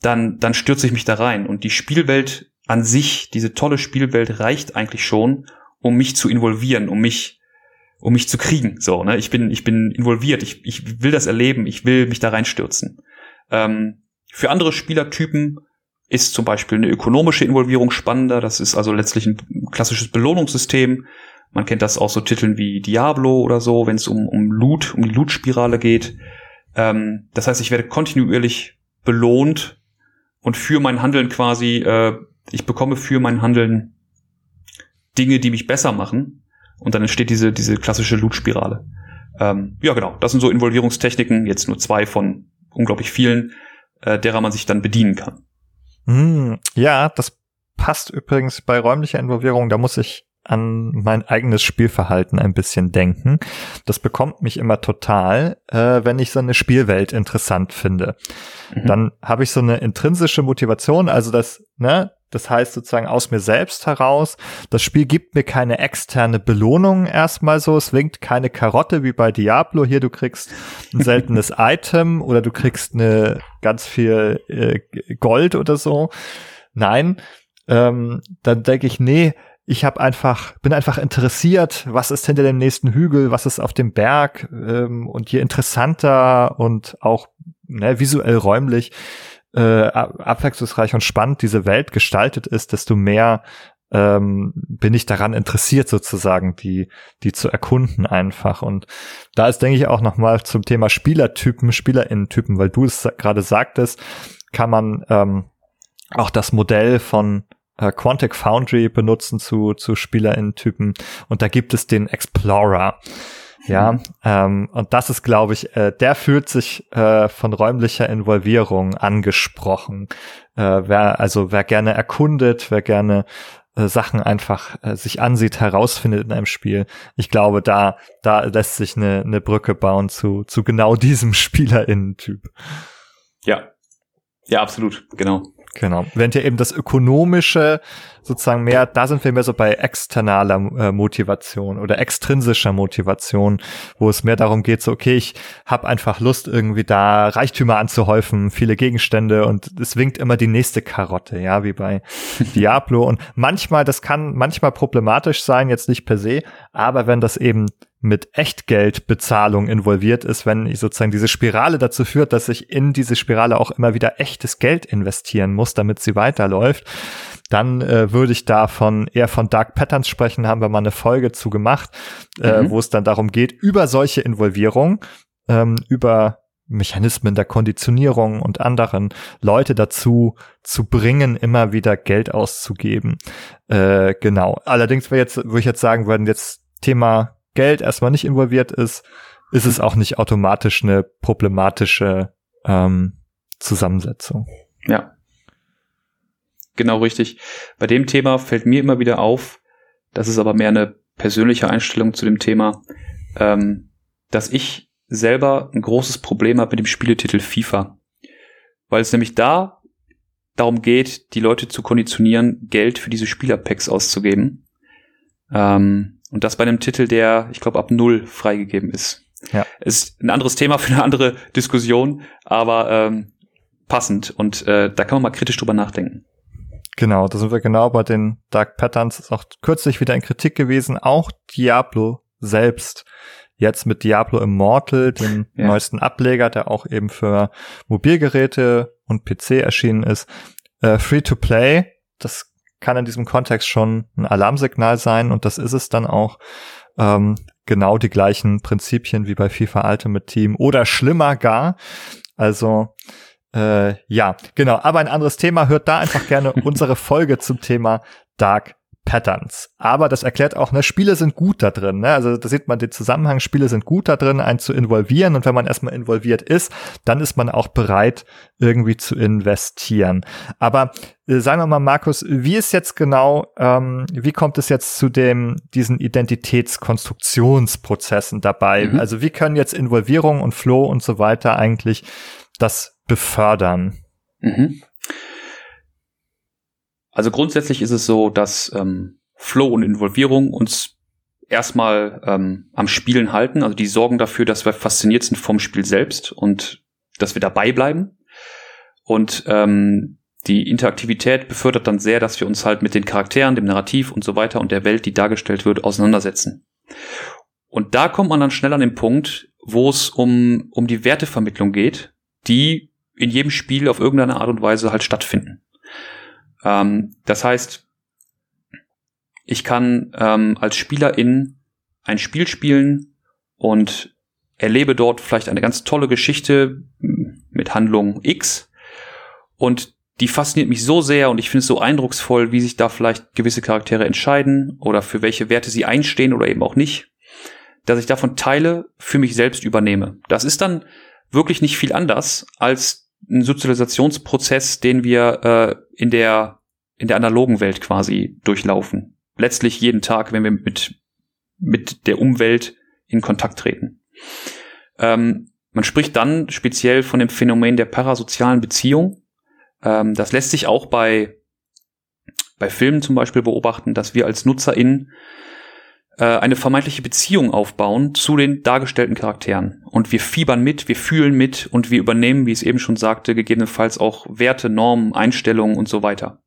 dann, dann stürze ich mich da rein. Und die Spielwelt an sich, diese tolle Spielwelt reicht eigentlich schon, um mich zu involvieren, um mich, um mich zu kriegen. So, ne? Ich bin, ich bin involviert, ich, ich will das erleben, ich will mich da reinstürzen. Ähm, für andere Spielertypen ist zum Beispiel eine ökonomische Involvierung spannender. Das ist also letztlich ein klassisches Belohnungssystem. Man kennt das aus so Titeln wie Diablo oder so, wenn es um, um Loot, um die Loot-Spirale geht. Ähm, das heißt, ich werde kontinuierlich belohnt und für mein Handeln quasi, äh, ich bekomme für mein Handeln Dinge, die mich besser machen. Und dann entsteht diese, diese klassische Loot-Spirale. Ähm, ja, genau. Das sind so Involvierungstechniken, jetzt nur zwei von unglaublich vielen, äh, derer man sich dann bedienen kann. Hm, ja, das passt übrigens bei räumlicher Involvierung. Da muss ich an mein eigenes Spielverhalten ein bisschen denken. Das bekommt mich immer total, äh, wenn ich so eine Spielwelt interessant finde. Mhm. Dann habe ich so eine intrinsische Motivation, also das, ne, das heißt sozusagen aus mir selbst heraus. Das Spiel gibt mir keine externe Belohnung erstmal so. Es winkt keine Karotte wie bei Diablo. Hier, du kriegst ein seltenes *laughs* Item oder du kriegst eine ganz viel äh, Gold oder so. Nein, ähm, dann denke ich, nee, ich habe einfach, bin einfach interessiert, was ist hinter dem nächsten Hügel, was ist auf dem Berg ähm, und je interessanter und auch ne, visuell räumlich äh, abwechslungsreich und spannend diese Welt gestaltet ist, desto mehr ähm, bin ich daran interessiert, sozusagen, die, die zu erkunden einfach. Und da ist, denke ich, auch nochmal zum Thema Spielertypen, Spielerinnentypen, weil du es gerade sagtest, kann man ähm, auch das Modell von äh, Quantic Foundry benutzen zu, zu SpielerInnen-Typen. Und da gibt es den Explorer. Ja, ähm, und das ist, glaube ich, äh, der fühlt sich äh, von räumlicher Involvierung angesprochen. Äh, wer, also wer gerne erkundet, wer gerne äh, Sachen einfach äh, sich ansieht, herausfindet in einem Spiel. Ich glaube, da, da lässt sich eine, eine Brücke bauen zu, zu genau diesem *laughs* SpielerInnen-Typ. Ja. Ja, absolut, genau. Genau. Während ja eben das ökonomische sozusagen mehr, da sind wir mehr so bei externaler äh, Motivation oder extrinsischer Motivation, wo es mehr darum geht, so okay, ich habe einfach Lust irgendwie da Reichtümer anzuhäufen, viele Gegenstände und es winkt immer die nächste Karotte, ja, wie bei *laughs* Diablo und manchmal, das kann manchmal problematisch sein, jetzt nicht per se, aber wenn das eben mit Echtgeldbezahlung involviert ist, wenn ich sozusagen diese Spirale dazu führt, dass ich in diese Spirale auch immer wieder echtes Geld investieren muss, damit sie weiterläuft, dann äh, würde ich davon eher von Dark Patterns sprechen, haben wir mal eine Folge zu gemacht, äh, mhm. wo es dann darum geht, über solche Involvierung, ähm, über Mechanismen der Konditionierung und anderen Leute dazu zu bringen, immer wieder Geld auszugeben. Äh, genau. Allerdings, wäre jetzt, würde ich jetzt sagen, würden jetzt Thema Geld erstmal nicht involviert ist, ist es auch nicht automatisch eine problematische ähm, Zusammensetzung. Ja. Genau richtig. Bei dem Thema fällt mir immer wieder auf, das ist aber mehr eine persönliche Einstellung zu dem Thema, ähm, dass ich selber ein großes Problem habe mit dem Spieletitel FIFA. Weil es nämlich da darum geht, die Leute zu konditionieren, Geld für diese Spielerpacks auszugeben. Ähm, und das bei einem Titel, der, ich glaube, ab null freigegeben ist. Ja. Ist ein anderes Thema für eine andere Diskussion, aber ähm, passend. Und äh, da kann man mal kritisch drüber nachdenken. Genau, da sind wir genau bei den Dark Patterns. Ist auch kürzlich wieder in Kritik gewesen. Auch Diablo selbst. Jetzt mit Diablo Immortal, dem ja. neuesten Ableger, der auch eben für Mobilgeräte und PC erschienen ist. Äh, Free to Play. Das kann in diesem Kontext schon ein Alarmsignal sein und das ist es dann auch. Ähm, genau die gleichen Prinzipien wie bei FIFA Ultimate Team oder schlimmer gar. Also äh, ja, genau. Aber ein anderes Thema. Hört da einfach gerne *laughs* unsere Folge zum Thema Dark Patterns. Aber das erklärt auch, ne, Spiele sind gut da drin. Ne? Also da sieht man den Zusammenhang, Spiele sind gut da drin, einen zu involvieren. Und wenn man erstmal involviert ist, dann ist man auch bereit, irgendwie zu investieren. Aber äh, sagen wir mal, Markus, wie ist jetzt genau, ähm, wie kommt es jetzt zu dem, diesen Identitätskonstruktionsprozessen dabei? Mhm. Also wie können jetzt Involvierung und Flow und so weiter eigentlich das befördern? Mhm. Also grundsätzlich ist es so, dass ähm, Flow und Involvierung uns erstmal ähm, am Spielen halten. Also die sorgen dafür, dass wir fasziniert sind vom Spiel selbst und dass wir dabei bleiben. Und ähm, die Interaktivität befördert dann sehr, dass wir uns halt mit den Charakteren, dem Narrativ und so weiter und der Welt, die dargestellt wird, auseinandersetzen. Und da kommt man dann schnell an den Punkt, wo es um, um die Wertevermittlung geht, die in jedem Spiel auf irgendeine Art und Weise halt stattfinden. Ähm, das heißt, ich kann ähm, als Spielerin ein Spiel spielen und erlebe dort vielleicht eine ganz tolle Geschichte mit Handlung X und die fasziniert mich so sehr und ich finde es so eindrucksvoll, wie sich da vielleicht gewisse Charaktere entscheiden oder für welche Werte sie einstehen oder eben auch nicht, dass ich davon Teile für mich selbst übernehme. Das ist dann wirklich nicht viel anders als ein Sozialisationsprozess, den wir äh, in der in der analogen Welt quasi durchlaufen. Letztlich jeden Tag, wenn wir mit mit der Umwelt in Kontakt treten. Ähm, man spricht dann speziell von dem Phänomen der parasozialen Beziehung. Ähm, das lässt sich auch bei bei Filmen zum Beispiel beobachten, dass wir als NutzerInnen äh, eine vermeintliche Beziehung aufbauen zu den dargestellten Charakteren. Und wir fiebern mit, wir fühlen mit und wir übernehmen, wie ich es eben schon sagte, gegebenenfalls auch Werte, Normen, Einstellungen und so weiter.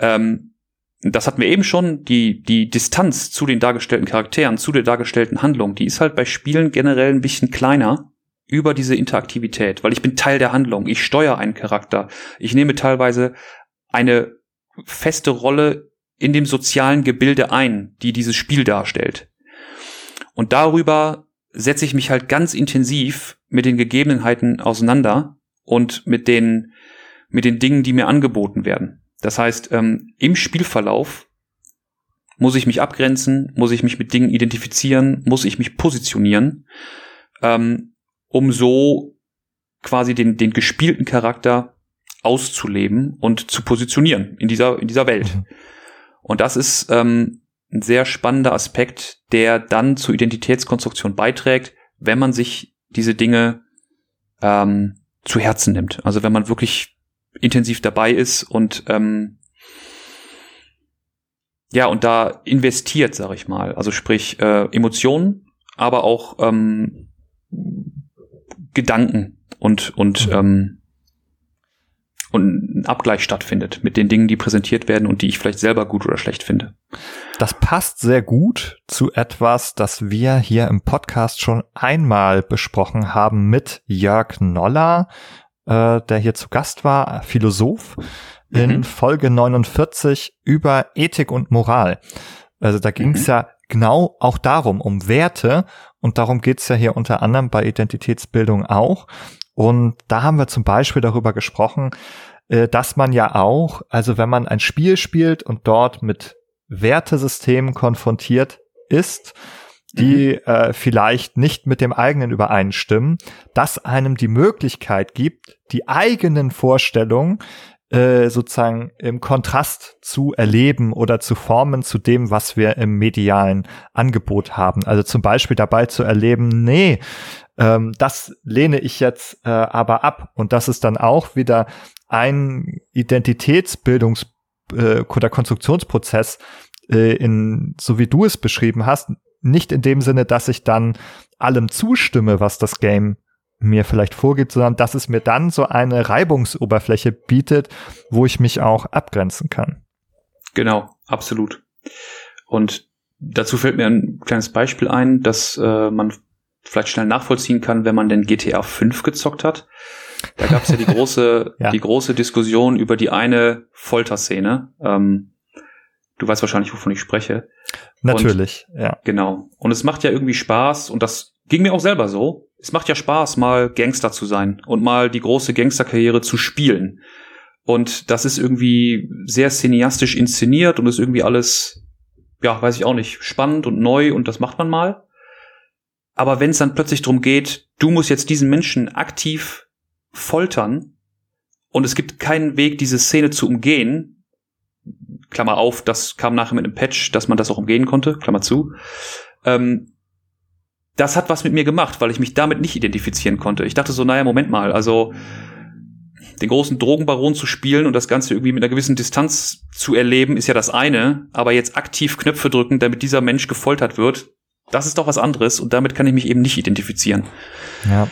Ähm, das hatten wir eben schon, die, die Distanz zu den dargestellten Charakteren, zu der dargestellten Handlung, die ist halt bei Spielen generell ein bisschen kleiner über diese Interaktivität, weil ich bin Teil der Handlung, ich steuere einen Charakter, ich nehme teilweise eine feste Rolle in dem sozialen Gebilde ein, die dieses Spiel darstellt. Und darüber setze ich mich halt ganz intensiv mit den Gegebenheiten auseinander und mit den, mit den Dingen, die mir angeboten werden. Das heißt, ähm, im Spielverlauf muss ich mich abgrenzen, muss ich mich mit Dingen identifizieren, muss ich mich positionieren, ähm, um so quasi den, den gespielten Charakter auszuleben und zu positionieren in dieser, in dieser Welt. Mhm. Und das ist ähm, ein sehr spannender Aspekt, der dann zur Identitätskonstruktion beiträgt, wenn man sich diese Dinge ähm, zu Herzen nimmt. Also wenn man wirklich intensiv dabei ist und ähm, ja und da investiert, sag ich mal. Also sprich äh, Emotionen, aber auch ähm, Gedanken und und mhm. ähm, und ein Abgleich stattfindet mit den Dingen, die präsentiert werden und die ich vielleicht selber gut oder schlecht finde. Das passt sehr gut zu etwas, das wir hier im Podcast schon einmal besprochen haben mit Jörg Noller, äh, der hier zu Gast war, Philosoph, in mhm. Folge 49 über Ethik und Moral. Also da ging es mhm. ja genau auch darum, um Werte. Und darum geht's ja hier unter anderem bei Identitätsbildung auch. Und da haben wir zum Beispiel darüber gesprochen, äh, dass man ja auch, also wenn man ein Spiel spielt und dort mit Wertesystemen konfrontiert ist, die mhm. äh, vielleicht nicht mit dem eigenen übereinstimmen, dass einem die Möglichkeit gibt, die eigenen Vorstellungen äh, sozusagen im Kontrast zu erleben oder zu formen zu dem, was wir im medialen Angebot haben. Also zum Beispiel dabei zu erleben, nee, ähm, das lehne ich jetzt äh, aber ab. Und das ist dann auch wieder ein Identitätsbildungs- äh, oder Konstruktionsprozess, äh, in, so wie du es beschrieben hast, nicht in dem Sinne, dass ich dann allem zustimme, was das Game mir vielleicht vorgibt, sondern dass es mir dann so eine Reibungsoberfläche bietet, wo ich mich auch abgrenzen kann. Genau, absolut. Und dazu fällt mir ein kleines Beispiel ein, dass äh, man vielleicht schnell nachvollziehen kann, wenn man den GTA 5 gezockt hat. Da gab es ja die *laughs* große, ja. die große Diskussion über die eine Folterszene. Ähm, du weißt wahrscheinlich, wovon ich spreche. Natürlich, und, ja. Genau. Und es macht ja irgendwie Spaß und das ging mir auch selber so. Es macht ja Spaß, mal Gangster zu sein und mal die große Gangsterkarriere zu spielen. Und das ist irgendwie sehr cineastisch inszeniert und ist irgendwie alles, ja, weiß ich auch nicht, spannend und neu und das macht man mal. Aber wenn es dann plötzlich darum geht, du musst jetzt diesen Menschen aktiv foltern und es gibt keinen Weg, diese Szene zu umgehen, Klammer auf, das kam nachher mit einem Patch, dass man das auch umgehen konnte, Klammer zu, ähm, das hat was mit mir gemacht, weil ich mich damit nicht identifizieren konnte. Ich dachte so, naja, Moment mal, also den großen Drogenbaron zu spielen und das Ganze irgendwie mit einer gewissen Distanz zu erleben, ist ja das eine. Aber jetzt aktiv Knöpfe drücken, damit dieser Mensch gefoltert wird, das ist doch was anderes und damit kann ich mich eben nicht identifizieren. Ja.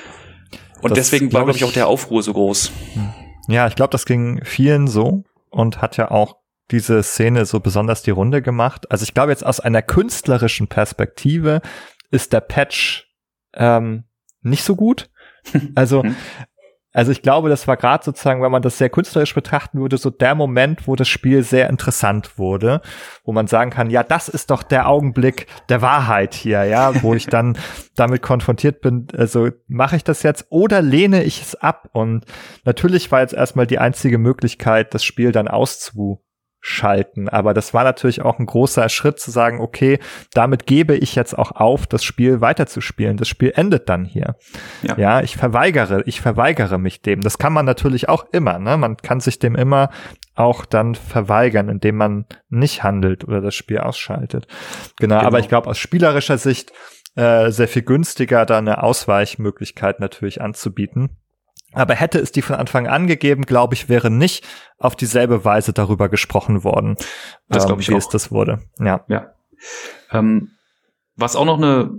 Und Das deswegen war, glaub glaube ich- auch der Aufruhr so groß. Ja, ich glaube, das ging vielen so und hat ja auch diese Szene so besonders die Runde gemacht. Also ich glaube jetzt aus einer künstlerischen Perspektive ist der Patch ähm, nicht so gut. *laughs* Also Mhm. also ich glaube, das war gerade sozusagen, wenn man das sehr künstlerisch betrachten würde, so der Moment, wo das Spiel sehr interessant wurde, wo man sagen kann, ja, das ist doch der Augenblick der Wahrheit hier, ja, wo ich dann *laughs* damit konfrontiert bin, also mache ich das jetzt oder lehne ich es ab? Und natürlich war jetzt erstmal die einzige Möglichkeit, das Spiel dann auszuschalten, aber das war natürlich auch ein großer Schritt zu sagen, okay, damit gebe ich jetzt auch auf, das Spiel weiterzuspielen. Das Spiel endet dann hier. Ja. Ja, ich verweigere, ich verweigere mich dem. Das kann man natürlich auch immer, ne? Man kann sich dem immer auch dann verweigern, indem man nicht handelt oder das Spiel ausschaltet. Genau, Genau. aber ich glaube aus spielerischer Sicht äh, sehr viel günstiger, da eine Ausweichmöglichkeit natürlich anzubieten. Aber hätte es die von Anfang an gegeben, glaube ich, wäre nicht auf dieselbe Weise darüber gesprochen worden, Das ähm, ich wie auch. es das wurde. Ja. Ähm, was auch noch eine,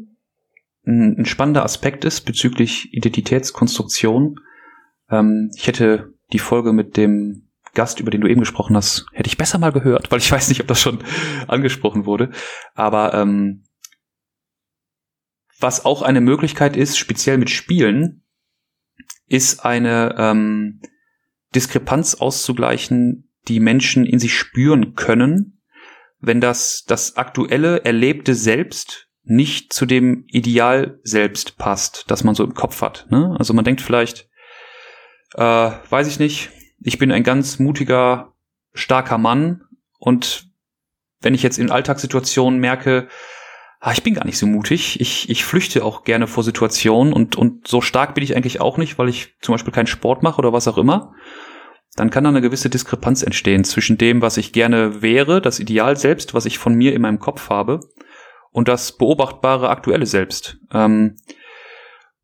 ein, ein spannender Aspekt ist bezüglich Identitätskonstruktion. Ähm, ich hätte die Folge mit dem Gast, über den du eben gesprochen hast, hätte ich besser mal gehört, weil ich weiß nicht, ob das schon angesprochen wurde. Aber ähm, was auch eine Möglichkeit ist, speziell mit Spielen, ist eine ähm, Diskrepanz auszugleichen, die Menschen in sich spüren können, wenn das, das aktuelle erlebte Selbst nicht zu dem Ideal selbst passt, das man so im Kopf hat. Ne? Also man denkt vielleicht, äh, weiß ich nicht, ich bin ein ganz mutiger, starker Mann und wenn ich jetzt in Alltagssituationen merke, ah, ich bin gar nicht so mutig, ich, ich flüchte auch gerne vor Situationen und, und so stark bin ich eigentlich auch nicht, weil ich zum Beispiel keinen Sport mache oder was auch immer, dann kann da eine gewisse Diskrepanz entstehen zwischen dem, was ich gerne wäre, das Ideal selbst, was ich von mir in meinem Kopf habe, und das beobachtbare aktuelle Selbst. Ähm,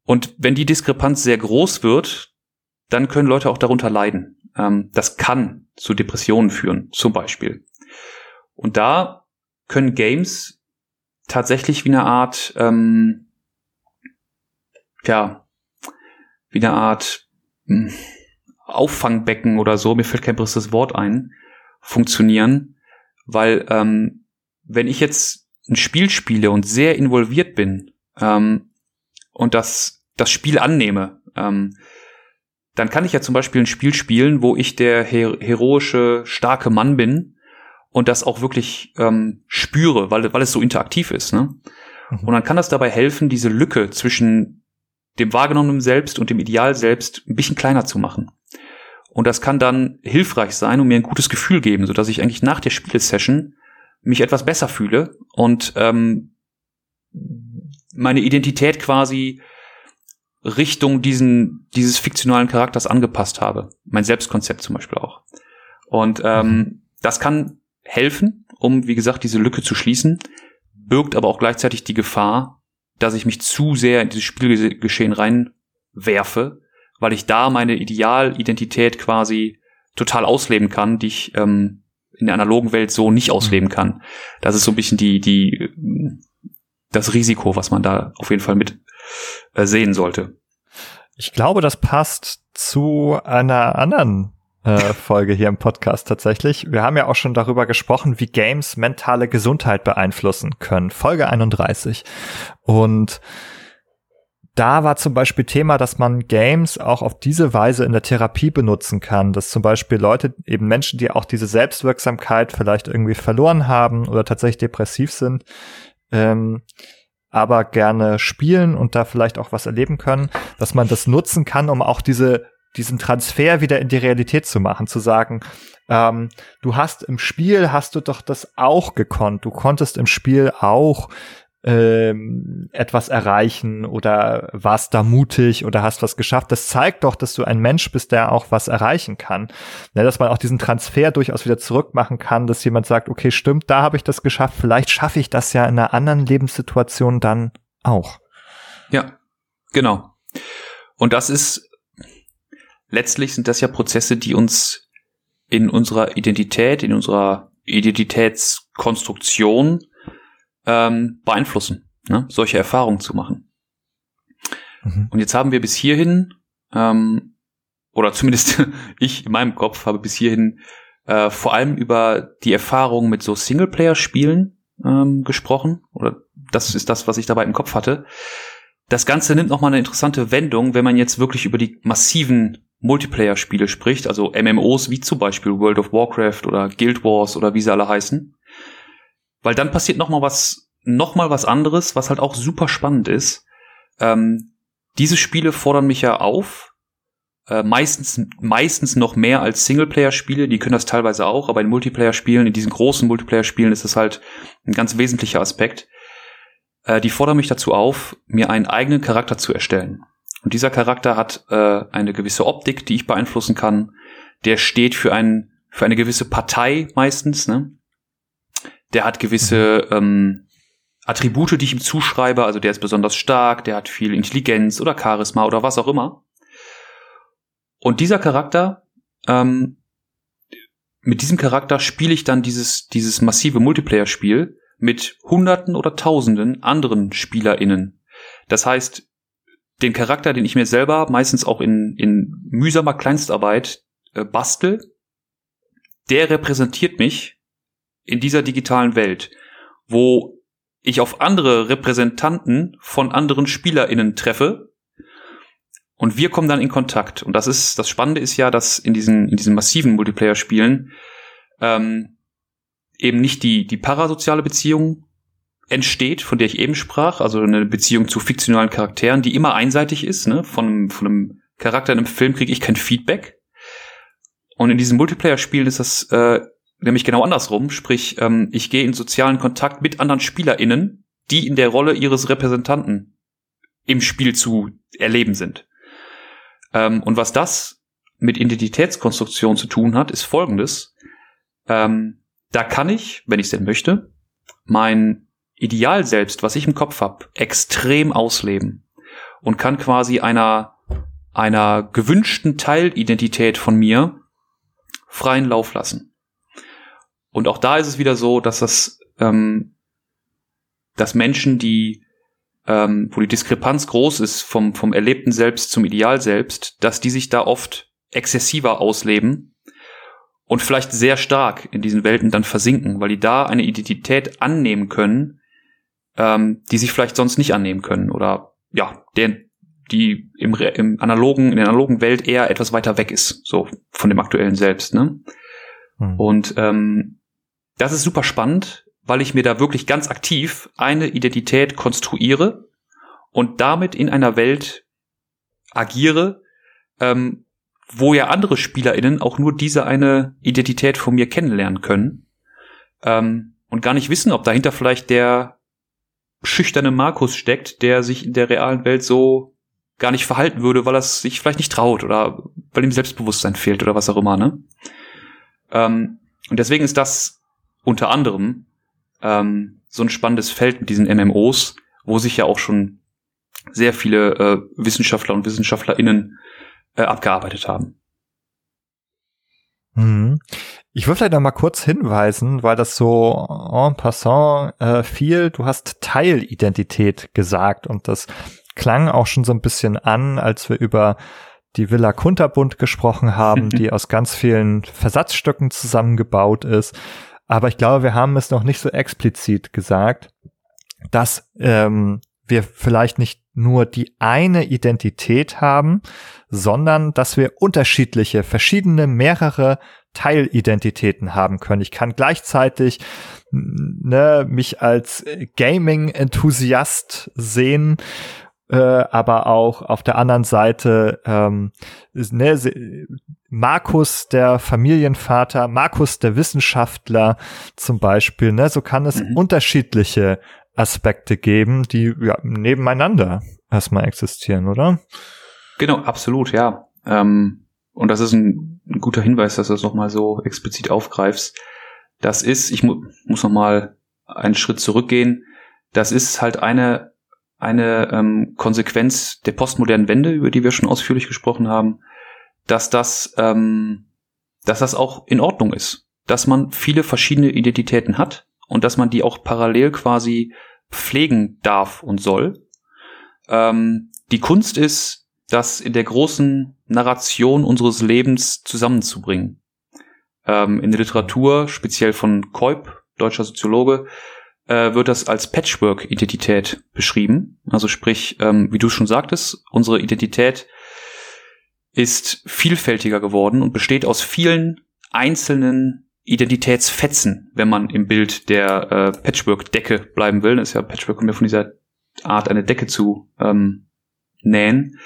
und wenn die Diskrepanz sehr groß wird, dann können Leute auch darunter leiden. Ähm, das kann zu Depressionen führen, zum Beispiel. Und da können Games tatsächlich wie eine Art, ähm, ja, wie eine Art mh, Auffangbecken oder so, mir fällt kein besseres Wort ein, funktionieren, weil ähm, wenn ich jetzt ein Spiel spiele und sehr involviert bin ähm, und das, das Spiel annehme, ähm, dann kann ich ja zum Beispiel ein Spiel spielen, wo ich der her heroische, starke Mann bin und das auch wirklich ähm, spüre, weil, weil es so interaktiv ist. Ne? Mhm. Und dann kann das dabei helfen, diese Lücke zwischen dem wahrgenommenen Selbst und dem Ideal selbst ein bisschen kleiner zu machen. Und das kann dann hilfreich sein und mir ein gutes Gefühl geben, sodass ich eigentlich nach der Spielsession mich etwas besser fühle und ähm, meine Identität quasi Richtung diesen, dieses fiktionalen Charakters angepasst habe. Mein Selbstkonzept zum Beispiel auch. Und ähm, das kann helfen, um, wie gesagt, diese Lücke zu schließen, birgt aber auch gleichzeitig die Gefahr, dass ich mich zu sehr in dieses Spielgeschehen reinwerfe, weil ich da meine Idealidentität quasi total ausleben kann, die ich ähm, in der analogen Welt so nicht ausleben kann. Das ist so ein bisschen die, die, das Risiko, was man da auf jeden Fall mit äh, sehen sollte. Ich glaube, das passt zu einer anderen äh, Folge hier im Podcast tatsächlich. Wir haben ja auch schon darüber gesprochen, wie Games mentale Gesundheit beeinflussen können. Folge 31. Und da war zum Beispiel Thema, dass man Games auch auf diese Weise in der Therapie benutzen kann, dass zum Beispiel Leute, eben Menschen, die auch diese Selbstwirksamkeit vielleicht irgendwie verloren haben oder tatsächlich depressiv sind, ähm, aber gerne spielen und da vielleicht auch was erleben können, dass man das nutzen kann, um auch diese diesen Transfer wieder in die Realität zu machen, zu sagen, ähm, du hast im Spiel, hast du doch das auch gekonnt, du konntest im Spiel auch ähm, etwas erreichen oder warst da mutig oder hast was geschafft. Das zeigt doch, dass du ein Mensch bist, der auch was erreichen kann. Ja, dass man auch diesen Transfer durchaus wieder zurückmachen kann, dass jemand sagt, okay, stimmt, da habe ich das geschafft, vielleicht schaffe ich das ja in einer anderen Lebenssituation dann auch. Ja, genau. Und das ist letztlich sind das ja Prozesse, die uns in unserer Identität, in unserer Identitätskonstruktion ähm, beeinflussen, ne? solche Erfahrungen zu machen. Mhm. Und jetzt haben wir bis hierhin, ähm, oder zumindest *laughs* ich in meinem Kopf habe bis hierhin äh, vor allem über die Erfahrung mit so Singleplayer-Spielen ähm, gesprochen. Oder das ist das, was ich dabei im Kopf hatte. Das Ganze nimmt nochmal eine interessante Wendung, wenn man jetzt wirklich über die massiven Multiplayer-Spiele spricht, also MMOs wie zum Beispiel World of Warcraft oder Guild Wars oder wie sie alle heißen. Weil dann passiert nochmal was, nochmal was anderes, was halt auch super spannend ist. Ähm, diese Spiele fordern mich ja auf, äh, meistens, meistens noch mehr als Singleplayer-Spiele, die können das teilweise auch, aber in Multiplayer-Spielen, in diesen großen Multiplayer-Spielen ist das halt ein ganz wesentlicher Aspekt. Äh, die fordern mich dazu auf, mir einen eigenen Charakter zu erstellen. Und dieser Charakter hat äh, eine gewisse Optik, die ich beeinflussen kann. Der steht für, ein, für eine gewisse Partei meistens. Ne? Der hat gewisse mhm. ähm, Attribute, die ich ihm zuschreibe. Also der ist besonders stark, der hat viel Intelligenz oder Charisma oder was auch immer. Und dieser Charakter, ähm, mit diesem Charakter spiele ich dann dieses, dieses massive Multiplayer-Spiel mit Hunderten oder Tausenden anderen SpielerInnen. Das heißt, den Charakter, den ich mir selber meistens auch in, in mühsamer Kleinstarbeit äh, bastel, der repräsentiert mich in dieser digitalen Welt, wo ich auf andere Repräsentanten von anderen SpielerInnen treffe und wir kommen dann in Kontakt. Und das ist, das Spannende ist ja, dass in diesen, in diesen massiven Multiplayer-Spielen ähm, eben nicht die, die parasoziale Beziehung entsteht, von der ich eben sprach, also eine Beziehung zu fiktionalen Charakteren, die immer einseitig ist. Ne? Von, von einem Charakter in einem Film kriege ich kein Feedback. Und in diesen Multiplayer-Spielen ist das äh, nämlich genau andersrum. Sprich, ähm, ich gehe in sozialen Kontakt mit anderen SpielerInnen, die in der Rolle ihres Repräsentanten im Spiel zu erleben sind. Ähm, und was das mit Identitätskonstruktion zu tun hat, ist folgendes. Ähm, da kann ich, wenn ich es denn möchte, mein Ideal selbst, was ich im Kopf habe, extrem ausleben und kann quasi einer einer gewünschten Teilidentität von mir freien Lauf lassen. Und auch da ist es wieder so, dass das, ähm, dass Menschen, die, ähm, wo die Diskrepanz groß ist vom, vom erlebten Selbst zum Ideal selbst, dass die sich da oft exzessiver ausleben und vielleicht sehr stark in diesen Welten dann versinken, weil die da eine Identität annehmen können, ähm, die sich vielleicht sonst nicht annehmen können oder ja, der, die im, im analogen, in der analogen Welt eher etwas weiter weg ist, so von dem aktuellen Selbst. Ne? Hm. Und ähm, das ist super spannend, weil ich mir da wirklich ganz aktiv eine Identität konstruiere und damit in einer Welt agiere, ähm, wo ja andere SpielerInnen auch nur diese eine Identität von mir kennenlernen können ähm, und gar nicht wissen, ob dahinter vielleicht der schüchterne Markus steckt, der sich in der realen Welt so gar nicht verhalten würde, weil er sich vielleicht nicht traut oder weil ihm Selbstbewusstsein fehlt oder was auch immer, ne? Ähm, und deswegen ist das unter anderem ähm, so ein spannendes Feld mit diesen MMOs, wo sich ja auch schon sehr viele äh, Wissenschaftler und WissenschaftlerInnen äh, abgearbeitet haben. Mhm. Ich würde vielleicht noch mal kurz hinweisen, weil das so en passant äh, viel, du hast Teilidentität gesagt und das klang auch schon so ein bisschen an, als wir über die Villa Kunterbund gesprochen haben, *laughs* die aus ganz vielen Versatzstücken zusammengebaut ist. Aber ich glaube, wir haben es noch nicht so explizit gesagt, dass ähm, wir vielleicht nicht nur die eine Identität haben, sondern dass wir unterschiedliche, verschiedene, mehrere Teilidentitäten haben können. Ich kann gleichzeitig ne, mich als Gaming-Enthusiast sehen, äh, aber auch auf der anderen Seite ähm, ne, Markus der Familienvater, Markus der Wissenschaftler zum Beispiel. Ne, so kann es mhm. unterschiedliche Aspekte geben, die ja, nebeneinander erstmal existieren, oder? Genau, absolut, ja. Ähm, und das ist ein, ein, guter Hinweis, dass du das nochmal so explizit aufgreifst. Das ist, ich mu muss nochmal einen Schritt zurückgehen. Das ist halt eine, eine ähm, Konsequenz der postmodernen Wende, über die wir schon ausführlich gesprochen haben, dass das, ähm, dass das auch in Ordnung ist, dass man viele verschiedene Identitäten hat und dass man die auch parallel quasi pflegen darf und soll. Ähm, die Kunst ist, das in der großen Narration unseres Lebens zusammenzubringen. Ähm, in der Literatur, speziell von Keub, deutscher Soziologe, äh, wird das als Patchwork-Identität beschrieben. Also sprich, ähm, wie du schon sagtest, unsere Identität ist vielfältiger geworden und besteht aus vielen einzelnen Identitätsfetzen, wenn man im Bild der äh, Patchwork-Decke bleiben will. Das ist ja Patchwork kommt ja von dieser Art, eine Decke zu ähm, nähen.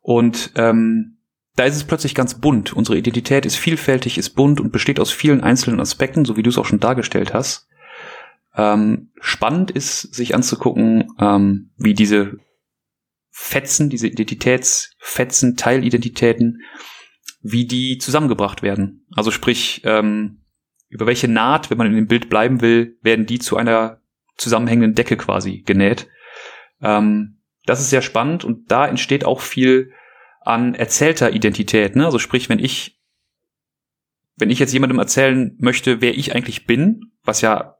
Und ähm, da ist es plötzlich ganz bunt. Unsere Identität ist vielfältig, ist bunt und besteht aus vielen einzelnen Aspekten, so wie du es auch schon dargestellt hast. Ähm, spannend ist, sich anzugucken, ähm, wie diese Fetzen, diese Identitätsfetzen, Teilidentitäten, wie die zusammengebracht werden. Also sprich, ähm, über welche Naht, wenn man in dem Bild bleiben will, werden die zu einer zusammenhängenden Decke quasi genäht. Ähm, das ist sehr spannend und da entsteht auch viel an erzählter Identität. Ne? Also sprich, wenn ich, wenn ich jetzt jemandem erzählen möchte, wer ich eigentlich bin, was ja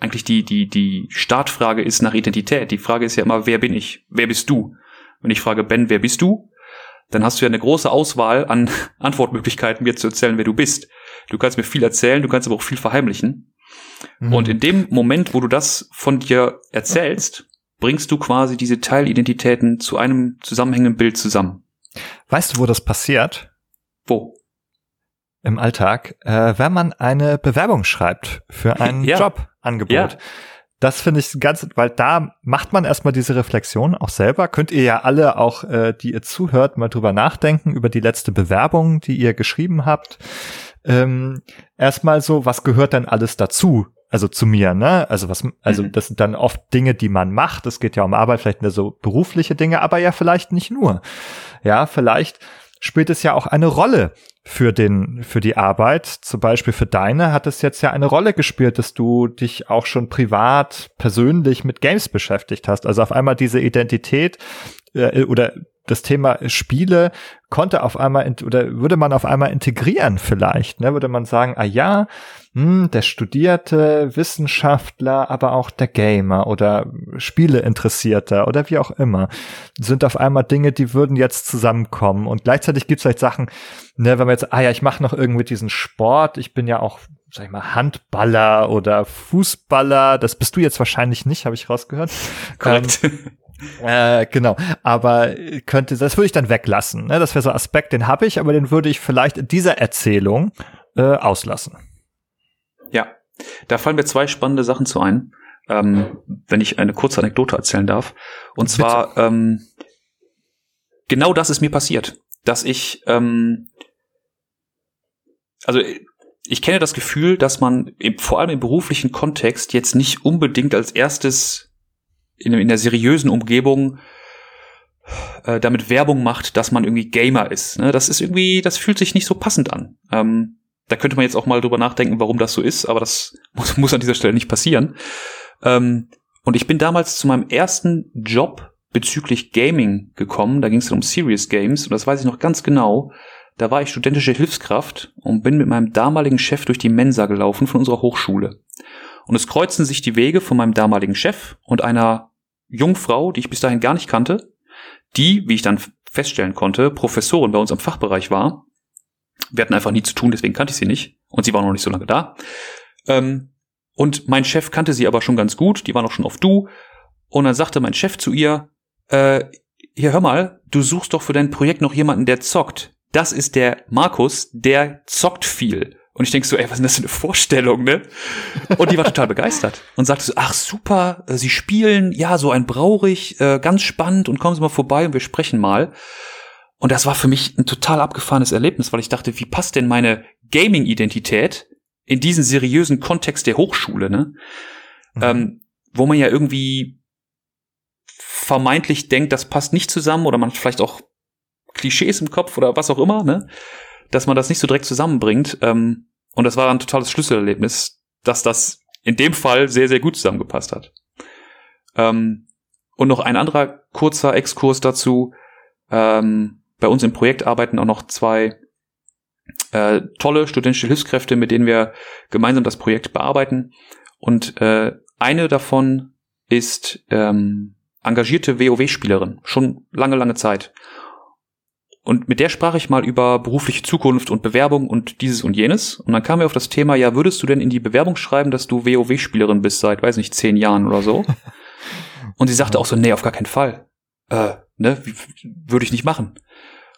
eigentlich die, die, die Startfrage ist nach Identität. Die Frage ist ja immer, wer bin ich? Wer bist du? Wenn ich frage, Ben, wer bist du? Dann hast du ja eine große Auswahl an *laughs* Antwortmöglichkeiten, mir zu erzählen, wer du bist. Du kannst mir viel erzählen, du kannst aber auch viel verheimlichen. Mhm. Und in dem Moment, wo du das von dir erzählst, bringst du quasi diese Teilidentitäten zu einem zusammenhängenden Bild zusammen. Weißt du, wo das passiert? Wo? Im Alltag, äh, wenn man eine Bewerbung schreibt für ein *laughs* ja. Jobangebot. Ja. Das finde ich ganz, weil da macht man erstmal diese Reflexion auch selber. Könnt ihr ja alle auch, äh, die ihr zuhört, mal drüber nachdenken über die letzte Bewerbung, die ihr geschrieben habt. Ähm, erstmal so, was gehört denn alles dazu? Also zu mir, ne? Also was, also mhm. das sind dann oft Dinge, die man macht. Es geht ja um Arbeit, vielleicht nur so berufliche Dinge, aber ja vielleicht nicht nur. Ja, vielleicht spielt es ja auch eine Rolle für den, für die Arbeit. Zum Beispiel für deine hat es jetzt ja eine Rolle gespielt, dass du dich auch schon privat, persönlich mit Games beschäftigt hast. Also auf einmal diese Identität äh, oder das Thema Spiele konnte auf einmal oder würde man auf einmal integrieren vielleicht, ne? Würde man sagen, ah ja, hm, der studierte Wissenschaftler, aber auch der Gamer oder Spieleinteressierter oder wie auch immer, sind auf einmal Dinge, die würden jetzt zusammenkommen. Und gleichzeitig gibt es vielleicht Sachen, ne, wenn man jetzt, ah ja, ich mache noch irgendwie diesen Sport, ich bin ja auch, sag ich mal, Handballer oder Fußballer, das bist du jetzt wahrscheinlich nicht, habe ich rausgehört. Korrekt. Ähm, äh, genau, aber könnte, das würde ich dann weglassen. Ne? Das wäre so ein Aspekt, den habe ich, aber den würde ich vielleicht in dieser Erzählung äh, auslassen. Ja, da fallen mir zwei spannende Sachen zu ein, ähm, wenn ich eine kurze Anekdote erzählen darf. Und Bitte. zwar, ähm, genau das ist mir passiert, dass ich, ähm, also ich kenne das Gefühl, dass man im, vor allem im beruflichen Kontext jetzt nicht unbedingt als erstes in, in der seriösen Umgebung äh, damit Werbung macht, dass man irgendwie Gamer ist. Ne? Das ist irgendwie, das fühlt sich nicht so passend an. Ähm, da könnte man jetzt auch mal drüber nachdenken, warum das so ist, aber das *laughs* muss, muss an dieser Stelle nicht passieren. Ähm, und ich bin damals zu meinem ersten Job bezüglich Gaming gekommen. Da ging es um Serious Games und das weiß ich noch ganz genau. Da war ich studentische Hilfskraft und bin mit meinem damaligen Chef durch die Mensa gelaufen von unserer Hochschule. Und es kreuzten sich die Wege von meinem damaligen Chef und einer Jungfrau, die ich bis dahin gar nicht kannte, die, wie ich dann feststellen konnte, Professorin bei uns am Fachbereich war. Wir hatten einfach nie zu tun, deswegen kannte ich sie nicht. Und sie war noch nicht so lange da. Ähm, und mein Chef kannte sie aber schon ganz gut, die war noch schon auf Du. Und dann sagte mein Chef zu ihr, äh, hier hör mal, du suchst doch für dein Projekt noch jemanden, der zockt. Das ist der Markus, der zockt viel. Und ich denke so, ey, was ist denn das für eine Vorstellung, ne? Und die war total begeistert und sagte so, ach super, äh, Sie spielen, ja, so ein Braurig, äh, ganz spannend und kommen Sie mal vorbei und wir sprechen mal. Und das war für mich ein total abgefahrenes Erlebnis, weil ich dachte, wie passt denn meine Gaming-Identität in diesen seriösen Kontext der Hochschule, ne? Mhm. Ähm, wo man ja irgendwie vermeintlich denkt, das passt nicht zusammen oder man hat vielleicht auch Klischees im Kopf oder was auch immer, ne? Dass man das nicht so direkt zusammenbringt. Ähm, und das war ein totales Schlüsselerlebnis, dass das in dem Fall sehr, sehr gut zusammengepasst hat. Ähm, und noch ein anderer kurzer Exkurs dazu. Ähm, bei uns im Projekt arbeiten auch noch zwei äh, tolle studentische Hilfskräfte, mit denen wir gemeinsam das Projekt bearbeiten. Und äh, eine davon ist ähm, engagierte WoW-Spielerin, schon lange, lange Zeit. Und mit der sprach ich mal über berufliche Zukunft und Bewerbung und dieses und jenes. Und dann kam mir auf das Thema, ja, würdest du denn in die Bewerbung schreiben, dass du WoW-Spielerin bist seit, weiß nicht, zehn Jahren oder so? *laughs* Und sie sagte auch so, nee, auf gar keinen Fall. Äh, ne, würde ich nicht machen.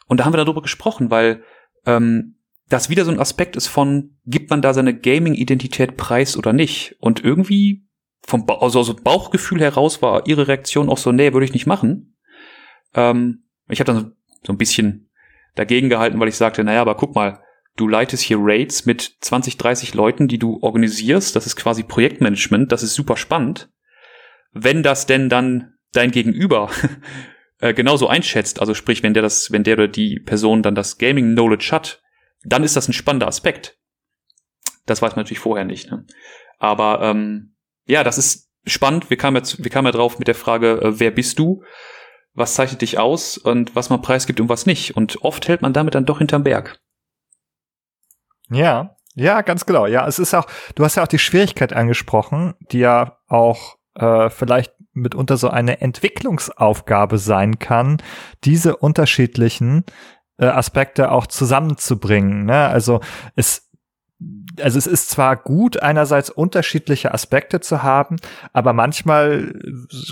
Und da haben wir darüber gesprochen, weil ähm, das wieder so ein Aspekt ist von, gibt man da seine Gaming-Identität preis oder nicht? Und irgendwie vom ba also, also Bauchgefühl heraus war ihre Reaktion auch so, nee, würde ich nicht machen. Ähm, ich habe dann so ein bisschen dagegen gehalten, weil ich sagte, naja, aber guck mal, du leitest hier Raids mit 20, 30 Leuten, die du organisierst. Das ist quasi Projektmanagement. Das ist super spannend. Wenn das denn dann dein Gegenüber *laughs* äh, genauso einschätzt, also sprich, wenn der das, wenn der oder die Person dann das Gaming Knowledge hat, dann ist das ein spannender Aspekt. Das weiß man natürlich vorher nicht. Ne? Aber ähm, ja, das ist spannend. Wir kamen jetzt, wir kamen ja drauf mit der Frage, äh, wer bist du? Was zeichnet dich aus und was man preisgibt und was nicht? Und oft hält man damit dann doch hinterm Berg. Ja, ja, ganz genau. Ja, es ist auch, du hast ja auch die Schwierigkeit angesprochen, die ja auch äh, vielleicht mitunter so eine Entwicklungsaufgabe sein kann, diese unterschiedlichen äh, Aspekte auch zusammenzubringen. Ne? Also es also es ist zwar gut, einerseits unterschiedliche Aspekte zu haben, aber manchmal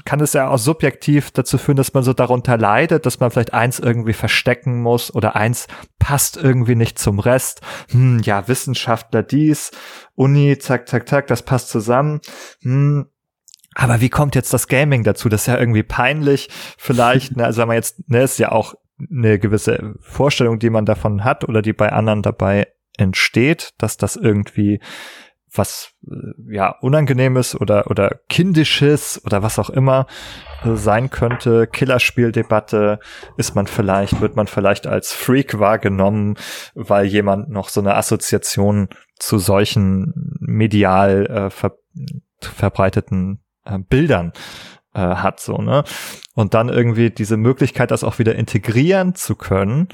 kann es ja auch subjektiv dazu führen, dass man so darunter leidet, dass man vielleicht eins irgendwie verstecken muss oder eins passt irgendwie nicht zum Rest. Hm, ja, Wissenschaftler dies, Uni, zack, zack, zack, das passt zusammen. Hm, aber wie kommt jetzt das Gaming dazu? Das ist ja irgendwie peinlich, vielleicht. Ne? Also wenn man jetzt, ne, ist ja auch eine gewisse Vorstellung, die man davon hat oder die bei anderen dabei entsteht, dass das irgendwie was äh, ja unangenehmes oder oder kindisches oder was auch immer äh, sein könnte. Killerspieldebatte. Ist man vielleicht wird man vielleicht als Freak wahrgenommen weil jemand noch so eine Assoziation zu solchen medial äh, ver verbreiteten äh, Bildern äh, hat so ne? Und dann irgendwie diese Möglichkeit das auch wieder integrieren zu können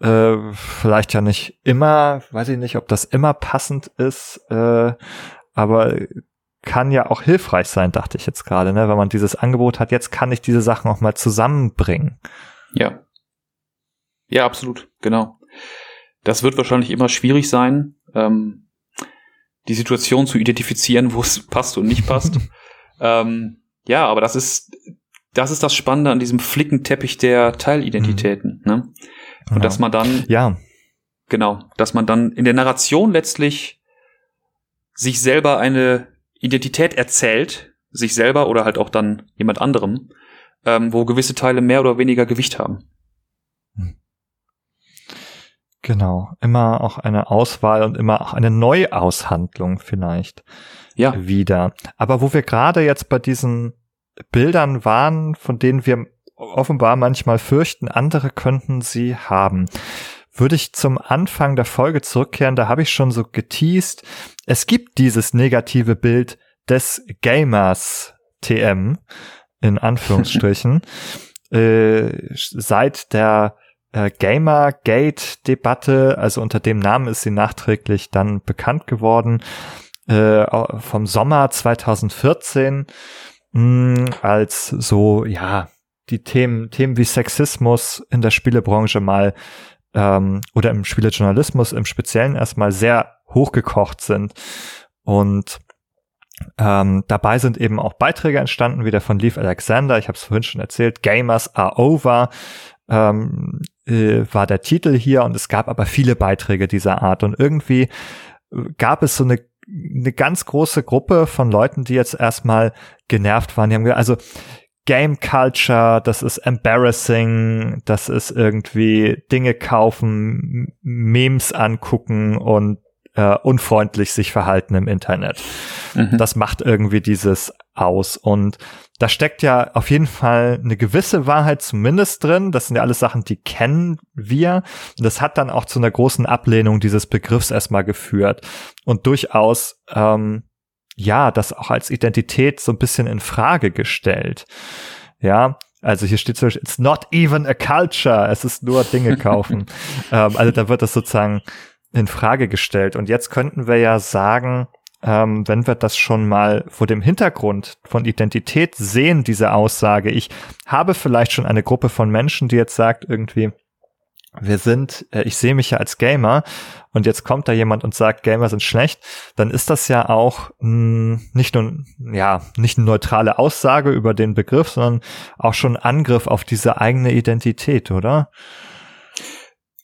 äh, vielleicht ja nicht immer, weiß ich nicht, ob das immer passend ist, äh, aber kann ja auch hilfreich sein, dachte ich jetzt gerade, ne? wenn man dieses Angebot hat, jetzt kann ich diese Sachen auch mal zusammenbringen. Ja. Ja, absolut, genau. Das wird wahrscheinlich immer schwierig sein, ähm, die Situation zu identifizieren, *laughs* wo es passt und nicht passt. *laughs* ähm, ja, aber das ist, das ist das Spannende an diesem Flickenteppich der Teilidentitäten. Mhm. Ne? Und ja. dass man dann, ja, genau, dass man dann in der Narration letztlich sich selber eine Identität erzählt, sich selber oder halt auch dann jemand anderem, ähm, wo gewisse Teile mehr oder weniger Gewicht haben. Hm. Genau, immer auch eine Auswahl und immer auch eine Neuaushandlung vielleicht ja. wieder. Aber wo wir gerade jetzt bei diesen Bildern waren, von denen wir offenbar manchmal fürchten, andere könnten sie haben. Würde ich zum Anfang der Folge zurückkehren, da habe ich schon so geteased, es gibt dieses negative Bild des Gamers TM in *laughs* Anführungsstrichen äh, seit der äh, Gamergate-Debatte, also unter dem Namen ist sie nachträglich dann bekannt geworden, äh, vom Sommer 2014 mh, hm, als so, ja, die Themen, Themen wie Sexismus in der Spielebranche mal ähm, oder im Spielejournalismus im Speziellen erstmal sehr hochgekocht sind. Und ähm, dabei sind eben auch Beiträge entstanden, wie der von Leaf Alexander, ich habe es vorhin schon erzählt, Gamers are over ähm, äh, war der Titel hier und es gab aber viele Beiträge dieser Art und irgendwie gab es so eine eine ganz große Gruppe von Leuten, die jetzt erstmal genervt waren. Die haben gesagt, also Game Culture, das ist embarrassing, das ist irgendwie Dinge kaufen, Memes angucken und äh, unfreundlich sich verhalten im Internet. Mhm. Das macht irgendwie dieses aus. Und da steckt ja auf jeden Fall eine gewisse Wahrheit zumindest drin. Das sind ja alles Sachen, die kennen wir. Und das hat dann auch zu einer großen Ablehnung dieses Begriffs erstmal geführt. Und durchaus ähm, ja, das auch als Identität so ein bisschen in Frage gestellt. Ja, Also hier steht zum Beispiel, it's not even a culture. Es ist nur Dinge *laughs* kaufen. ähm, also da wird das sozusagen in Frage gestellt. Und jetzt könnten wir ja sagen, ähm, wenn wir das schon mal vor dem Hintergrund von Identität sehen, diese Aussage, ich habe vielleicht schon eine Gruppe von Menschen, die jetzt sagt irgendwie, wir sind, äh, ich sehe mich ja als Gamer und jetzt kommt da jemand und sagt, Gamer sind schlecht, dann ist das ja auch mh, hm, nicht nur, ja, nicht eine neutrale Aussage über den Begriff, sondern auch schon Angriff auf diese eigene Identität, oder?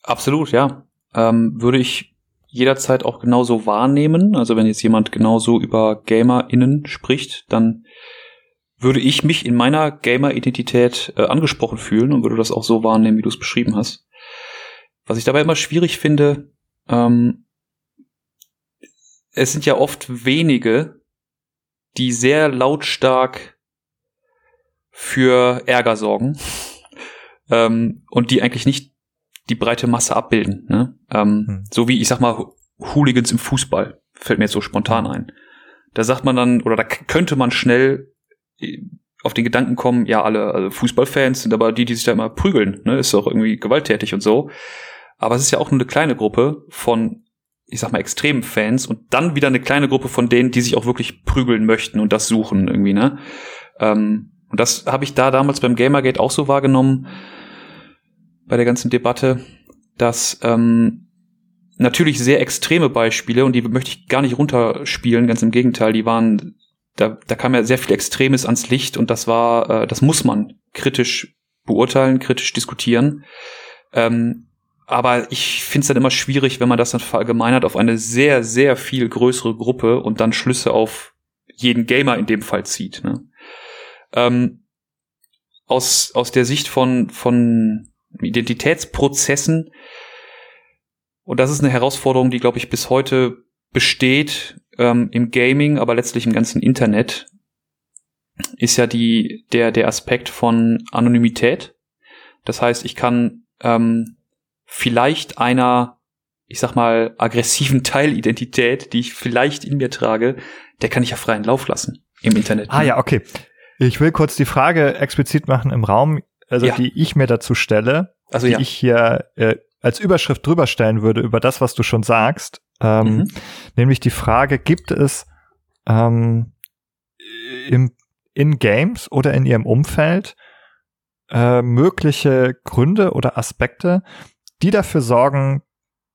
Absolut, ja. Ähm, würde ich jederzeit auch genauso wahrnehmen. Also wenn jetzt jemand genauso über GamerInnen spricht, dann würde ich mich in meiner Gamer-Identität äh, angesprochen fühlen und würde das auch so wahrnehmen, wie du es beschrieben hast. Was ich dabei immer schwierig finde, ähm, es sind ja oft wenige, die sehr lautstark für Ärger sorgen *laughs* ähm, und die eigentlich nicht die breite Masse abbilden. Ne? Ähm, hm. So wie, ich sag mal, Hooligans im Fußball, fällt mir jetzt so spontan ein. Da sagt man dann, oder da könnte man schnell äh, auf den Gedanken kommen, ja, alle also Fußballfans sind aber die, die sich da immer prügeln, ne? ist doch irgendwie gewalttätig und so. Aber es ist ja auch nur eine kleine Gruppe von, ich sag mal, extremen Fans und dann wieder eine kleine Gruppe von denen, die sich auch wirklich prügeln möchten und das suchen irgendwie, ne? Ähm, und das habe ich da damals beim Gamergate auch so wahrgenommen, bei der ganzen Debatte, dass ähm, natürlich sehr extreme Beispiele, und die möchte ich gar nicht runterspielen, ganz im Gegenteil, die waren, da, da kam ja sehr viel Extremes ans Licht und das war, äh, das muss man kritisch beurteilen, kritisch diskutieren. Ähm, aber ich finde es dann immer schwierig, wenn man das dann verallgemeinert auf eine sehr, sehr viel größere Gruppe und dann Schlüsse auf jeden Gamer in dem Fall zieht. Ne? Ähm, aus, aus der Sicht von, von Identitätsprozessen, und das ist eine Herausforderung, die, glaube ich, bis heute besteht ähm, im Gaming, aber letztlich im ganzen Internet, ist ja die, der, der Aspekt von Anonymität. Das heißt, ich kann ähm, vielleicht einer, ich sag mal, aggressiven *laughs* Teilidentität, die ich vielleicht in mir trage, der kann ich ja freien Lauf lassen im Internet. Ah ja, okay. Ich will kurz die Frage explizit machen im Raum, also ja. die ich mir dazu stelle, also, die ja. ich hier äh, als Überschrift drüber stellen würde über das, was du schon sagst. Ähm, mhm. Nämlich die Frage, gibt es ähm, im, in Games oder in ihrem Umfeld äh, mögliche Gründe oder Aspekte, die dafür sorgen,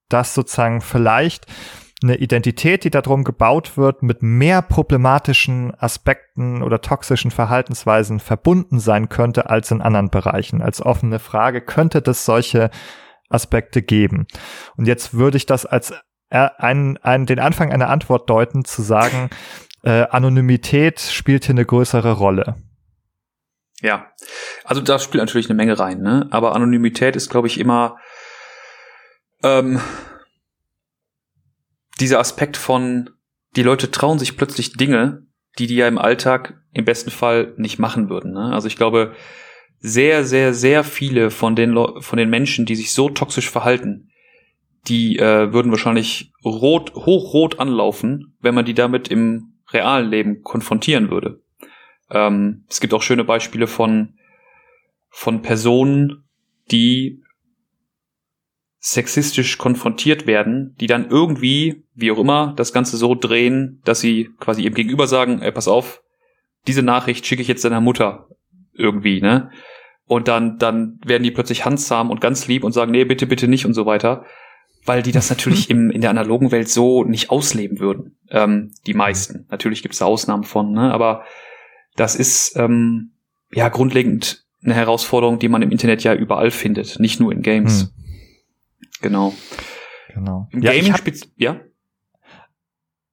dass sozusagen vielleicht eine Identität, die darum gebaut wird, mit mehr problematischen Aspekten oder toxischen Verhaltensweisen verbunden sein könnte als in anderen Bereichen. Als offene Frage, könnte das solche Aspekte geben? Und jetzt würde ich das als ein, ein, den Anfang einer Antwort deuten, zu sagen, äh, Anonymität spielt hier eine größere Rolle. Ja, also da spielt natürlich eine Menge rein, ne? Aber Anonymität ist, glaube ich, immer ähm, dieser Aspekt von, die Leute trauen sich plötzlich Dinge, die die ja im Alltag im besten Fall nicht machen würden. Ne? Also ich glaube, sehr, sehr, sehr viele von den, Le von den Menschen, die sich so toxisch verhalten, die äh, würden wahrscheinlich rot, hochrot anlaufen, wenn man die damit im realen Leben konfrontieren würde. Ähm, es gibt auch schöne Beispiele von, von Personen, die sexistisch konfrontiert werden, die dann irgendwie, wie auch immer, das Ganze so drehen, dass sie quasi ihrem Gegenüber sagen, ey, pass auf, diese Nachricht schicke ich jetzt deiner Mutter irgendwie, ne? Und dann, dann werden die plötzlich handsam und ganz lieb und sagen, nee, bitte, bitte nicht und so weiter. Weil die das natürlich im, in der analogen Welt so nicht ausleben würden. Ähm, die meisten. Natürlich gibt es da Ausnahmen von, ne? Aber das ist ähm, ja grundlegend eine Herausforderung, die man im Internet ja überall findet, nicht nur in Games. Hm. Genau. Genau. Im ja, Gaming hab, ja?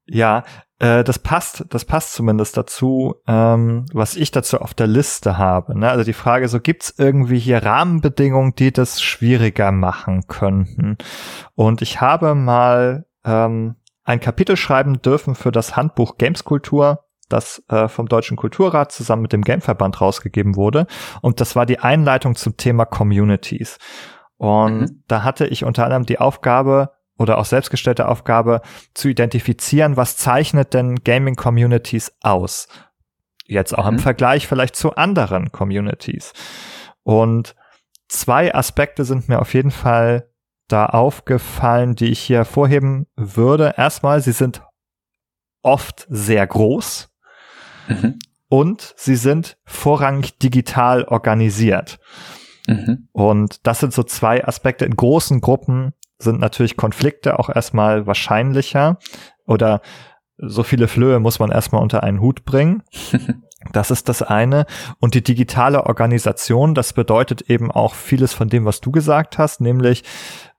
Ja, äh, das passt, das passt zumindest dazu, ähm, was ich dazu auf der Liste habe. Ne? Also die Frage so, gibt's irgendwie hier Rahmenbedingungen, die das schwieriger machen könnten? Und ich habe mal ähm, ein Kapitel schreiben dürfen für das Handbuch Gameskultur, das äh, vom Deutschen Kulturrat zusammen mit dem Gameverband rausgegeben wurde. Und das war die Einleitung zum Thema Communities. Und mhm. da hatte ich unter anderem die Aufgabe oder auch selbstgestellte Aufgabe zu identifizieren, was zeichnet denn Gaming Communities aus? Jetzt auch mhm. im Vergleich vielleicht zu anderen Communities. Und zwei Aspekte sind mir auf jeden Fall da aufgefallen, die ich hier hervorheben würde. Erstmal, sie sind oft sehr groß mhm. und sie sind vorrangig digital organisiert. Mhm. Und das sind so zwei Aspekte. In großen Gruppen sind natürlich Konflikte auch erstmal wahrscheinlicher oder so viele Flöhe muss man erstmal unter einen Hut bringen. *laughs* Das ist das eine. Und die digitale Organisation, das bedeutet eben auch vieles von dem, was du gesagt hast, nämlich,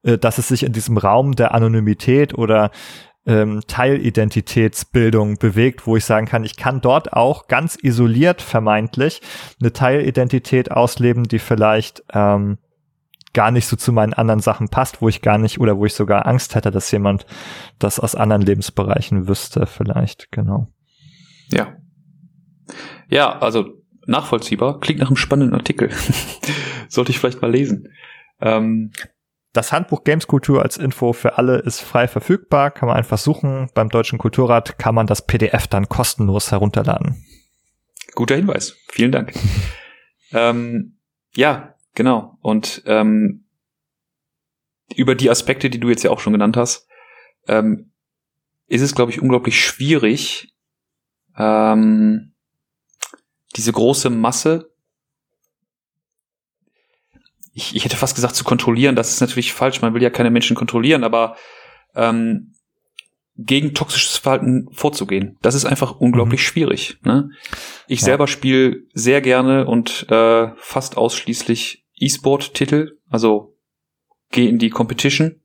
äh, dass es sich in diesem Raum der Anonymität oder ähm, Teilidentitätsbildung bewegt, wo ich sagen kann, ich kann dort auch ganz isoliert vermeintlich eine Teilidentität ausleben, die vielleicht ähm, gar nicht so zu meinen anderen Sachen passt, wo ich gar nicht oder wo ich sogar Angst hätte, dass jemand das aus anderen Lebensbereichen wüsste, vielleicht, genau. Ja. Ja, also nachvollziehbar, klingt nach einem spannenden Artikel. *laughs* Sollte ich vielleicht mal lesen. Ähm, das Handbuch Gameskultur als Info für alle ist frei verfügbar, kann man einfach suchen. Beim Deutschen Kulturrat kann man das PDF dann kostenlos herunterladen. Guter Hinweis. Vielen Dank. *laughs* ähm, ja, genau. Und ähm, über die Aspekte, die du jetzt ja auch schon genannt hast, ähm, ist es, glaube ich, unglaublich schwierig, ähm, diese große Masse ich, ich hätte fast gesagt zu kontrollieren, das ist natürlich falsch, man will ja keine Menschen kontrollieren, aber ähm, gegen toxisches Verhalten vorzugehen. Das ist einfach unglaublich mhm. schwierig. Ne? Ich ja. selber spiele sehr gerne und äh, fast ausschließlich E-Sport-Titel, also geh in die Competition.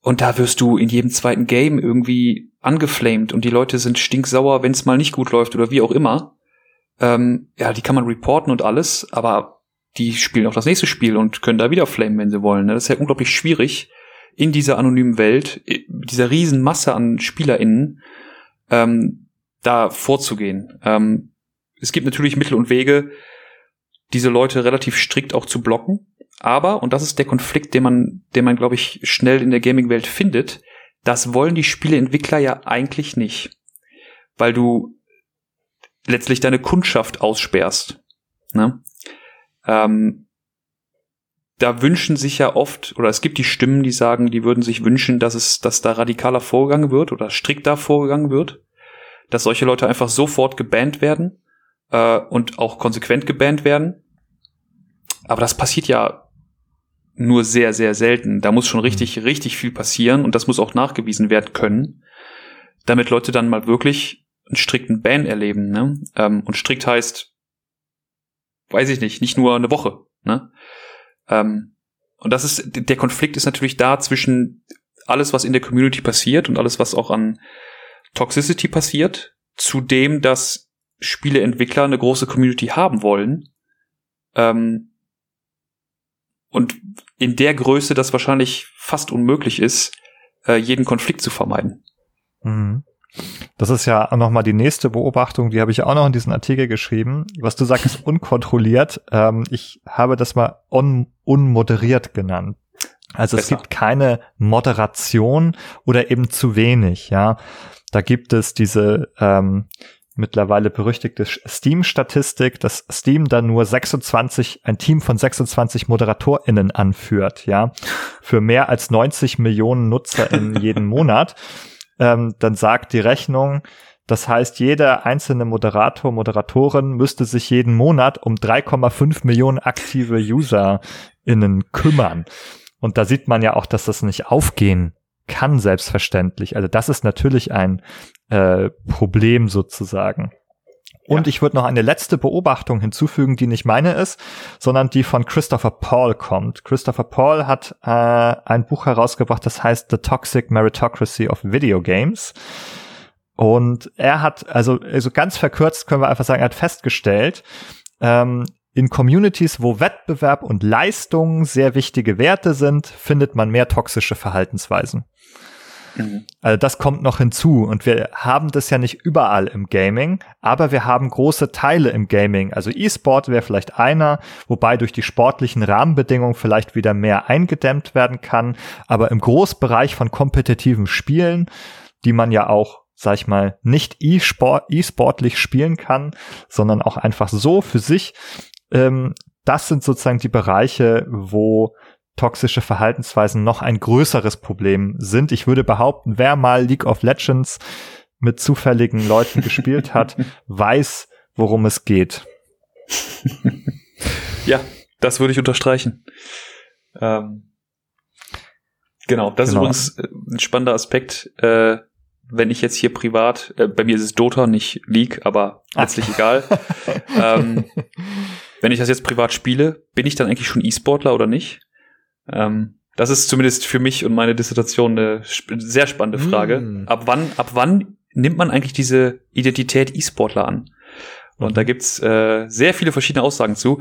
Und da wirst du in jedem zweiten Game irgendwie angeflamed und die Leute sind stinksauer, wenn es mal nicht gut läuft oder wie auch immer. Ähm, ja, die kann man reporten und alles, aber die spielen auch das nächste Spiel und können da wieder flamen, wenn sie wollen. Ne? Das ist ja unglaublich schwierig, in dieser anonymen Welt, dieser riesen Masse an SpielerInnen, ähm, da vorzugehen. Ähm, es gibt natürlich Mittel und Wege, diese Leute relativ strikt auch zu blocken. Aber, und das ist der Konflikt, den man, den man, glaube ich, schnell in der Gaming-Welt findet, das wollen die Spieleentwickler ja eigentlich nicht. Weil du letztlich deine Kundschaft aussperrst. Ne? Ähm, da wünschen sich ja oft, oder es gibt die Stimmen, die sagen, die würden sich wünschen, dass es, dass da radikaler vorgegangen wird oder strikter vorgegangen wird, dass solche Leute einfach sofort gebannt werden äh, und auch konsequent gebannt werden. Aber das passiert ja nur sehr, sehr selten. Da muss schon richtig, mhm. richtig viel passieren und das muss auch nachgewiesen werden können, damit Leute dann mal wirklich einen strikten Ban erleben. Ne? Ähm, und strikt heißt, weiß ich nicht, nicht nur eine Woche. Ne? Ähm, und das ist, der Konflikt ist natürlich da zwischen alles, was in der Community passiert und alles, was auch an Toxicity passiert, zu dem, dass Spieleentwickler eine große Community haben wollen. Ähm, und in der Größe das wahrscheinlich fast unmöglich ist, äh, jeden Konflikt zu vermeiden. Mhm. Das ist ja nochmal die nächste Beobachtung, die habe ich auch noch in diesen Artikel geschrieben. Was du sagst, ist unkontrolliert. Ähm, ich habe das mal un unmoderiert genannt. Also Besser. es gibt keine Moderation oder eben zu wenig, ja. Da gibt es diese ähm, mittlerweile berüchtigte Steam-Statistik, dass Steam dann nur 26, ein Team von 26 ModeratorInnen anführt, ja, für mehr als 90 Millionen Nutzer in *laughs* jeden Monat ähm, dann sagt die Rechnung, das heißt, jeder einzelne Moderator, Moderatorin müsste sich jeden Monat um 3,5 Millionen aktive UserInnen kümmern. Und da sieht man ja auch, dass das nicht aufgehen kann, selbstverständlich. Also das ist natürlich ein äh, Problem sozusagen. Und ja. ich würde noch eine letzte Beobachtung hinzufügen, die nicht meine ist, sondern die von Christopher Paul kommt. Christopher Paul hat äh, ein Buch herausgebracht, das heißt The Toxic Meritocracy of Video Games. Und er hat, also, also ganz verkürzt können wir einfach sagen, er hat festgestellt, ähm, in Communities, wo Wettbewerb und Leistung sehr wichtige Werte sind, findet man mehr toxische Verhaltensweisen. Mhm. Also das kommt noch hinzu und wir haben das ja nicht überall im Gaming, aber wir haben große Teile im Gaming. Also E-Sport wäre vielleicht einer, wobei durch die sportlichen Rahmenbedingungen vielleicht wieder mehr eingedämmt werden kann, aber im Großbereich von kompetitiven Spielen, die man ja auch sag ich mal, nicht e-sport, e-sportlich spielen kann, sondern auch einfach so für sich. Ähm, das sind sozusagen die Bereiche, wo toxische Verhaltensweisen noch ein größeres Problem sind. Ich würde behaupten, wer mal League of Legends mit zufälligen Leuten gespielt hat, *laughs* weiß, worum es geht. ja, das würde ich unterstreichen. Ähm, genau, das genau. ist übrigens äh, ein spannender Aspekt. Äh, wenn ich jetzt hier privat, äh, bei mir ist es Dota, nicht League, aber letztlich egal. *laughs* ähm, wenn ich das jetzt privat spiele, bin ich dann eigentlich schon E-Sportler oder nicht? Ähm, das ist zumindest für mich und meine Dissertation eine sp sehr spannende Frage. Mm. Ab wann, ab wann nimmt man eigentlich diese Identität E-Sportler an? Und mhm. da gibt's äh, sehr viele verschiedene Aussagen zu.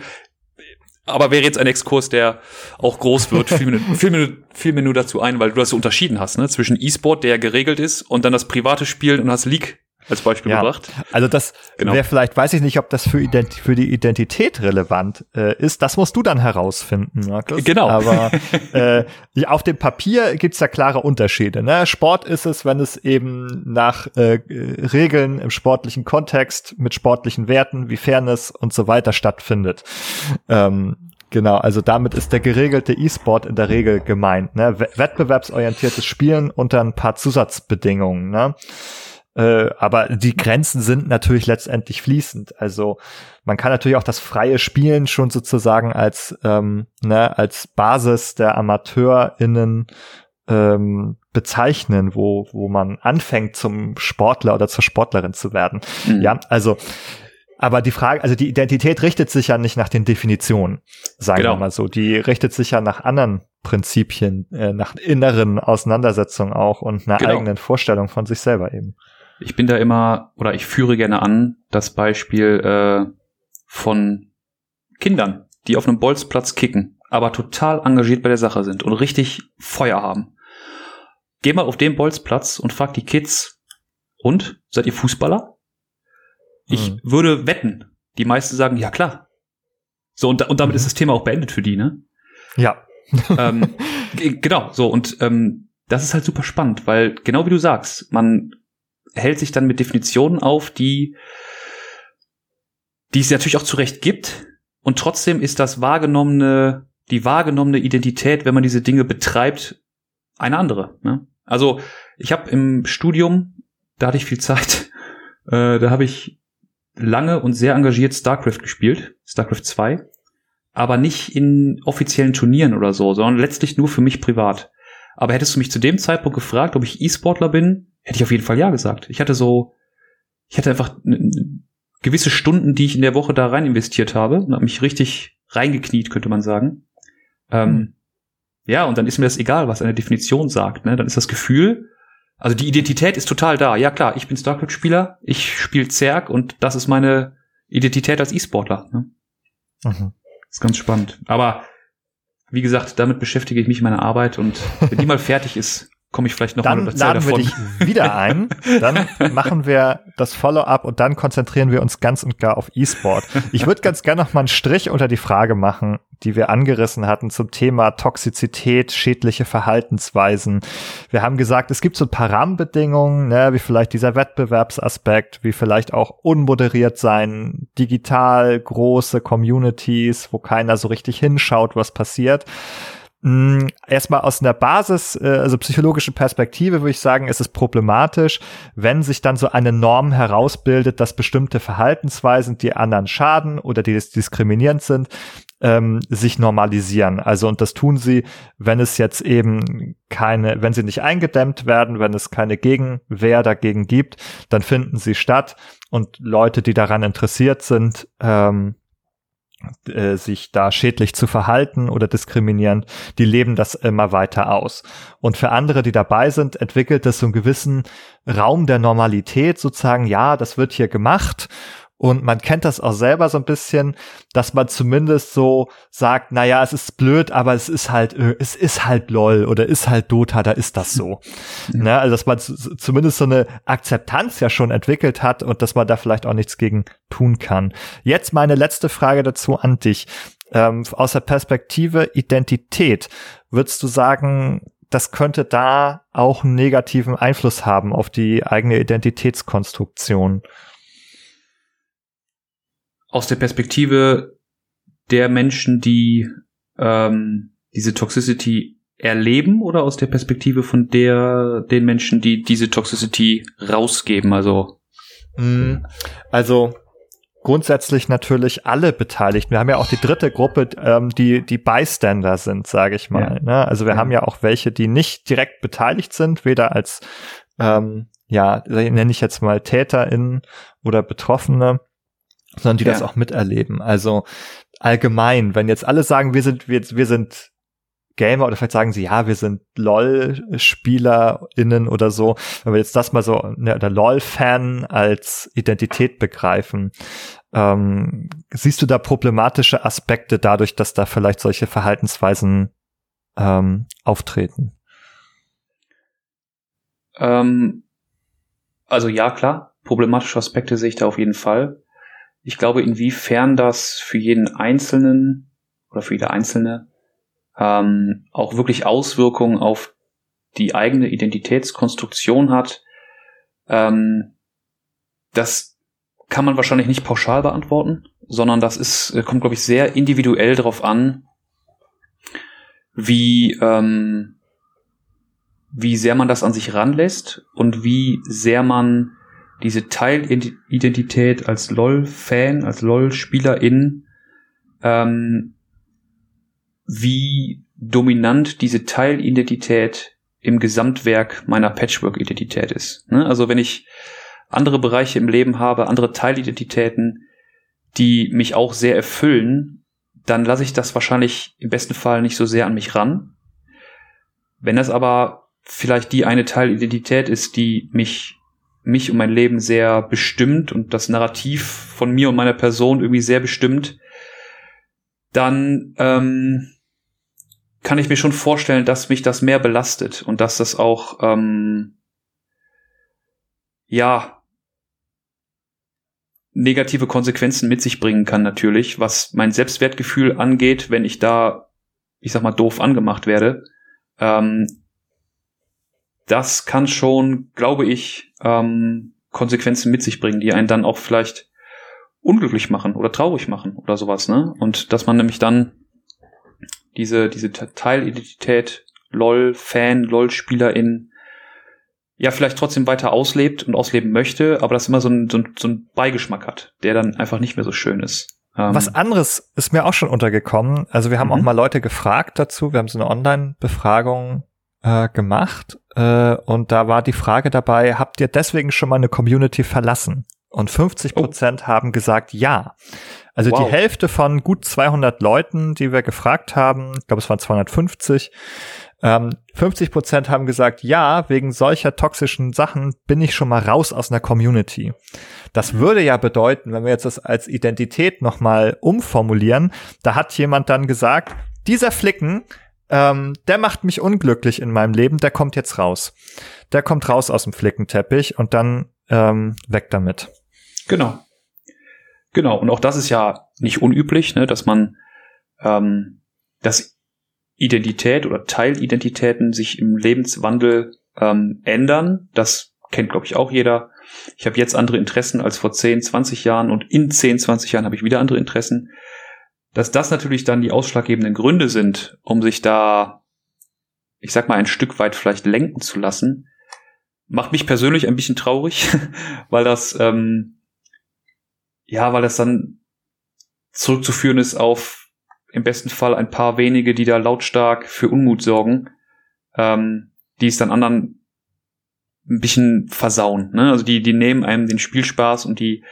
Aber wäre jetzt ein Exkurs, der auch groß wird, fiel mir, *laughs* fiel mir, fiel mir nur dazu ein, weil du das so unterschieden hast, ne? Zwischen E-Sport, der geregelt ist, und dann das private Spielen und hast League als Beispiel ja, gebracht. Also das genau. wäre vielleicht, weiß ich nicht, ob das für, Ident für die Identität relevant äh, ist. Das musst du dann herausfinden, Markus. Genau. Aber *laughs* äh, auf dem Papier gibt's ja klare Unterschiede. Ne? Sport ist es, wenn es eben nach äh, Regeln im sportlichen Kontext mit sportlichen Werten wie Fairness und so weiter stattfindet. Ähm, Genau, also damit ist der geregelte E-Sport in der Regel gemeint. Ne? Wettbewerbsorientiertes Spielen unter ein paar Zusatzbedingungen. Ne? Äh, aber die Grenzen sind natürlich letztendlich fließend. Also man kann natürlich auch das freie Spielen schon sozusagen als, ähm, ne, als Basis der AmateurInnen ähm, bezeichnen, wo, wo man anfängt zum Sportler oder zur Sportlerin zu werden. Mhm. Ja, also aber die Frage, also die Identität richtet sich ja nicht nach den Definitionen, sagen genau. wir mal so. Die richtet sich ja nach anderen Prinzipien, äh, nach inneren Auseinandersetzungen auch und einer genau. eigenen Vorstellung von sich selber eben. Ich bin da immer, oder ich führe gerne an, das Beispiel äh, von Kindern, die auf einem Bolzplatz kicken, aber total engagiert bei der Sache sind und richtig Feuer haben. Geh mal auf den Bolzplatz und frag die Kids, und, seid ihr Fußballer? Ich hm. würde wetten, die meisten sagen, ja klar. So, und, und damit mhm. ist das Thema auch beendet für die, ne? Ja. *laughs* ähm, genau, so, und ähm, das ist halt super spannend, weil genau wie du sagst, man hält sich dann mit Definitionen auf, die, die es natürlich auch zurecht gibt. Und trotzdem ist das wahrgenommene, die wahrgenommene Identität, wenn man diese Dinge betreibt, eine andere. Ne? Also ich habe im Studium, da hatte ich viel Zeit, *laughs* äh, da habe ich lange und sehr engagiert StarCraft gespielt, StarCraft 2, aber nicht in offiziellen Turnieren oder so, sondern letztlich nur für mich privat. Aber hättest du mich zu dem Zeitpunkt gefragt, ob ich E-Sportler bin, hätte ich auf jeden Fall ja gesagt. Ich hatte so, ich hatte einfach gewisse Stunden, die ich in der Woche da rein investiert habe und habe mich richtig reingekniet, könnte man sagen. Ähm, hm. Ja, und dann ist mir das egal, was eine Definition sagt. Ne? Dann ist das Gefühl, also die Identität ist total da. Ja klar, ich bin StarCraft-Spieler, ich spiele Zerg und das ist meine Identität als E-Sportler. Ne? Mhm. Ist ganz spannend. Aber wie gesagt, damit beschäftige ich mich in meiner Arbeit und wenn die mal fertig ist, komme ich vielleicht noch dann mal laden davon. wir dich wieder *laughs* ein, dann machen wir das Follow-up und dann konzentrieren wir uns ganz und gar auf E-Sport. Ich würde ganz gerne noch mal einen Strich unter die Frage machen, die wir angerissen hatten zum Thema Toxizität, schädliche Verhaltensweisen. Wir haben gesagt, es gibt so ein paar Rahmenbedingungen, ne, wie vielleicht dieser Wettbewerbsaspekt, wie vielleicht auch unmoderiert sein, digital große Communities, wo keiner so richtig hinschaut, was passiert. Mm, erstmal aus einer Basis, äh, also psychologischen Perspektive würde ich sagen, ist es problematisch, wenn sich dann so eine Norm herausbildet, dass bestimmte Verhaltensweisen, die anderen schaden oder die diskriminierend sind, ähm, sich normalisieren. Also und das tun sie, wenn es jetzt eben keine, wenn sie nicht eingedämmt werden, wenn es keine Gegenwehr dagegen gibt, dann finden sie statt und Leute, die daran interessiert sind, ähm, äh, sich da schädlich zu verhalten oder diskriminierend, die leben das immer weiter aus. Und für andere, die dabei sind, entwickelt es so einen gewissen Raum der Normalität, sozusagen, ja, das wird hier gemacht und man kennt das auch selber so ein bisschen, dass man zumindest so sagt, na ja, es ist blöd, aber es ist halt, äh, es ist halt LOL oder ist halt Dota, da ist das so. Mhm. *laughs* Ne? Also, dass man zumindest so eine Akzeptanz ja schon entwickelt hat und dass man da vielleicht auch nichts gegen tun kann. Jetzt meine letzte Frage dazu an dich. Ähm, aus der Perspektive Identität, würdest du sagen, das könnte da auch einen negativen Einfluss haben auf die eigene Identitätskonstruktion. Aus der Perspektive der Menschen, die ähm, diese Toxicity erleben oder aus der Perspektive von der den Menschen, die diese Toxicity rausgeben, also mhm. also grundsätzlich natürlich alle beteiligt. Wir haben ja auch die dritte Gruppe, ähm, die die Bystander sind, sage ich mal. Ja. Ne? Also wir ja. haben ja auch welche, die nicht direkt beteiligt sind, weder als ähm, ja, nenne ich jetzt mal TäterInnen oder Betroffene, sondern die ja. das auch miterleben. Also allgemein, wenn jetzt alle sagen, wir sind, wir, wir sind Gamer oder vielleicht sagen sie, ja, wir sind LOL-SpielerInnen oder so, wenn wir jetzt das mal so, ne, oder LOL-Fan als Identität begreifen, ähm, siehst du da problematische Aspekte dadurch, dass da vielleicht solche Verhaltensweisen ähm, auftreten? Ähm, also ja, klar, problematische Aspekte sehe ich da auf jeden Fall. Ich glaube, inwiefern das für jeden Einzelnen oder für jede Einzelne ähm, auch wirklich Auswirkungen auf die eigene Identitätskonstruktion hat, ähm, das kann man wahrscheinlich nicht pauschal beantworten, sondern das ist, äh, kommt, glaube ich, sehr individuell darauf an, wie, ähm, wie sehr man das an sich ranlässt und wie sehr man diese Teilidentität als LOL-Fan, als LOL-Spielerin ähm, wie dominant diese Teilidentität im Gesamtwerk meiner Patchwork-Identität ist. Ne? Also wenn ich andere Bereiche im Leben habe, andere Teilidentitäten, die mich auch sehr erfüllen, dann lasse ich das wahrscheinlich im besten Fall nicht so sehr an mich ran. Wenn das aber vielleicht die eine Teilidentität ist, die mich mich und mein Leben sehr bestimmt und das Narrativ von mir und meiner Person irgendwie sehr bestimmt, dann ähm, kann ich mir schon vorstellen, dass mich das mehr belastet und dass das auch, ähm, ja, negative Konsequenzen mit sich bringen kann natürlich, was mein Selbstwertgefühl angeht, wenn ich da, ich sag mal, doof angemacht werde. Ähm, das kann schon, glaube ich, ähm, Konsequenzen mit sich bringen, die einen dann auch vielleicht unglücklich machen oder traurig machen oder sowas, ne? Und dass man nämlich dann diese, diese Teilidentität LOL-Fan, LOL-Spielerin ja vielleicht trotzdem weiter auslebt und ausleben möchte, aber das immer so ein, so ein, so ein Beigeschmack hat, der dann einfach nicht mehr so schön ist. Ähm Was anderes ist mir auch schon untergekommen. Also wir haben mhm. auch mal Leute gefragt dazu. Wir haben so eine Online-Befragung äh, gemacht äh, und da war die Frage dabei, habt ihr deswegen schon mal eine Community verlassen? Und 50 Prozent oh. haben gesagt ja. Also wow. die Hälfte von gut 200 Leuten, die wir gefragt haben, ich glaube es waren 250, ähm, 50 Prozent haben gesagt, ja, wegen solcher toxischen Sachen bin ich schon mal raus aus einer Community. Das würde ja bedeuten, wenn wir jetzt das als Identität nochmal umformulieren, da hat jemand dann gesagt, dieser Flicken, ähm, der macht mich unglücklich in meinem Leben, der kommt jetzt raus. Der kommt raus aus dem Flickenteppich und dann ähm, weg damit. Genau. Genau, und auch das ist ja nicht unüblich, ne, dass man ähm, dass Identität oder Teilidentitäten sich im Lebenswandel ähm, ändern. Das kennt, glaube ich, auch jeder. Ich habe jetzt andere Interessen als vor 10, 20 Jahren und in 10, 20 Jahren habe ich wieder andere Interessen. Dass das natürlich dann die ausschlaggebenden Gründe sind, um sich da, ich sag mal, ein Stück weit vielleicht lenken zu lassen, macht mich persönlich ein bisschen traurig, *laughs* weil das ähm, ja, weil das dann zurückzuführen ist auf im besten Fall ein paar wenige, die da lautstark für Unmut sorgen, ähm, die es dann anderen ein bisschen versauen. Ne? Also die, die nehmen einem den Spielspaß und die,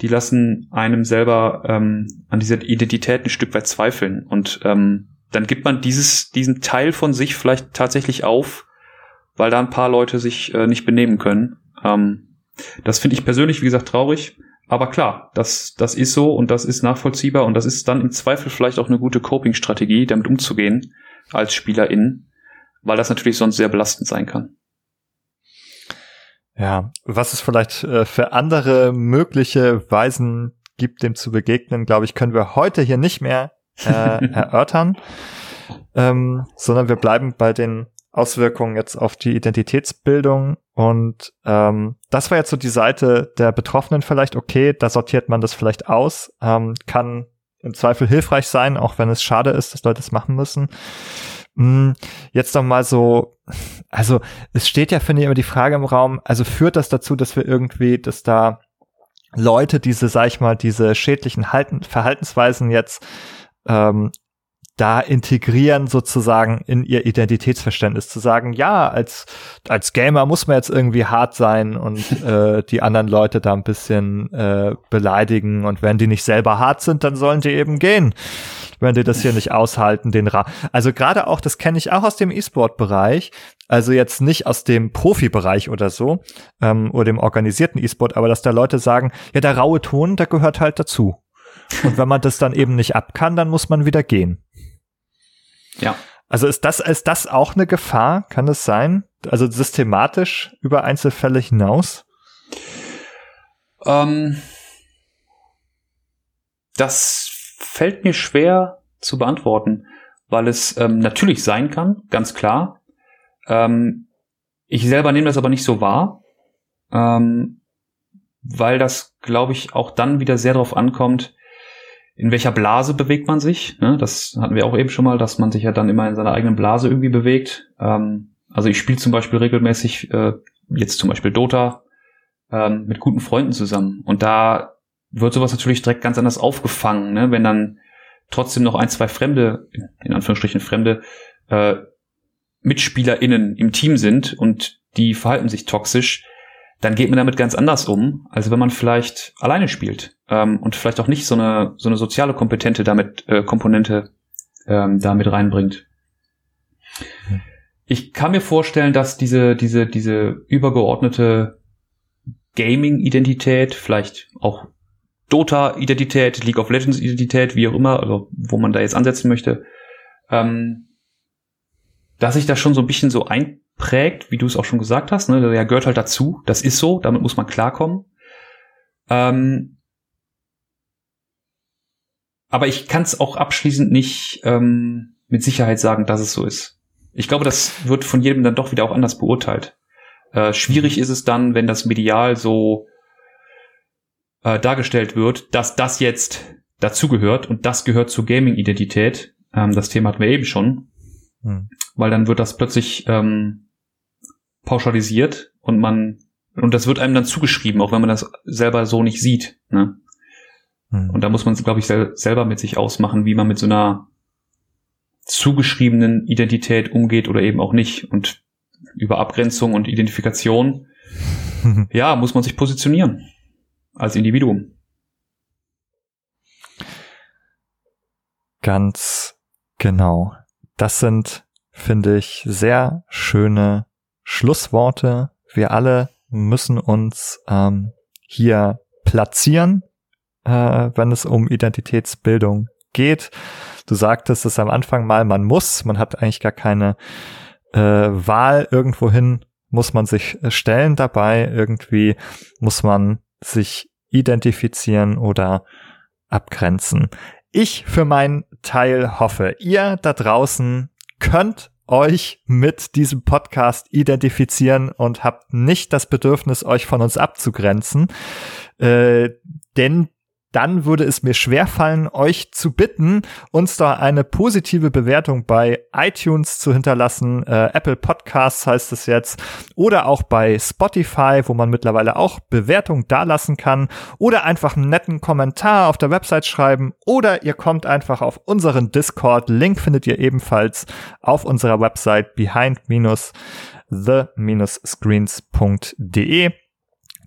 die lassen einem selber ähm, an dieser Identität ein Stück weit zweifeln. Und ähm, dann gibt man dieses, diesen Teil von sich vielleicht tatsächlich auf, weil da ein paar Leute sich äh, nicht benehmen können. Ähm, das finde ich persönlich, wie gesagt, traurig. Aber klar, das, das ist so und das ist nachvollziehbar und das ist dann im Zweifel vielleicht auch eine gute Coping-Strategie, damit umzugehen als Spielerin, weil das natürlich sonst sehr belastend sein kann. Ja, was es vielleicht äh, für andere mögliche Weisen gibt, dem zu begegnen, glaube ich, können wir heute hier nicht mehr äh, *laughs* erörtern, ähm, sondern wir bleiben bei den Auswirkungen jetzt auf die Identitätsbildung. Und ähm, das war jetzt so die Seite der Betroffenen vielleicht, okay, da sortiert man das vielleicht aus, ähm, kann im Zweifel hilfreich sein, auch wenn es schade ist, dass Leute es machen müssen. Hm, jetzt noch mal so, also es steht ja, finde ich, immer die Frage im Raum, also führt das dazu, dass wir irgendwie, dass da Leute diese, sag ich mal, diese schädlichen Halten, Verhaltensweisen jetzt ähm, da integrieren sozusagen in ihr Identitätsverständnis zu sagen, ja, als als Gamer muss man jetzt irgendwie hart sein und *laughs* äh, die anderen Leute da ein bisschen äh, beleidigen und wenn die nicht selber hart sind, dann sollen die eben gehen. Wenn die das hier nicht aushalten, den Ra Also gerade auch, das kenne ich auch aus dem E-Sport-Bereich, also jetzt nicht aus dem Profibereich oder so, ähm, oder dem organisierten E-Sport, aber dass da Leute sagen, ja, der raue Ton, der gehört halt dazu. Und wenn man das dann eben nicht ab kann, dann muss man wieder gehen. Ja. Also ist das, ist das auch eine Gefahr? Kann es sein? Also systematisch über Einzelfälle hinaus? Ähm, das fällt mir schwer zu beantworten, weil es ähm, natürlich sein kann, ganz klar. Ähm, ich selber nehme das aber nicht so wahr, ähm, weil das, glaube ich, auch dann wieder sehr darauf ankommt, in welcher Blase bewegt man sich. Ne? Das hatten wir auch eben schon mal, dass man sich ja dann immer in seiner eigenen Blase irgendwie bewegt. Ähm, also ich spiele zum Beispiel regelmäßig, äh, jetzt zum Beispiel Dota, ähm, mit guten Freunden zusammen. Und da wird sowas natürlich direkt ganz anders aufgefangen, ne? wenn dann trotzdem noch ein, zwei Fremde, in Anführungsstrichen Fremde, äh, MitspielerInnen im Team sind und die verhalten sich toxisch, dann geht man damit ganz anders um, als wenn man vielleicht alleine spielt ähm, und vielleicht auch nicht so eine so eine soziale Kompetente damit äh, Komponente ähm, damit reinbringt. Ich kann mir vorstellen, dass diese diese diese übergeordnete Gaming-Identität, vielleicht auch Dota-Identität, League of Legends-Identität, wie auch immer, also wo man da jetzt ansetzen möchte, ähm, dass sich das schon so ein bisschen so ein prägt, wie du es auch schon gesagt hast. Ne? Der gehört halt dazu. Das ist so, damit muss man klarkommen. Ähm, aber ich kann es auch abschließend nicht ähm, mit Sicherheit sagen, dass es so ist. Ich glaube, das wird von jedem dann doch wieder auch anders beurteilt. Äh, schwierig ist es dann, wenn das medial so äh, dargestellt wird, dass das jetzt dazugehört und das gehört zur Gaming-Identität. Ähm, das Thema hatten wir eben schon. Hm. Weil dann wird das plötzlich ähm, pauschalisiert und man und das wird einem dann zugeschrieben, auch wenn man das selber so nicht sieht. Ne? Hm. Und da muss man, glaube ich, sel selber mit sich ausmachen, wie man mit so einer zugeschriebenen Identität umgeht oder eben auch nicht. Und über Abgrenzung und Identifikation, *laughs* ja, muss man sich positionieren als Individuum. Ganz genau. Das sind, finde ich, sehr schöne Schlussworte. Wir alle müssen uns ähm, hier platzieren, äh, wenn es um Identitätsbildung geht. Du sagtest es am Anfang mal, man muss, man hat eigentlich gar keine äh, Wahl irgendwohin muss man sich stellen dabei, irgendwie muss man sich identifizieren oder abgrenzen. Ich für meinen Teil hoffe, ihr da draußen könnt euch mit diesem Podcast identifizieren und habt nicht das Bedürfnis, euch von uns abzugrenzen. Äh, denn dann würde es mir schwerfallen, euch zu bitten, uns da eine positive Bewertung bei iTunes zu hinterlassen. Äh, Apple Podcasts heißt es jetzt. Oder auch bei Spotify, wo man mittlerweile auch Bewertung dalassen kann. Oder einfach einen netten Kommentar auf der Website schreiben. Oder ihr kommt einfach auf unseren Discord. Link findet ihr ebenfalls auf unserer Website behind-the-screens.de.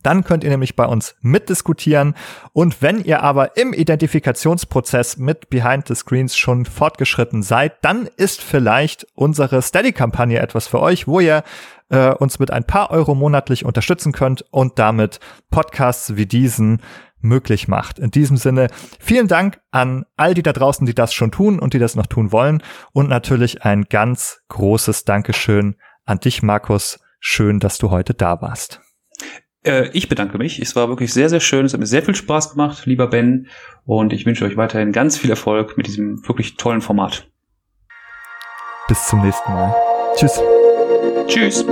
Dann könnt ihr nämlich bei uns mitdiskutieren. Und wenn ihr aber im Identifikationsprozess mit Behind the Screens schon fortgeschritten seid, dann ist vielleicht unsere Steady-Kampagne etwas für euch, wo ihr äh, uns mit ein paar Euro monatlich unterstützen könnt und damit Podcasts wie diesen möglich macht. In diesem Sinne, vielen Dank an all die da draußen, die das schon tun und die das noch tun wollen. Und natürlich ein ganz großes Dankeschön an dich, Markus. Schön, dass du heute da warst. Äh, ich bedanke mich. Es war wirklich sehr, sehr schön. Es hat mir sehr viel Spaß gemacht, lieber Ben. Und ich wünsche euch weiterhin ganz viel Erfolg mit diesem wirklich tollen Format. Bis zum nächsten Mal. Tschüss. Tschüss.